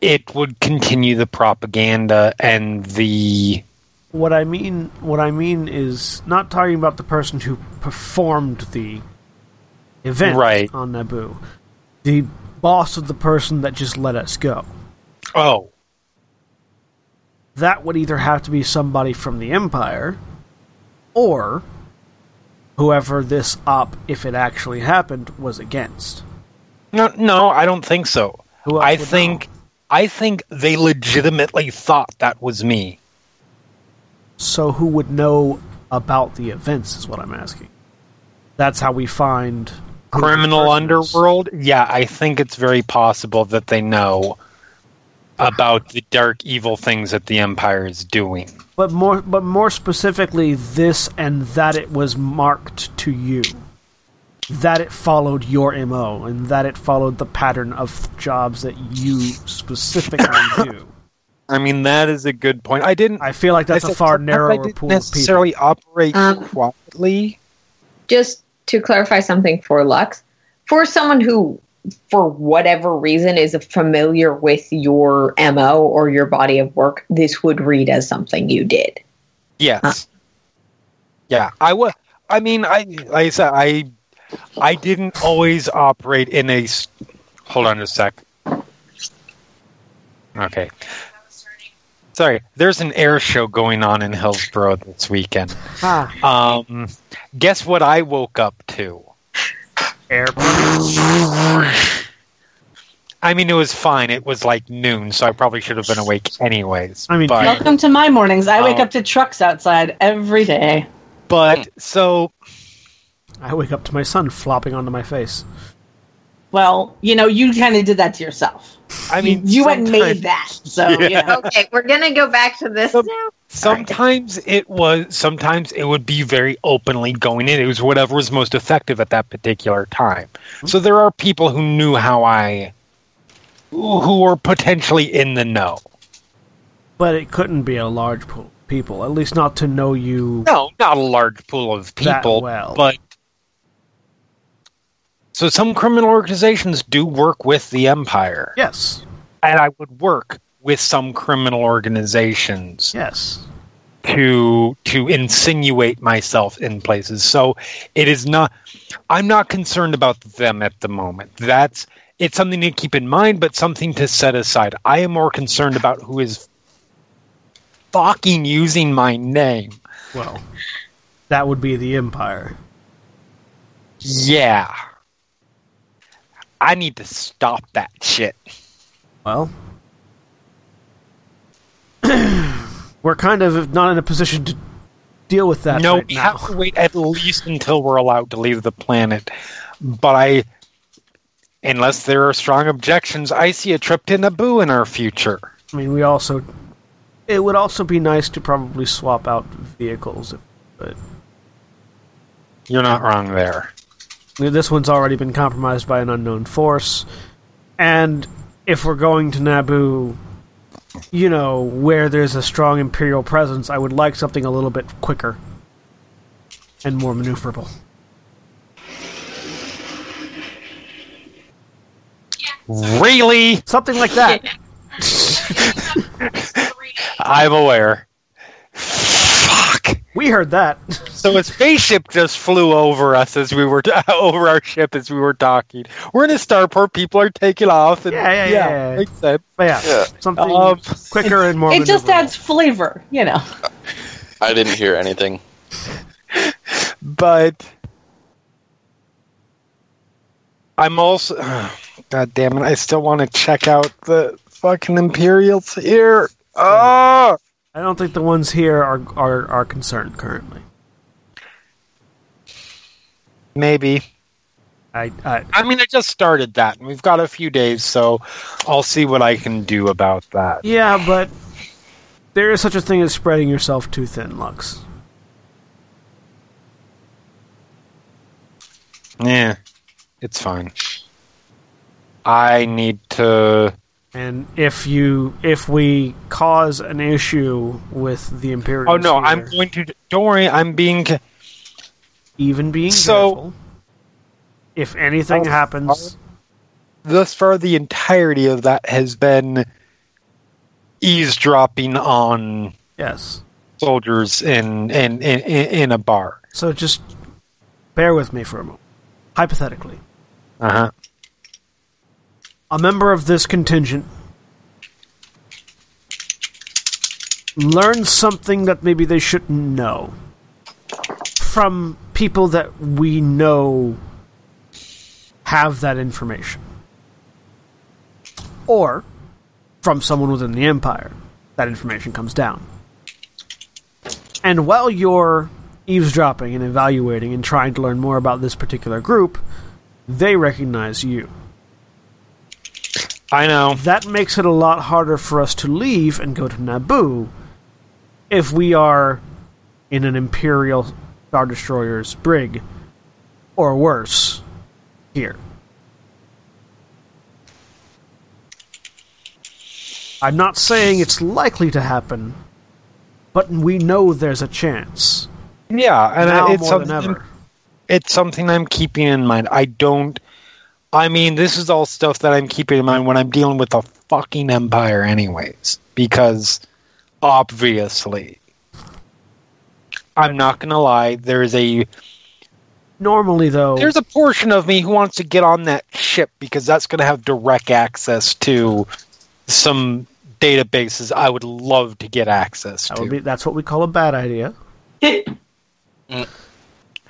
S5: it would continue the propaganda and the
S1: what I mean. What I mean is not talking about the person who performed the event
S5: Right.
S1: on Naboo, the boss of the person that just let us go.
S5: oh
S1: that would either have to be somebody from the Empire or whoever this op, if it actually happened, was against.
S5: no no i don't think so
S1: Who
S5: i think
S1: know?
S5: i think they legitimately thought that was me
S1: So who would know about the events is what I'm asking. That's how we find
S5: criminal underworld yeah i think it's very possible that they know about the dark evil things that the empire is doing
S1: But more but more specifically this and that it was marked to you. That it followed your MO and that it followed the pattern of jobs that you specifically do.
S5: i mean that is a good point i didn't
S1: I feel like that's
S5: I
S1: a
S5: said
S1: far
S5: sometimes I
S1: narrower
S5: didn't
S1: pool of people.
S5: necessarily operate
S2: Um,
S5: quietly
S2: just to clarify something for Lux, for someone who, for whatever reason, is familiar with your MO or your body of work, this would read as something you did.
S5: Yes.
S2: Huh.
S5: Yeah, I was. I mean, I like I said, I I didn't always operate in a. Hold on a sec. Okay. Sorry, there's an air show going on in Hillsborough this weekend.
S1: Ah,
S5: Um, guess what I woke up to?
S1: airplanes.
S5: I mean, it was fine. It was like noon, so I probably should have been awake anyways.
S1: I mean,
S5: but,
S4: Welcome to my mornings. I wake
S5: Oh.
S4: up to trucks outside every day.
S5: but so
S1: I wake up to my son flopping onto my face.
S4: Well, you know, you kind of did that to yourself.
S5: I mean,
S4: you, you went and made that. So, you know.
S2: Okay, we're gonna go back to this
S5: Some-
S2: now.
S5: Sometimes it was. Sometimes it would be very openly going in. It was whatever was most effective at that particular time. Hmm? So there are people who knew how I, who were potentially in the know.
S1: But it couldn't be a large pool of people, at least not to know you.
S5: No, not a large pool of
S1: That
S5: people,
S1: well.
S5: but so some criminal organizations do work with the empire,
S1: Yes,
S5: and I would work with some criminal organizations
S1: yes.
S5: to to insinuate myself in places. So it is not. I'm not concerned about them at the moment. That's it's something to keep in mind, but something to set aside. I am more concerned about who is fucking using my name.
S1: Well, that would be the Empire.
S5: Yeah. I need to stop that shit.
S1: Well, we're kind of not in a position to deal with that
S5: no,
S1: right
S5: we
S1: now.
S5: have to wait at least until we're allowed to leave the planet. But I, unless there are strong objections, I see a trip to Naboo in our future.
S1: I mean, we also. It would also be nice to probably swap out vehicles, if, but
S5: You're not wrong there.
S1: I mean, this one's already been compromised by an unknown force, and if we're going to Naboo, you know, where there's a strong Imperial presence, I would like something a little bit quicker and more maneuverable.
S5: Really?
S1: Something like that.
S5: I'm aware. Fuck.
S1: We heard that.
S5: So a spaceship just flew over us as we were over our ship as we were docking. We're in a starport. People are taking off. And,
S1: Yeah, yeah, yeah, yeah.
S5: Makes sense.
S1: But yeah,
S3: Yeah.
S1: something
S5: Um,
S1: quicker and more.
S4: It just adds flavor, you know.
S3: I didn't hear anything.
S5: but I'm also God damn it, I still want to check out the fucking Imperials here. Oh
S1: I don't think the ones here are are, are concerned currently.
S5: maybe.
S1: I, I
S5: I mean I just started that and we've got a few days, so I'll see what I can do about that.
S1: yeah, but there is such a thing as spreading yourself too thin, Lux.
S5: Yeah. It's fine. I need to
S1: And if you if we cause an issue with the Imperials,
S5: Oh no, I'm going to don't worry, I'm being
S1: even being
S5: So-
S1: careful. If anything happens,
S5: thus far the entirety of that has been eavesdropping on
S1: yes.
S5: soldiers in in, in in a bar.
S1: So just bear with me for a moment. Hypothetically,
S5: Uh-huh.
S1: A member of this contingent learns something that maybe they shouldn't know from people that we know have that information. Or from someone within the Empire. That information comes down. And while you're eavesdropping and evaluating and trying to learn more about this particular group, they recognize you.
S5: I know.
S1: That makes it a lot harder for us to leave and go to Naboo if we are in an Imperial Star Destroyer's brig, or worse, here. I'm not saying it's likely to happen, but we know there's a chance.
S5: Yeah, and
S1: now
S5: it's
S1: more than ever.
S5: it's something I'm keeping in mind. I don't I mean, this is all stuff that I'm keeping in mind when I'm dealing with the fucking empire anyways because obviously I'm not going to lie, there's a
S1: Normally, though,
S5: there's a portion of me who wants to get on that ship because that's going to have direct access to some databases I would love to get access to.
S1: would be, that's what we call a bad idea.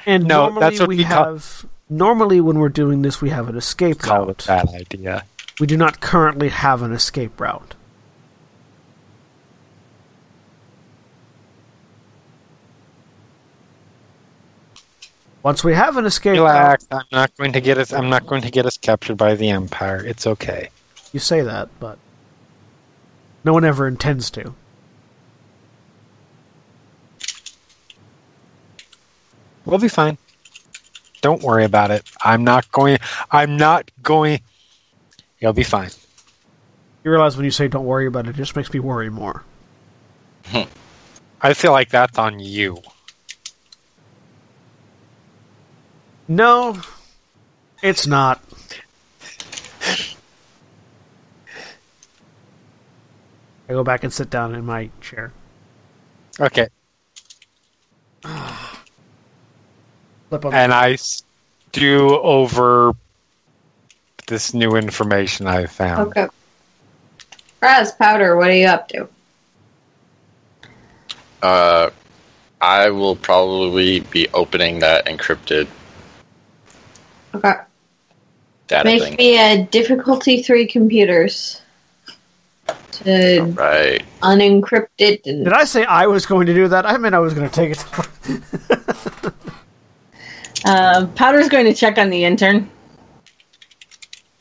S1: And
S5: No,
S1: normally
S5: that's what
S1: we
S5: we call-
S1: have. Normally, when we're doing this, we have an escape
S5: Call it
S1: route.
S5: that idea.
S1: We do not currently have an escape route. Once we have an escape, route-
S5: Relax. I'm not going to get us. I'm not going to get us captured by the Empire. It's okay.
S1: you say that, but no one ever intends to.
S5: We'll be fine. Don't worry about it. I'm not going. I'm not going. You'll be fine.
S1: You realize when you say "don't worry about it," it just makes me worry more.
S5: I feel like that's on you.
S1: No, it's not. I go back and sit down in my chair.
S5: Okay.
S1: Flip on
S5: And I stew over this new information I found.
S2: Okay. Praz, Powder, what are you up to?
S3: Uh, I will probably be opening that encrypted
S2: Okay.
S3: data
S2: Make
S3: thing.
S2: me a difficulty three computers to
S3: Right.
S2: unencrypt it and
S1: Did I say I was going to do that? I meant I was going to take it.
S4: Uh, Powder's going to check on the intern.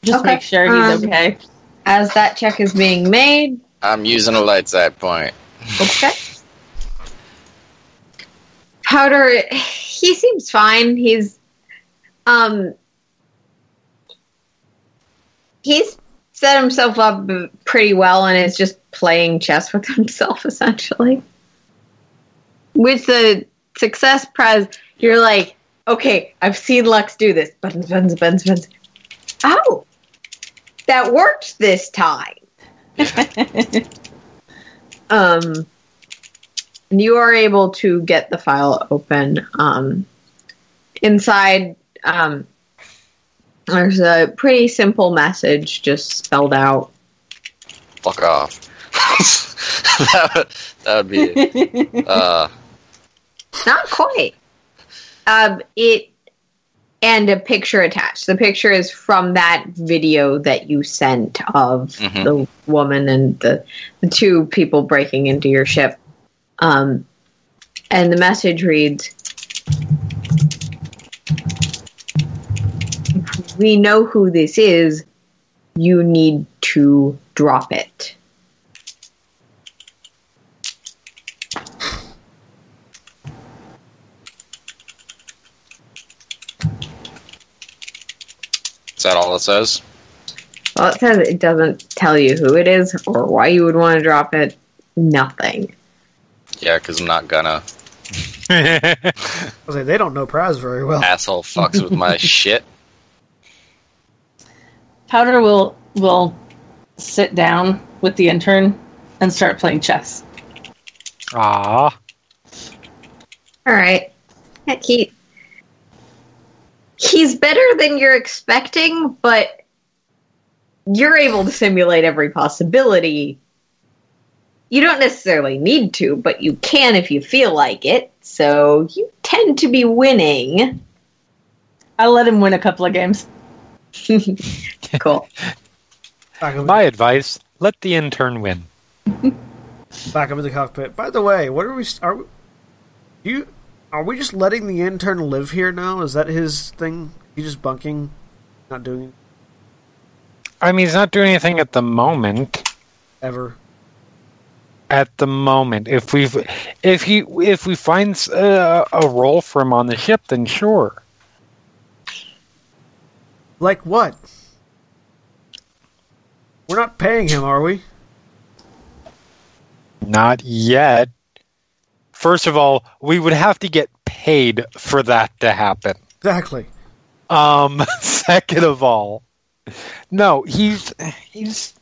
S4: Just
S2: Okay.
S4: make sure he's
S2: Um,
S4: okay.
S2: as that check is being made,
S3: I'm using a light side point.
S2: okay. Powder, he seems fine. He's, um, he's set himself up pretty well and is just playing chess with himself essentially. With the success prize, you're like, okay, I've seen Lux do this. Buttons, buttons, buttons, buttons. Oh, that worked this time. um, you are able to get the file open. Um, inside, um, there's a pretty simple message just spelled out.
S3: Fuck off. that, would, that would be. Uh,
S2: Not quite. Um, it and a picture attached. The picture is from that video that you sent of
S3: Mhm.
S2: the woman and the, the two people breaking into your ship. Um, and the message reads We know who this is. You need to drop it.
S3: Is that all it says?
S2: Well, it says it doesn't tell you who it is or why you would want to drop it. Nothing.
S3: Yeah, because I'm not gonna.
S1: I was like, they don't know Praz very well.
S3: Asshole fucks with my shit.
S4: Powder will will sit down with the intern and start playing chess.
S5: Ah,
S2: All right. Heck, he he's better than you're expecting, but you're able to simulate every possibility. You don't necessarily need to, but you can if you feel like it. So you tend to be winning.
S4: I'll let him win a couple of games.
S2: cool.
S5: My advice: let the intern win.
S1: back up in the cockpit. By the way, what are we? Are we, you? Are we just letting the intern live here now? Is that his thing? He just bunking, not doing
S5: I mean, he's not doing anything at the moment.
S1: ever.
S5: At the moment, if we if he if we find uh, a role for him on the ship, then sure.
S1: Like what? We're not paying him, are we?
S5: Not yet. First of all, we would have to get paid for that to happen.
S1: Exactly.
S5: Um, second of all, no, he's he's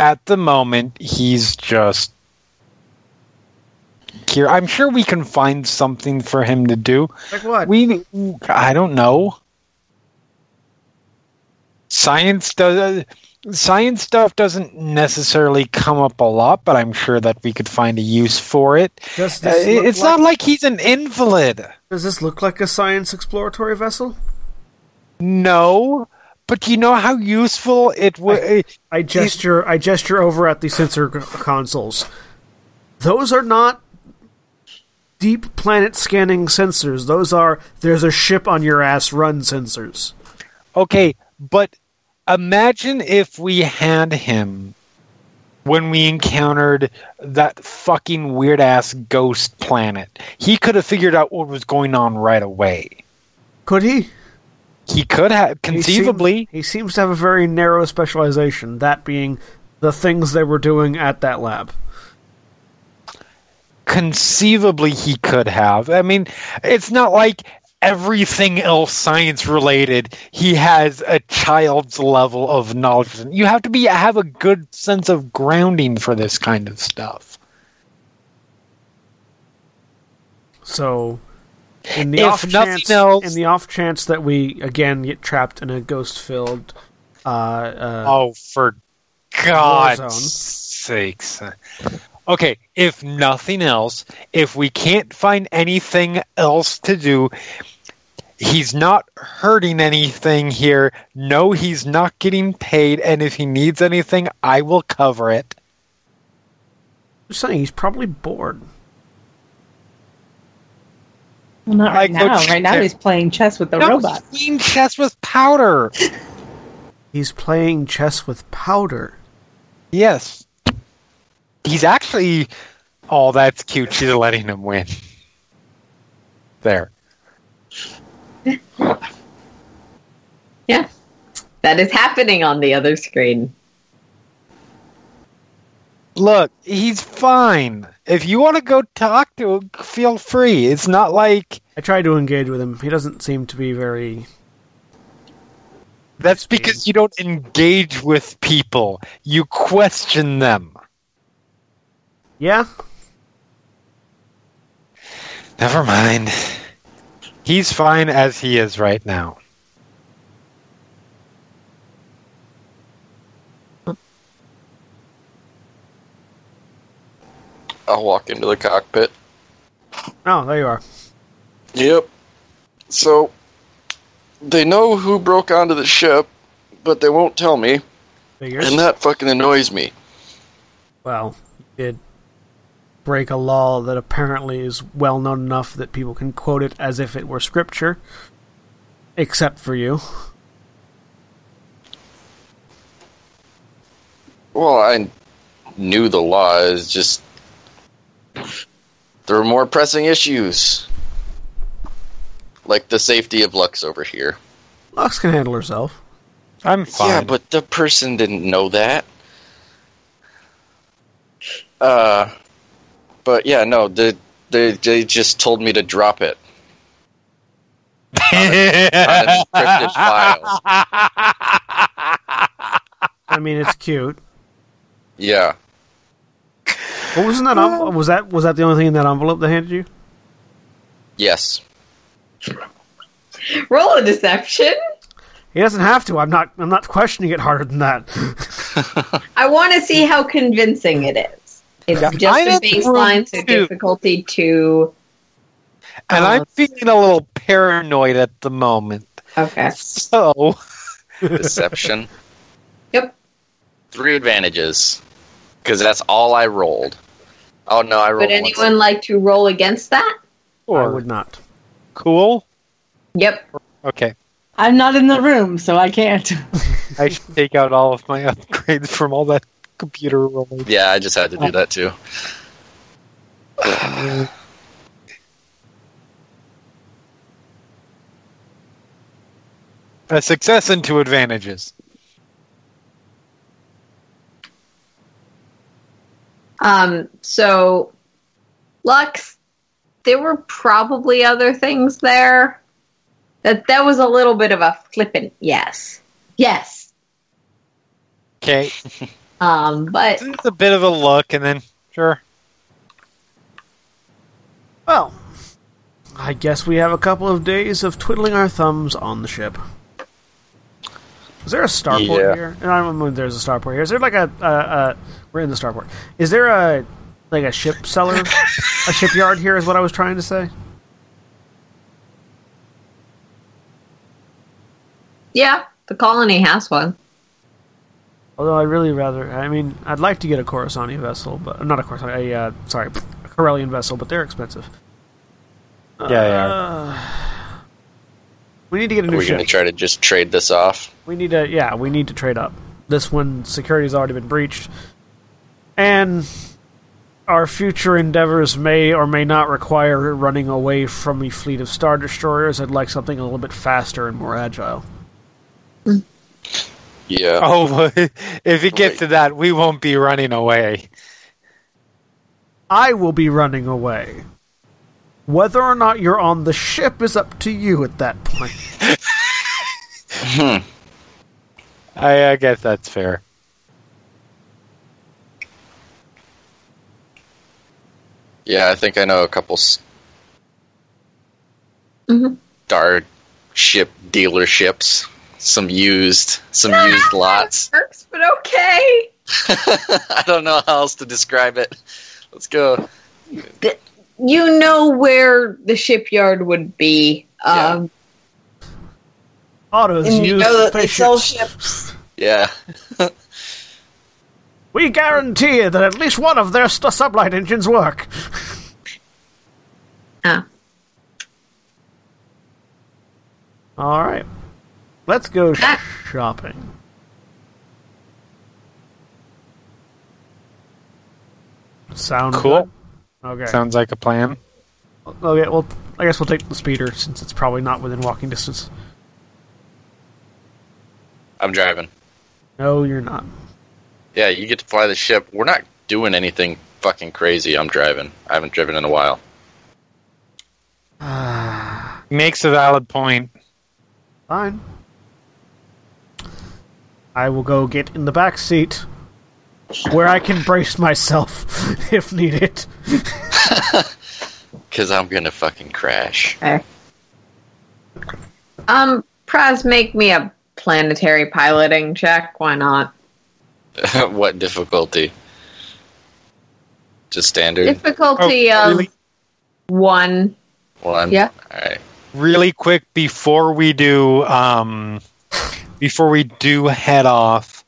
S5: at the moment he's just here. I'm sure we can find something for him to do.
S1: Like what?
S5: We I don't know. Science does science stuff doesn't necessarily come up a lot, but I'm sure that we could find a use for it.
S1: Does
S5: Uh, it's
S1: like,
S5: not like he's an invalid.
S1: Does this look like a science exploratory vessel?
S5: No, but you know how useful it would.
S1: I gesture. I gesture over at the sensor consoles. Those are not deep planet scanning sensors. Those are there's a ship on your ass run sensors.
S5: Okay, but imagine if we had him when we encountered that fucking weird ass ghost planet. He could have figured out what was going on right away.
S1: Could he?
S5: He could have
S1: He
S5: conceivably.
S1: seems, he seems to have a very narrow specialization, that being the things they were doing at that lab.
S5: conceivably he could have. I mean, it's not like everything else science related he has a child's level of knowledge. You have to be have a good sense of grounding for this kind of stuff.
S1: So, in the
S5: If
S1: off
S5: nothing
S1: chance,
S5: else-
S1: in the off chance that we again get trapped in a ghost-filled, uh, uh,
S5: Oh, for God's sakes. Okay, if nothing else, if we can't find anything else to do, he's not hurting anything here. No, he's not getting paid, and if he needs anything, I will cover it.
S1: just saying he's probably bored.
S4: Well, not right
S5: I
S4: now.
S5: check
S4: Right now,
S5: there.
S4: he's playing chess with the
S5: no,
S4: robot.
S5: he's playing chess with powder.
S1: He's playing chess with powder.
S5: yes. He's actually. Oh, that's cute. She's letting him win. There.
S2: Yeah. That is happening on the other screen.
S5: Look, he's fine. If you want to go talk to him, feel free. It's not like
S1: I tried to engage with him. He doesn't seem to be very.
S5: that's because you don't engage with people. You question them.
S1: Yeah,
S5: Never mind. He's fine as he is right now.
S3: I'll walk into the cockpit.
S1: Oh, there you are.
S3: Yep. So, they know who broke onto the ship, but they won't tell me,
S1: Figures.
S3: and that fucking annoys me.
S1: well, you did break a law that apparently is well known enough that people can quote it as if it were scripture, except for you.
S3: Well, I knew the law is just there are more pressing issues, like the safety of Lux over here.
S1: Lux can handle herself.
S5: I'm fine.
S3: Yeah, but the person didn't know that. Uh, but yeah, no, the they they just told me to drop it. an encrypted file.
S1: I mean, it's cute.
S3: Yeah,
S1: What was in that envelope? Was that was that the only thing in that envelope they handed you?
S3: yes.
S2: Roll a deception.
S1: He doesn't have to. I'm not. I'm not questioning it harder than that.
S2: I want to see how convincing it is. It's
S5: Yeah,
S2: just
S5: I
S2: a
S5: have
S2: baseline, so
S5: room too.
S2: difficulty to.
S5: and I'm um, feeling a little paranoid at the moment.
S2: Okay.
S5: So,
S3: Deception.
S2: Yep.
S3: Three advantages, because that's all I rolled. Oh no, I rolled.
S2: Would
S3: one
S2: anyone like to roll against that?
S5: Or I
S1: would not.
S5: cool.
S2: Yep.
S5: Okay,
S4: I'm not in the room, so I can't.
S5: I should take out all of my upgrades from all that computer rolling.
S3: Yeah, I just had to do that too.
S5: A success and two advantages.
S2: Um, so, Lux, there were probably other things there. That that was a little bit of a flippant yes. Yes.
S5: Okay,
S2: Um, but
S5: it's a bit of a look, and then sure.
S1: Well, I guess we have a couple of days of twiddling our thumbs on the ship. Is there a starport
S3: Yeah.
S1: here? And I don't know if there's a starport here. Is there like a, a, a we're in the starport. Is there a like a ship seller, a shipyard here? Is what I was trying to say.
S2: yeah, the colony has one.
S1: Although I'd really rather, I mean, I'd like to get a Coruscant vessel, but not a Coruscant, a uh, sorry, a Corellian vessel, but they're expensive.
S5: Yeah, yeah.
S1: Uh, we need to get a
S3: Are
S1: new
S3: we
S1: ship.
S3: going to try to just trade this off?
S1: We need to, yeah, we need to trade up. This one, security's already been breached. And our future endeavors may or may not require running away from a fleet of Star Destroyers. I'd like something a little bit faster and more agile.
S3: Yeah.
S5: Oh, if it gets
S3: Wait.
S5: to that, we won't be running away.
S1: I will be running away. Whether or not you're on the ship is up to you at that point.
S3: Hmm.
S5: I, I guess that's fair.
S3: Yeah, I think I know a couple s-
S2: Mhm.
S3: star ship dealerships. Some used, some used lots.
S2: Works, but okay.
S3: I don't know how else to describe it. Let's go.
S2: You know where the shipyard would be. Um,
S1: Autos
S2: and you know that they sell ships.
S3: Yeah.
S1: We guarantee that at least one of their st- sublight engines work.
S2: Ah.
S1: All right, let's go shopping. Sound
S5: Cool.
S1: good? Okay.
S5: Sounds like a plan.
S1: okay. Well, I guess we'll take the speeder since it's probably not within walking distance.
S3: I'm driving.
S1: No, you're not.
S3: Yeah, you get to fly the ship. We're not doing anything fucking crazy. I'm driving. I haven't driven in a while.
S5: Makes a valid point.
S1: Fine. I will go get in the back seat where I can brace myself if needed.
S3: Because I'm going to fucking crash.
S2: Okay. Um, Praz, make me a planetary piloting check. Why not?
S3: what difficulty? Just standard?
S2: Difficulty
S5: Oh,
S2: of
S5: really?
S2: one.
S3: One?
S2: Yeah.
S3: Alright.
S5: Really quick before we do, um, before we do head off,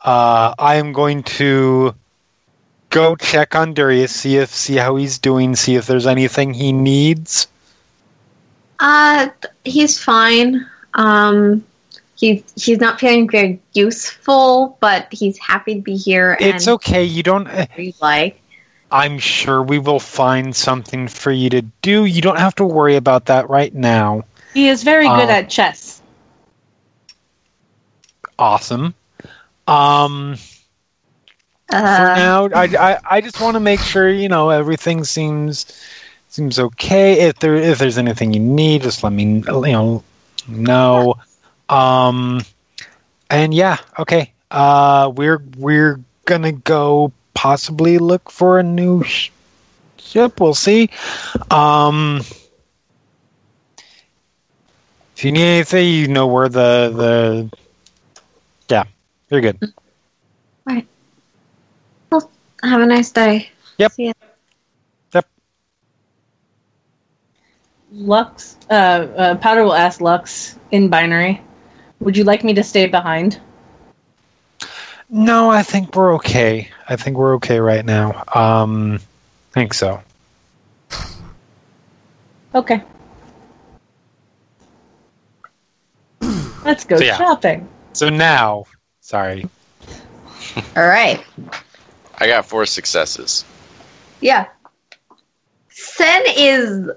S5: uh, I am going to go check on Darius, see if see how he's doing, see if there's anything he needs.
S2: Uh, he's fine. Um, he's he's not feeling very useful, but he's happy to be here.
S5: It's
S2: and
S5: okay. You don't.
S2: we like.
S5: I'm sure we will find something for you to do. You don't have to worry about that right now.
S4: He is very good
S5: Uh,
S4: at chess.
S5: Awesome. Um, for
S2: Uh,
S5: now, I, I, I just want to make sure you know everything seems seems okay. If there if there's anything you need, just let me you know know. Um, and yeah, okay. Uh, we're we're gonna go possibly look for a new sh- ship. We'll see. Um, if you need anything, you know where the the. Yeah, you're good.
S2: have a nice day.
S5: Yep.
S2: See ya.
S4: Lux, uh, uh, Powder will ask Lux in binary, would you like me to stay behind?
S5: No, I think we're okay. I think we're okay right now. Um, I think so.
S4: Okay. Let's go
S5: So, yeah.
S4: shopping.
S5: So now, sorry.
S2: All right.
S3: I got four successes.
S2: Yeah. Sen is.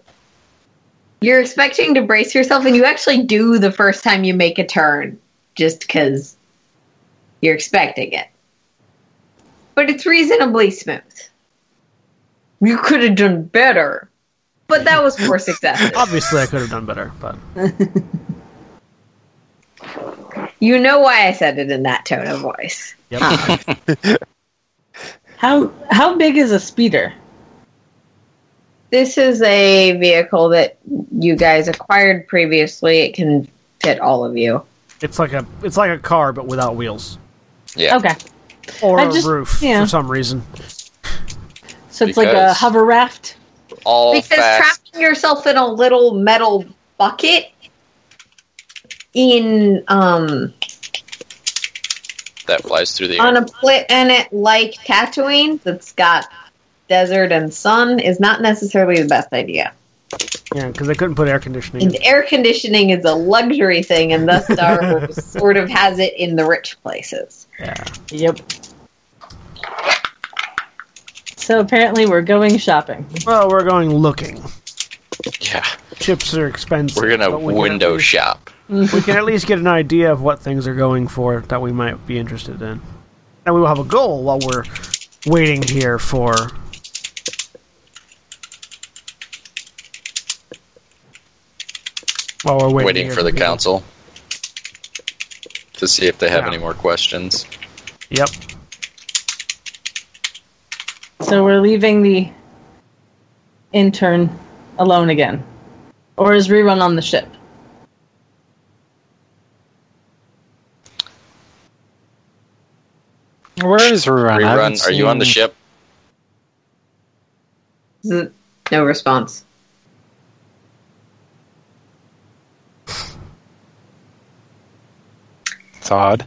S2: You're expecting to brace yourself, and you actually do the first time you make a turn, just because you're expecting it. But it's reasonably smooth. You could have done better, but that was four successes.
S1: Obviously, I could have done better, but
S2: You know why I said it in that tone of voice.
S1: yep.
S4: How how big is a speeder?
S2: This is a vehicle that you guys acquired previously. It can fit all of you.
S1: it's like a it's like a car but without wheels
S3: Yeah.
S4: Okay,
S1: or
S4: I
S1: a
S4: just-
S1: roof
S4: yeah.
S1: for some reason.
S4: so it's like a hover raft.
S3: All
S2: because
S3: fast.
S2: trapping yourself in a little metal bucket in um
S3: that flies through the air.
S2: on a planet like Tatooine that's got desert and sun is not necessarily the best idea.
S1: Yeah, because they couldn't put air conditioning.
S2: And
S1: in.
S2: air conditioning is a luxury thing, and thus Star Wars sort of has it in the rich places.
S1: Yeah.
S4: Yep. So apparently we're going shopping.
S1: Well, we're going looking.
S3: Yeah,
S1: Chips are expensive.
S3: we're gonna
S1: we
S3: window
S1: least-
S3: shop.
S1: We can at least get an idea of what things are going for that we might be interested in. And we will have a goal while we're waiting here for. While we're waiting,
S3: Waiting
S1: here
S3: for the
S1: people.
S3: council to see if they have
S1: Yeah.
S3: any more questions.
S1: Yep.
S4: So we're leaving the intern alone again. Or is rerun on the ship?
S5: Where is Rerun? I
S3: Rerun, are you on the ship?
S2: No response.
S5: It's odd.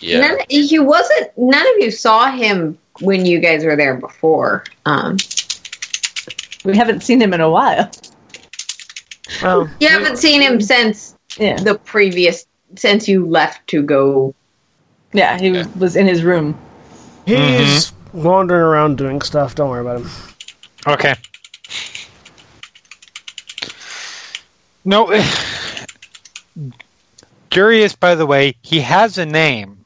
S3: Yeah.
S2: None, he wasn't. None of you saw him when you guys were there before. Um,
S4: We haven't seen him in a while.
S1: Well,
S2: you haven't seen him since
S4: Yeah.
S2: the previous since you left to go.
S4: Yeah, he was, was in his room.
S1: he's mm-hmm. wandering around doing stuff. Don't worry about him.
S5: Okay. No. Curious, by the way, he has a name.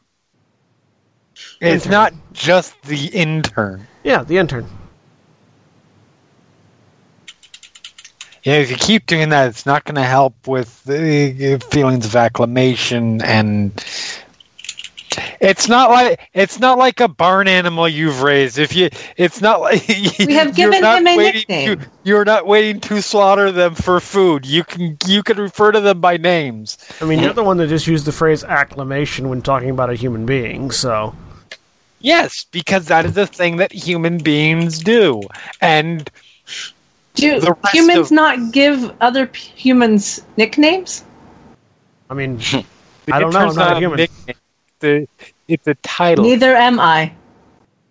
S5: It's not just the intern.
S1: Yeah, the intern.
S5: Yeah, if you keep doing that, it's not going to help with the feelings of acclamation, and it's not like it's not like a barn animal you've raised. If you, it's not like
S4: We have
S5: you're
S4: given
S5: not
S4: him a
S5: waiting
S4: nickname.
S5: To, you're not waiting to slaughter them for food. You can you can refer to them by names.
S1: I mean, you're the one that just used the phrase acclamation when talking about a human being, so.
S5: Yes, because that is a thing that human beings do, and
S4: Do humans
S5: of-
S4: not give other p- humans nicknames?
S1: I mean, I don't know, I'm not a human.
S5: nickname. It's a, it's a title.
S4: Neither am I.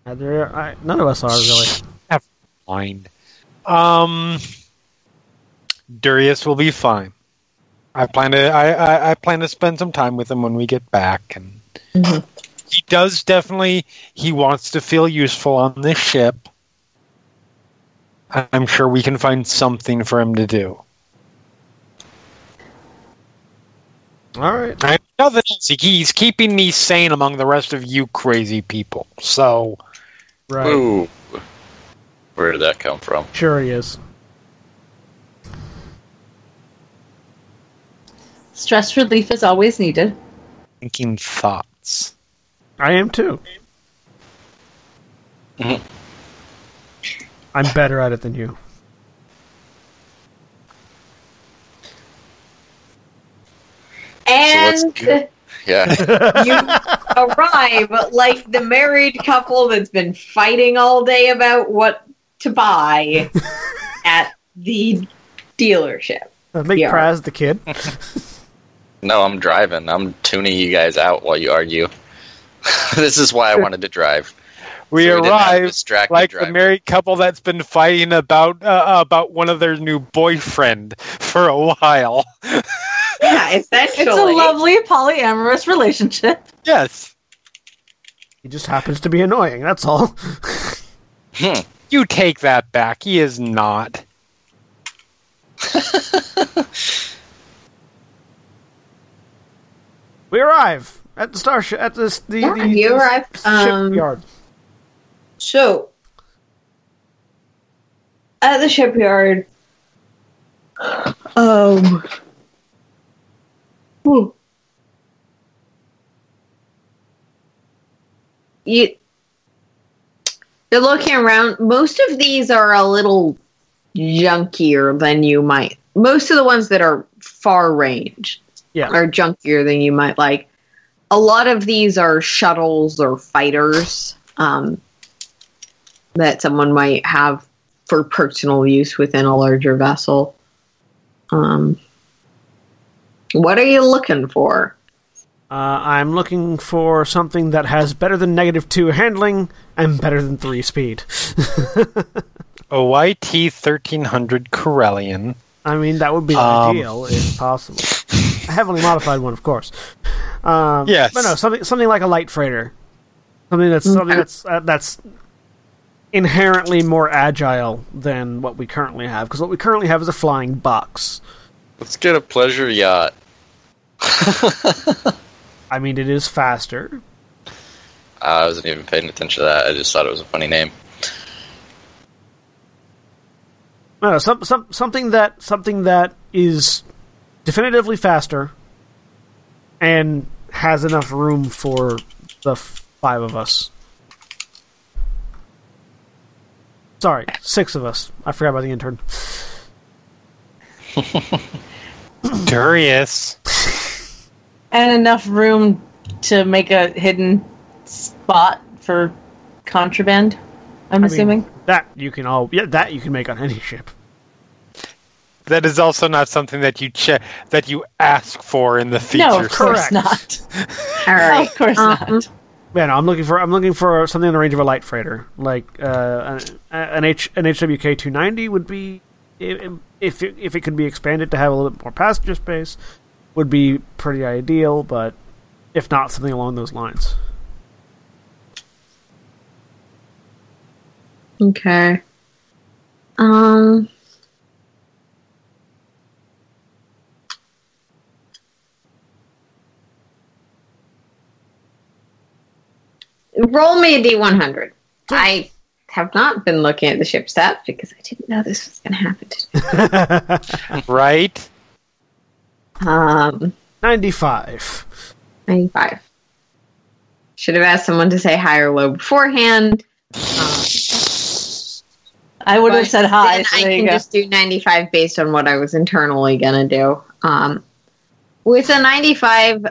S1: neither- I, none of us are really.
S5: Fine. Um, Darius will be fine. I plan to I, I, I plan to spend some time with him when we get back, and
S2: Mhm.
S5: he does definitely he wants to feel useful on this ship. I'm sure we can find something for him to do.
S1: All right.
S5: I know that he's- he's keeping me sane among the rest of you crazy people. So
S1: Right.
S3: Ooh. Where did that come from?
S1: Sure he is.
S4: Stress relief is always needed.
S5: thinking thoughts.
S1: I am too.
S3: Mhm.
S1: I'm better at it than you.
S2: And
S3: go. Yeah.
S2: you arrive like the married couple that's been fighting all day about what to buy at the dealership.
S1: Make
S2: Yeah.
S1: Praz the kid.
S3: No, I'm driving. I'm tuning you guys out while you argue. this is why I wanted to drive.
S5: We
S3: So we didn't have
S5: arrived
S3: distracted
S5: like the married couple that's been fighting about uh, about one of their new boyfriend for a while.
S2: Yeah, essentially.
S4: It's a lovely polyamorous relationship.
S5: yes,
S1: He just happens to be annoying. That's all.
S3: Hmm.
S5: you take that back. He is not.
S1: we arrive at the starship at this the,
S2: Yeah,
S1: the,
S2: you
S1: the
S2: arrive, um,
S1: shipyard.
S2: So, at the shipyard, um, whew. you, you're looking around. Most of these are a little junkier than you might. Most of the ones that are far range
S1: Yeah.
S2: are junkier than you might like. A lot of these are shuttles or fighters um, that someone might have for personal use within a larger vessel. Um, what are you looking for?
S1: Uh, I'm looking for something that has better than negative two handling and better than three speed.
S5: YT 1300 Corellian.
S1: I mean, that would be
S5: Um,
S1: ideal if possible. A heavily modified one, of course. Um,
S5: Yes.
S1: but no, something something like a light freighter, something that's something that's uh, that's inherently more agile than what we currently have. Because what we currently have is a flying box.
S3: Let's get a pleasure yacht.
S1: I mean, it is faster.
S3: I wasn't even paying attention to that. I just thought it was a funny name.
S1: No, no, some, some, something that something that is definitively faster and has enough room for the f- five of us. Sorry, six of us. I forgot about the intern.
S5: Durius.
S4: and enough room to make a hidden spot for contraband. I'm
S1: I
S4: assuming.
S1: mean, that you can all yeah that you can make on any ship.
S5: That is also not something that you che- that you ask for in the feature.
S4: no, of course
S1: correct.
S4: not.
S2: All right.
S4: Of course
S2: Um,
S4: not.
S1: Yeah, no, I'm looking for I'm looking for something in the range of a light freighter, like uh, an, an H an HWK 290 would be if if it, if it could be expanded to have a little bit more passenger space, would be pretty ideal. But if not, something along those lines.
S2: Okay. Um. Roll me a d100. I have not been looking at the ship stats because I didn't know this was going to happen today.
S5: Right?
S2: Um,
S1: 95.
S2: 95. Should have asked someone to say high or low beforehand.
S4: I would have said high.
S2: then
S4: So
S2: I can
S4: go.
S2: just do 95 based on what I was internally going to do. Um, with a 95,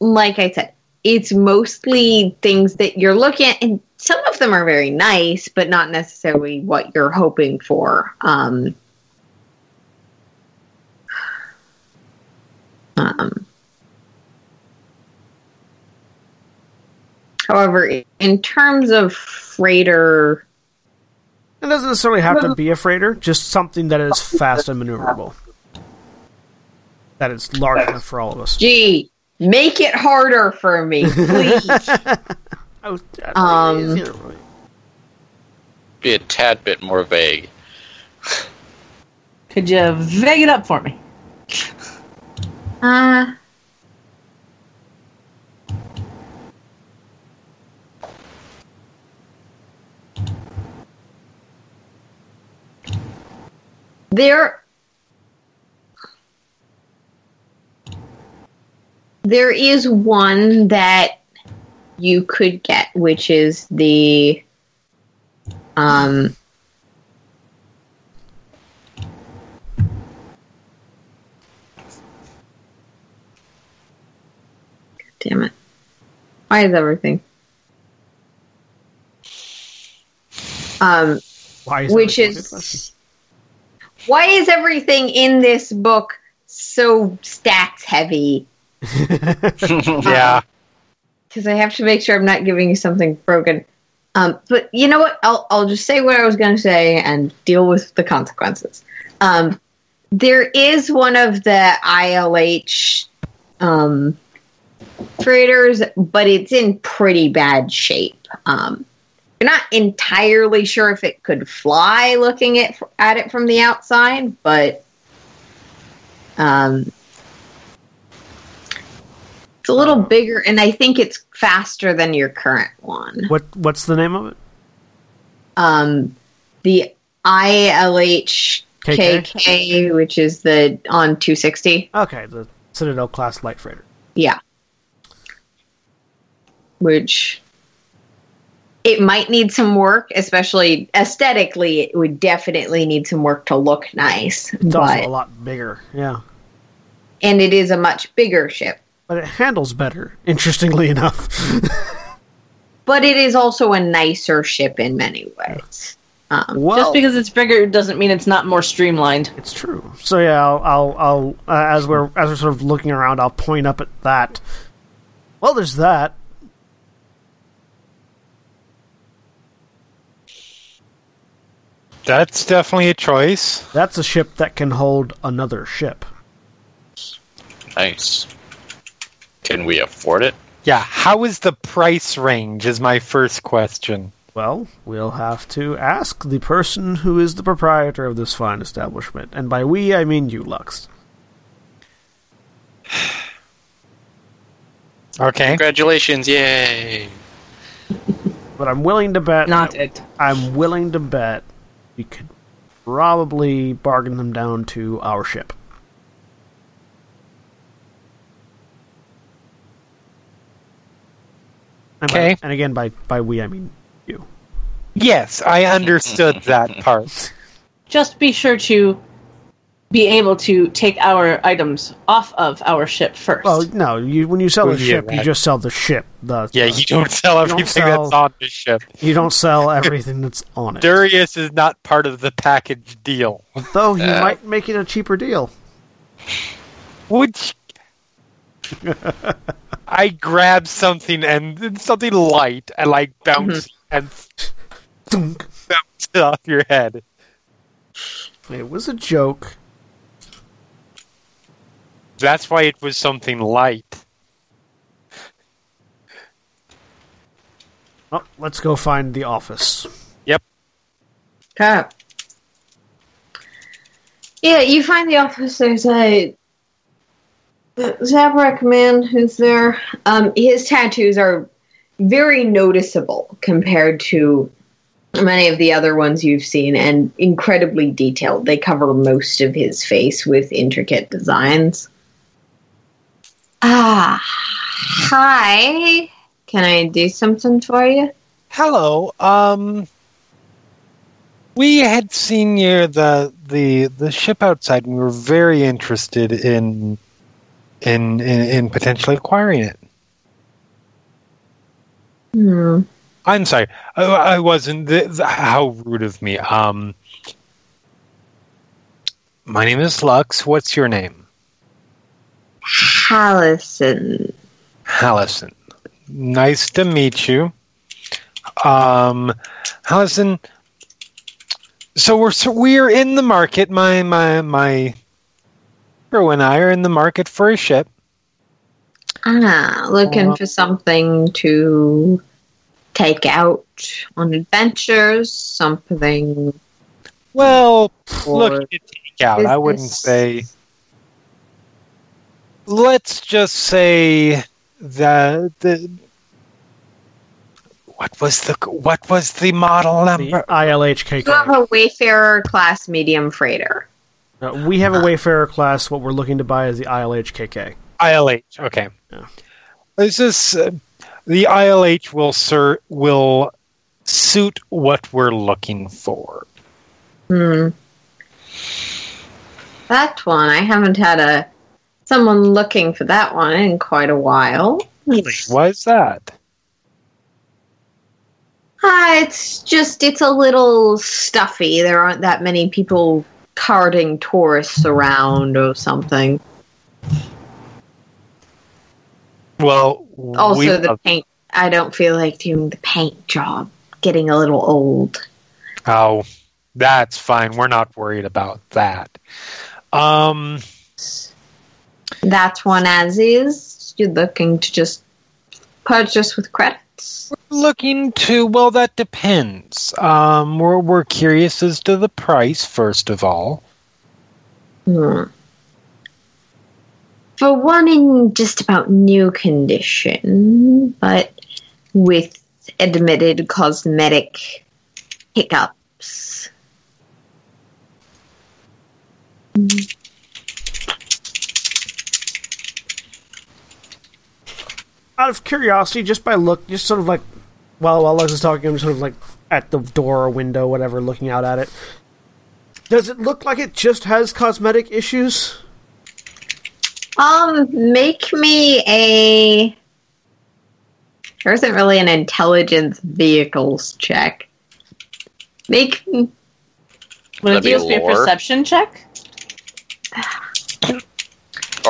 S2: like I said, it's mostly things that you're looking at, and some of them are very nice, but not necessarily what you're hoping for. Um, um, however, in terms of freighter.
S1: It doesn't necessarily have to be a freighter, just something that is fast and maneuverable. That is large enough for all of us.
S2: Gee, make it harder for me, please.
S1: I was,
S2: Um,
S1: you know,
S3: Be a tad bit more vague.
S4: Could you vague it up for me?
S2: uh, there, there is one that you could get, which is the um. Damn it. Why is everything? Um,
S1: why is
S2: which
S1: that a good question?
S2: is why is everything in this book so stats heavy?
S5: Yeah.
S2: Because I have to make sure I'm not giving you something broken. Um, but you know what? I'll I'll just say what I was going to say and deal with the consequences. Um, there is one of the ILH um, freighters, but it's in pretty bad shape. Um, you're not entirely sure if it could fly looking at at it from the outside, but um, it's a little bigger, and I think it's faster than your current one.
S1: What What's the name of it?
S2: Um, the ILH
S1: KK?
S2: KK, which is the on 260.
S1: Okay, the Citadel class light freighter.
S2: Yeah. Which it might need some work, especially aesthetically. It would definitely need some work to look nice,
S1: It's also a lot bigger. Yeah,
S2: and it is a much bigger ship.
S1: But it handles better. Interestingly enough.
S2: But it is also a nicer ship in many ways. Um,
S1: well,
S4: Just because it's bigger doesn't mean it's not more streamlined.
S1: It's true. So yeah, I'll, I'll, I'll uh, as we're as we're sort of looking around, I'll point up at that. Well, there's that.
S5: That's definitely a choice.
S1: That's a ship that can hold another ship.
S3: Nice. Can we afford it?
S5: Yeah, how is the price range? Is my first question.
S1: Well, we'll have to ask the person who is the proprietor of this fine establishment. And by we, I mean you, Lux.
S5: Okay.
S3: Congratulations! Yay!
S1: But I'm willing to bet.
S4: Not it.
S1: I'm willing to bet we could probably bargain them down to our ship. And by-
S5: Okay.
S1: and again, by by we, I mean you.
S5: Yes, I understood that part.
S4: Just be sure to be able to take our items off of our ship first.
S1: Well, no, you when you sell
S5: Well,
S1: the
S5: yeah,
S1: ship, you just sell the ship. The,
S5: Yeah,
S1: the-
S5: you don't sell
S1: don't
S5: everything
S1: sell-
S5: that's on the ship.
S1: you don't sell everything that's on it.
S5: Darius is not part of the package deal.
S1: Though he
S3: Yeah.
S1: might make it a cheaper deal.
S5: Which I grab something and something light and like bounce mm-hmm. and
S1: Thunk.
S5: bounce it off your head.
S1: It was a joke.
S5: That's why it was something light.
S1: Oh, let's go find the office.
S2: Yep. Cap. Yeah, you find the office. There's a Zabrak man who's there. Um, his tattoos are very noticeable compared to many of the other ones you've seen, and incredibly detailed. They cover most of his face with intricate designs. Ah, hi. Can I do something for you?
S5: Hello. Um we had seen you the the the ship outside and we were very interested in in in, in potentially acquiring it.
S2: Hmm.
S5: I'm sorry. I, I wasn't. The, the, how rude of me. Um, my name is Lux. What's your name?
S2: Hallison.
S5: Hallison. Nice to meet you. Um, Hallison. So we're so we're in the market. My my my crew and I are in the market for a ship.
S2: Ah, looking
S5: Uh,
S2: for something to take out on adventures, something
S5: Well,
S2: for
S5: look, to take out. I wouldn't say. Let's just say that the. What was the what was the model
S1: The
S5: number?
S1: ILHKK.
S2: You have a Wayfarer class medium freighter.
S1: Uh, we have a Wayfarer class. What we're looking to buy is the ILHKK.
S5: ILH. Okay.
S1: Yeah.
S5: Is this uh, the ILH will sir will suit what we're looking for?
S2: Hmm. That one, I haven't had a someone looking for that one in quite a while.
S5: Really? Why is that?
S2: Ah, it's just it's a little stuffy. There aren't that many people carting tourists around or something.
S5: Well,
S2: Also,
S5: we
S2: the paint. I don't feel like doing the paint job. Getting a little old.
S5: Oh, that's fine. We're not worried about that. Um,
S2: That's one as is. You're looking to just purchase with credits.
S5: looking to well, that depends. Um, we're we're curious as to the price first of all.
S2: Hmm. For one in just about new condition, but with admitted cosmetic hiccups.
S1: Out of curiosity, just by look, just sort of like while while Lux is talking, I'm sort of like at the door or window, whatever, looking out at it. Does it look like it just has cosmetic issues?
S2: Um, make me a. There isn't really an intelligence vehicles check. Make
S4: Would it
S3: That'd be
S4: a perception check?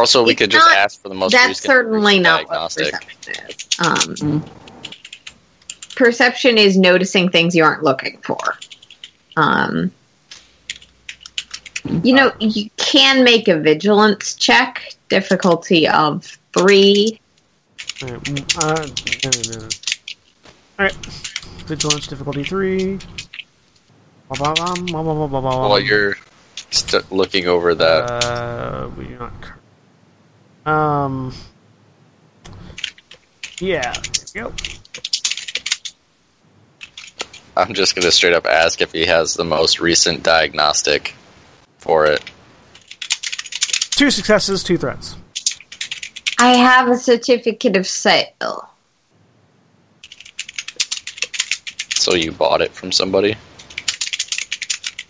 S3: Also, we
S2: It's
S3: could just
S2: not-
S3: ask for the most
S2: that's
S3: recent
S2: certainly not what
S3: diagnostic.
S2: perception is. Um, perception is noticing things you aren't looking for. Um, You know, you can make a vigilance check, difficulty of three.
S1: Alright, mm, uh, no, no, no. Alright. Vigilance difficulty three.
S3: While you're st- looking over that,
S1: Uh, we do not. Cur- Um. Yeah. There we go.
S3: I'm just going to straight up ask if he has the most recent diagnostic for it.
S1: Two successes, two threats.
S2: I have a certificate of sale.
S3: So you bought it from somebody?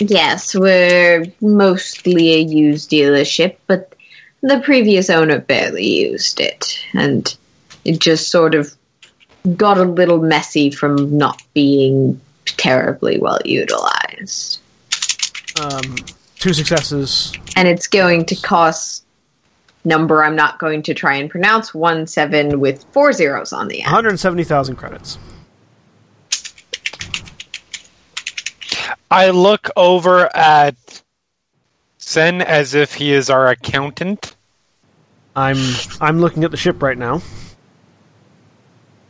S2: Yes, we're mostly a used dealership, but the previous owner barely used it, and it just sort of got a little messy from not being terribly well utilized.
S1: Um, two successes.
S2: And it's going to cost number I'm not going to try and pronounce one seven with four zeros on the end.
S1: 170,000 credits.
S5: I look over at Sen as if he is our accountant.
S1: I'm I'm looking at the ship right now.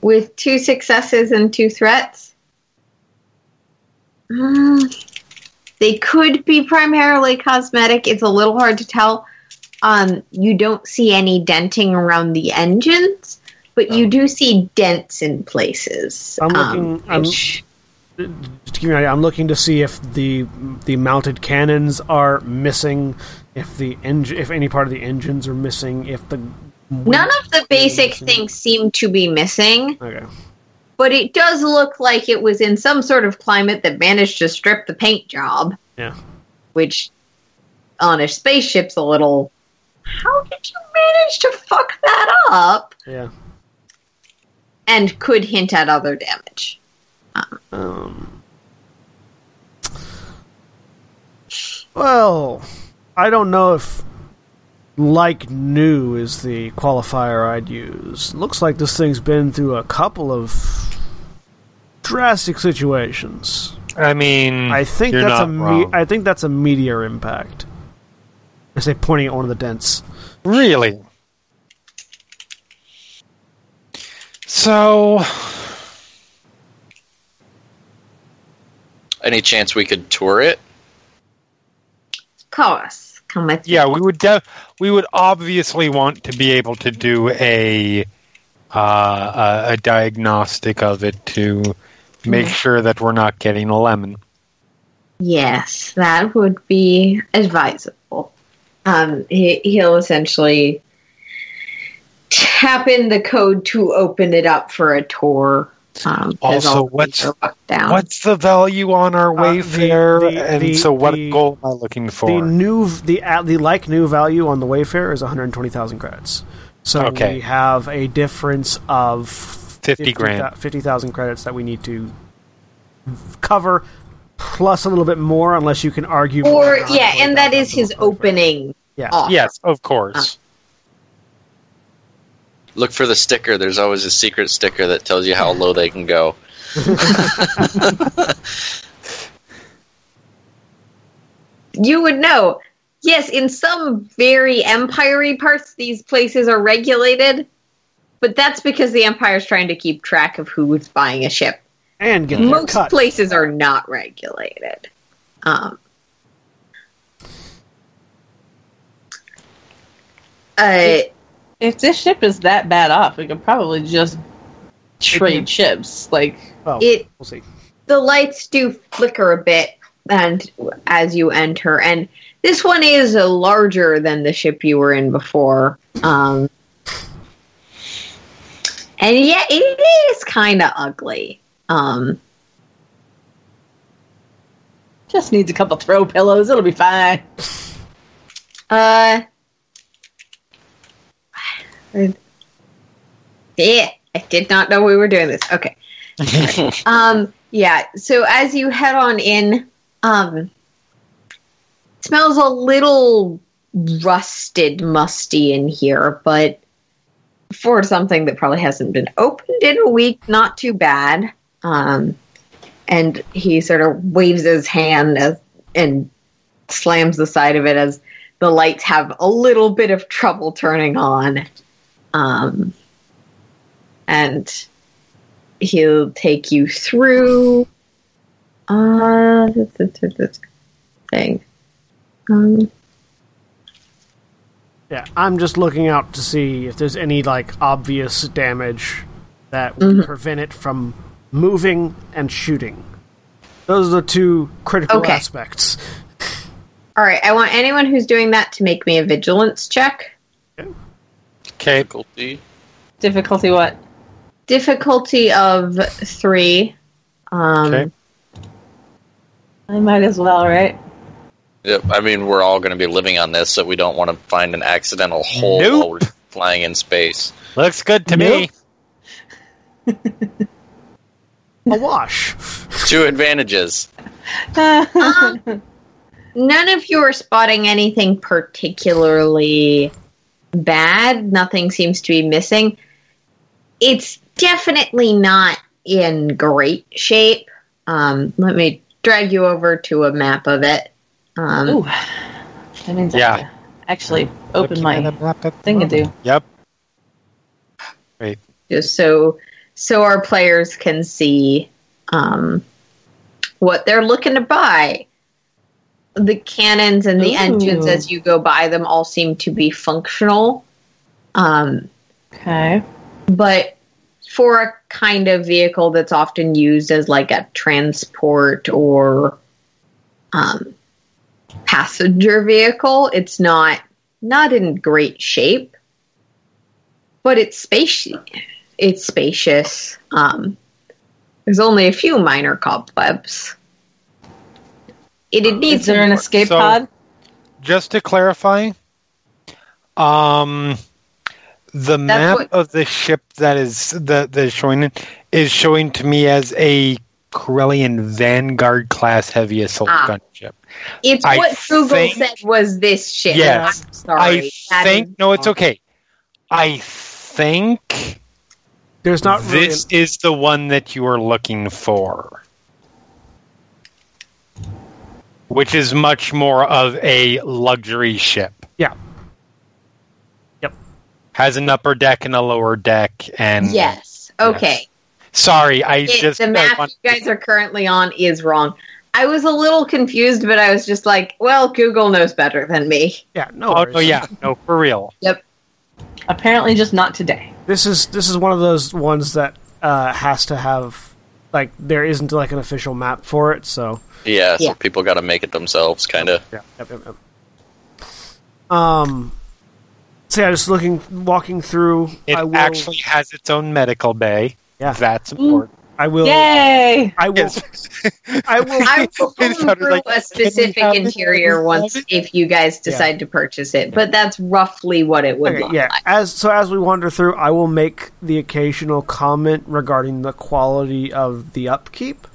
S2: with two successes and two threats. Mm, they could be primarily cosmetic. It's a little hard to tell. Um, you don't see any denting around the engines, but you do see dents in places.
S1: I'm
S2: um,
S1: looking- I'm-
S2: which-
S1: Just to give you an idea, I'm looking to see if the the mounted cannons are missing, if the engine, if any part of the engines are missing, if the
S2: none of the basic things seem to be missing,
S1: Okay.
S2: but it does look like it was in some sort of climate that managed to strip the paint job.
S1: Yeah.
S2: which on a spaceship's a little. How did you manage to fuck that up?
S1: Yeah.
S2: And could hint at other damage.
S1: Um. Well, I don't know if like new is the qualifier I'd use. Looks like this thing's been through a couple of drastic situations.
S5: I mean,
S1: I think
S5: you're
S1: that's a me- I think that's a meteor impact. I say pointing at one of the dents.
S5: Really? So,
S3: Any chance we could tour it?
S2: Of course. Come with me.
S5: yeah, we would def- we would obviously want to be able to do a uh, a, a diagnostic of it to make sure that we're not getting a lemon.
S2: Yes, that would be advisable. Um, he, he'll essentially tap in the code to open it up for a tour. Um, 'cause
S5: Also, what's-
S2: things are locked down.
S5: What's the value on our
S1: Uh, the- the-
S5: and
S1: the-
S5: so, what
S1: the-
S5: goal am I looking for?
S1: The
S5: for?
S1: new the uh, the like new value on the Wayfarer is 120,000 credits. So
S5: Okay.
S1: we have a difference of
S5: 50 grand.
S1: 50,000 credits that we need to cover plus a little bit more unless you can argue
S2: or
S1: more
S2: yeah, and that is his
S1: for the Wayfarer.
S2: opening
S1: Yeah.
S2: offer.
S5: Yes, of course.
S3: Look for the sticker. There's always a secret sticker that tells you how low they can go.
S2: you would know. Yes, in some very empire parts, these places are regulated, but that's because the empire's trying to keep track of who's buying a ship.
S1: and get
S2: Most
S1: cut.
S2: places are not regulated. Um, uh,
S4: If this ship is that bad off, we could probably just trade ships. Like,
S1: Well,
S2: it
S1: we'll see.
S2: the lights do flicker a bit and as you enter and this one is uh, larger than the ship you were in before um and yeah it is kind of ugly um
S4: just needs a couple throw pillows. It'll be fine.
S2: uh yeah i did not know we were doing this. Okay. Um yeah so as you head on in um smells a little rusted musty in here but for something that probably hasn't been opened in a week not too bad. Um and he sort of waves his hand as, and slams the side of it as the lights have a little bit of trouble turning on. Um, and he'll take you through uh, this thing. Um,
S1: Yeah, I'm just looking out to see if there's any like obvious damage that would
S2: Mhm.
S1: prevent it from moving and shooting. Those are the two critical
S2: Okay.
S1: aspects.
S2: all right, I want anyone who's doing that to make me a vigilance check.
S5: Okay.
S3: Difficulty.
S4: Difficulty what?
S2: Difficulty of three. Um,
S5: Okay.
S4: I might as well, right?
S3: Yep. I mean, we're all going to be living on this, so we don't want to find an accidental hole
S5: Nope.
S3: while we're flying in space.
S5: Looks good to me.
S1: A wash.
S3: Two advantages.
S2: Um, none of you are spotting anything particularly bad. Nothing seems to be missing. It's definitely not in great shape. Um, let me drag you over to a map of it. Um,
S4: Ooh. That means
S5: Yeah.
S4: I actually open my thing to do.
S5: Yep.
S2: just so so our players can see um, what they're looking to buy. The cannons and the
S4: Ooh.
S2: engines, as you go by them, all seem to be functional. Um,
S4: Okay.
S2: but for a kind of vehicle that's often used as like a transport or um, passenger vehicle, it's not not in great shape. But it's spacious. It's spacious. Um, there's only a few minor cobwebs. It, it needs
S4: Is there an escape
S5: So-
S4: pod?
S5: Just to clarify, um, the map
S2: what-
S5: of the ship that is that that is showing it is showing to me as a Corellian Vanguard class heavy assault
S2: Ah.
S5: gunship.
S2: It's
S5: I
S2: what Google
S5: think-
S2: said was this ship.
S5: Yes.
S2: I'm sorry.
S5: I
S2: That
S5: think
S2: is
S5: no, it's okay. I think
S1: There's not really.
S5: this is the one that you are looking for. Which is much more of a luxury ship.
S1: yeah. Yep.
S5: Has an upper deck and a lower deck and
S2: Yes. Okay.
S5: Sorry, I
S2: It-
S5: just
S2: the map
S5: want-
S2: you guys are currently on is wrong. I was a little confused, but I was just like, well, Google knows better than me.
S1: Yeah. No.
S5: Oh
S1: worries.
S5: no, yeah, no, for real. Yep.
S4: Apparently, just not today.
S1: This is this is one of those ones that uh, has to have like there isn't like an official map for it. So
S3: Yeah, so
S2: Yeah.
S3: people got to make it themselves, kind of.
S1: yeah. Yep, yep, yep. Um. So yeah, just looking, walking through.
S5: It
S1: I will.
S5: actually has its own medical bay.
S1: Yeah.
S5: That's important.
S1: I will.
S4: Yay!
S1: I will.
S5: Yes.
S1: I will.
S2: I will
S5: It sounded like,
S2: a specific interior once
S5: it?"
S2: if you guys decide to purchase it, but that's roughly what it would
S1: Okay,
S2: look
S1: yeah.
S2: like.
S1: As so as we wander through, I will make the occasional comment regarding the quality of the upkeep,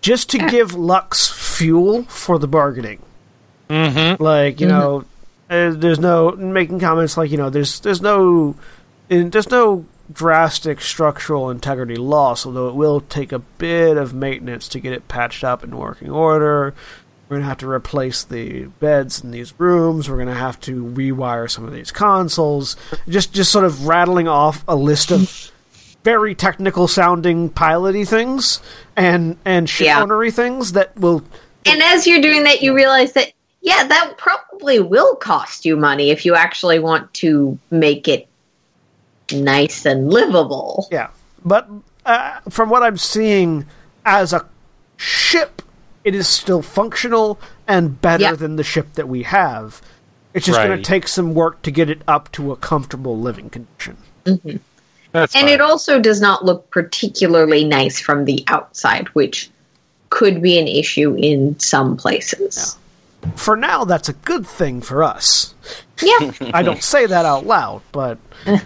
S1: just to give Lux fuel for the bargaining.
S5: Mm-hmm.
S1: Like you know, uh, there's no making comments like you know, there's there's no in, there's no drastic structural integrity loss, although it will take a bit of maintenance to get it patched up in working order. We're gonna have to replace the beds in these rooms. We're gonna have to rewire some of these consoles. Just just sort of rattling off a list of very technical sounding piloty things and and ship
S2: Yeah.
S1: things that will
S2: And as you're doing that, you realize that, yeah, that probably will cost you money if you actually want to make it nice and livable.
S1: Yeah, but uh, from what I'm seeing, as a ship, it is still functional and better
S2: Yeah.
S1: than the ship that we have. It's just going to take some work to get it up to a comfortable living condition.
S5: That's
S2: And
S5: fine.
S2: it also does not look particularly nice from the outside, which could be an issue in some places.
S1: For now, that's a good thing for us.
S2: Yeah.
S1: I don't say that out loud, but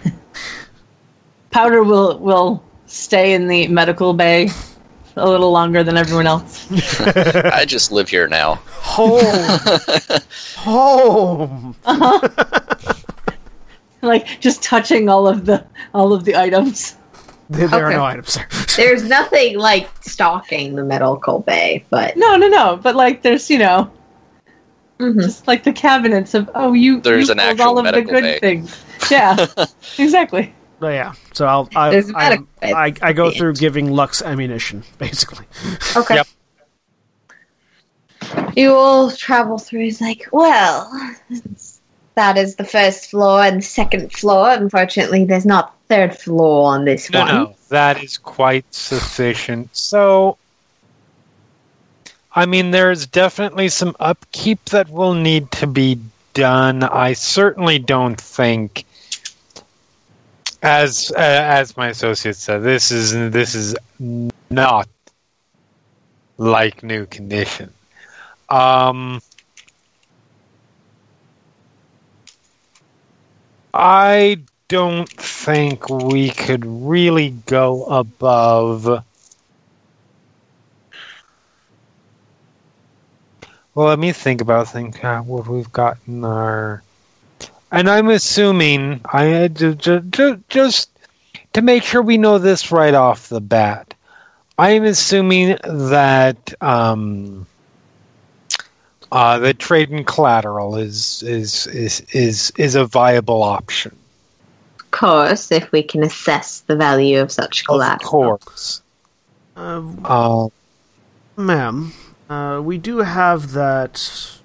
S4: Powder will will stay in the medical bay a little longer than everyone else.
S3: I just live here now.
S1: home, home.
S4: like just touching all of the all of the items.
S1: There, there
S2: Okay.
S1: are no items there.
S2: There's nothing like stalking the medical bay, but
S4: No, no, no. But like, there's you know,
S2: Mhm.
S4: Just like the cabinets of oh you
S3: There's
S4: you
S3: an
S4: pulled
S3: actual
S4: all of the good
S3: bay.
S4: things. Yeah, exactly.
S1: Oh, yeah. So I'll I
S2: There's a
S1: I. I, I go through giving Lux ammunition, basically.
S2: Okay.
S5: Yep.
S2: You all travel through. He's like, well, that is the first floor and the second floor. Unfortunately, there's not third floor on this
S5: No,
S2: one.
S5: no, that is quite sufficient. So, I mean, there's definitely some upkeep that will need to be done. I certainly don't think, as uh, as my associate said, this is this is not like new condition. Um, I don't think we could really go above. Well, let me think about think uh, what we've got in our. And I'm assuming I just, just to make sure we know this right off the bat. I'm assuming that um, uh, the trade in collateral is is is is is a viable option.
S2: Of course, if we can assess the value of such collateral.
S5: Of course.
S1: Uh,
S5: Uh,
S1: ma'am, uh, we do have that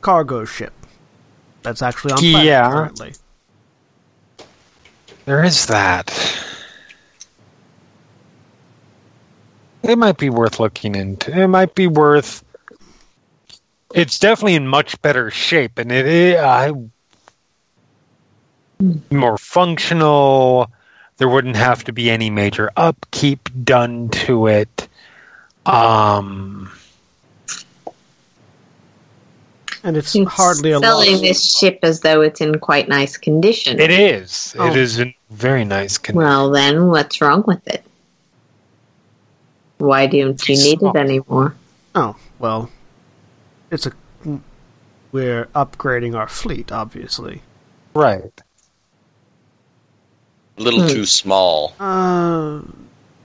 S1: cargo ship that's actually on planet
S5: Yeah.
S1: currently.
S5: There is that. It might be worth looking into. It might be worth. It's definitely in much better shape, and it is I, more functional. There wouldn't have to be any major upkeep done to it. Um,
S1: And it's
S2: It's
S1: hardly a
S2: selling
S1: loss.
S2: this ship as though it's in quite nice condition.
S5: it is.
S1: Oh.
S5: It is in very nice condition.
S2: Well, then, what's wrong with it? Why don't you need it anymore?
S1: Oh, well, it's a. We're upgrading our fleet, obviously.
S5: right.
S3: A little
S2: Hmm.
S3: too small.
S1: Uh,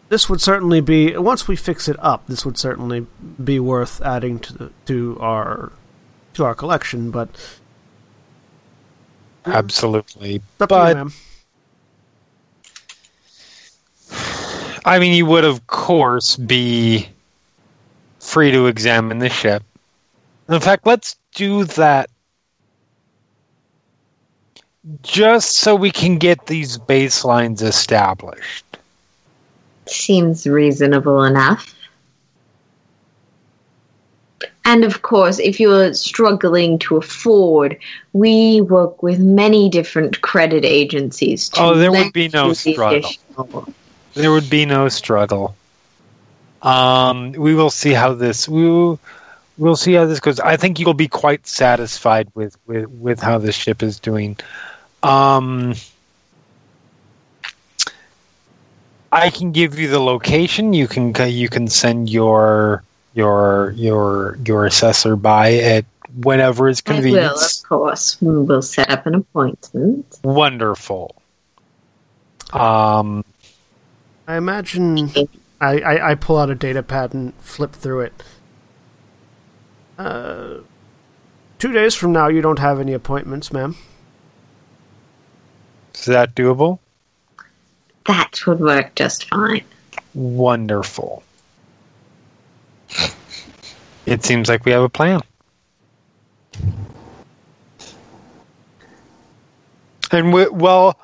S1: this would certainly be once we fix it up. This would certainly be worth adding to the, to our to our collection. But
S5: Absolutely.
S1: it's up
S5: But
S1: to you, ma'am.
S5: I mean, you would, of course, be free to examine the ship. In fact, let's do that just so we can get these baselines established.
S2: Seems reasonable enough. And of course, if you're struggling to afford, we work with many different credit agencies. To
S5: Oh, there would be no struggle. There would be no struggle. Um, we will see how this we will, we'll see how this goes. I think you'll be quite satisfied with with, with how this ship is doing. Um, I can give you the location. You can you can send your your your your assessor by at whenever it's
S2: I will,
S5: convenient.
S2: of course. We'll set up an appointment.
S5: Wonderful. Um,
S1: I imagine I, I, I pull out a data pad and flip through it. Uh, two days from now, you don't have any appointments, ma'am.
S5: is that doable?
S2: That would work just fine.
S5: Wonderful. It seems like we have a plan. And we, well,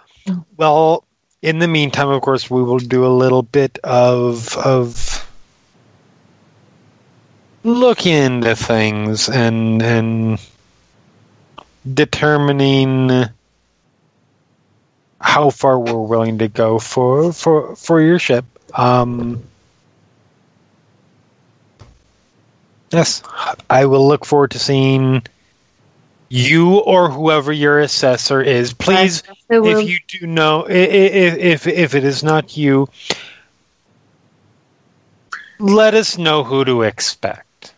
S5: well. In the meantime, of course, we will do a little bit of of look into things and and determining how far we're willing to go for for for your ship. Um, yes, I will look forward to seeing you or whoever your assessor is. Please, if you do know, i- i- if if if it is not you, let us know who to expect.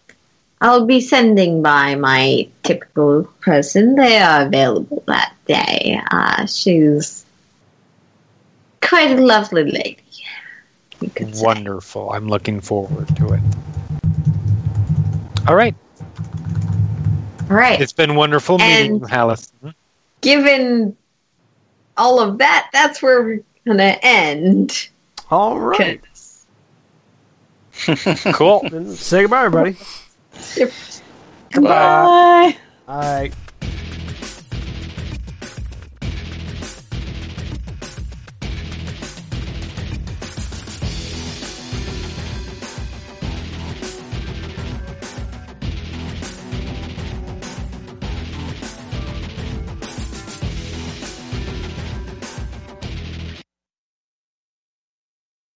S2: I'll be sending by my typical person. They are available that day. Uh, she's quite a lovely lady. You could say.
S5: Wonderful. I'm looking forward to it. All right.
S2: All right.
S5: It's been wonderful meeting
S2: And-
S5: you, Alice. Mm-hmm.
S2: Given all of that, that's where we're gonna end.
S1: All right.
S5: Cool.
S1: Say goodbye, everybody.
S2: Goodbye.
S4: Bye.
S1: All right.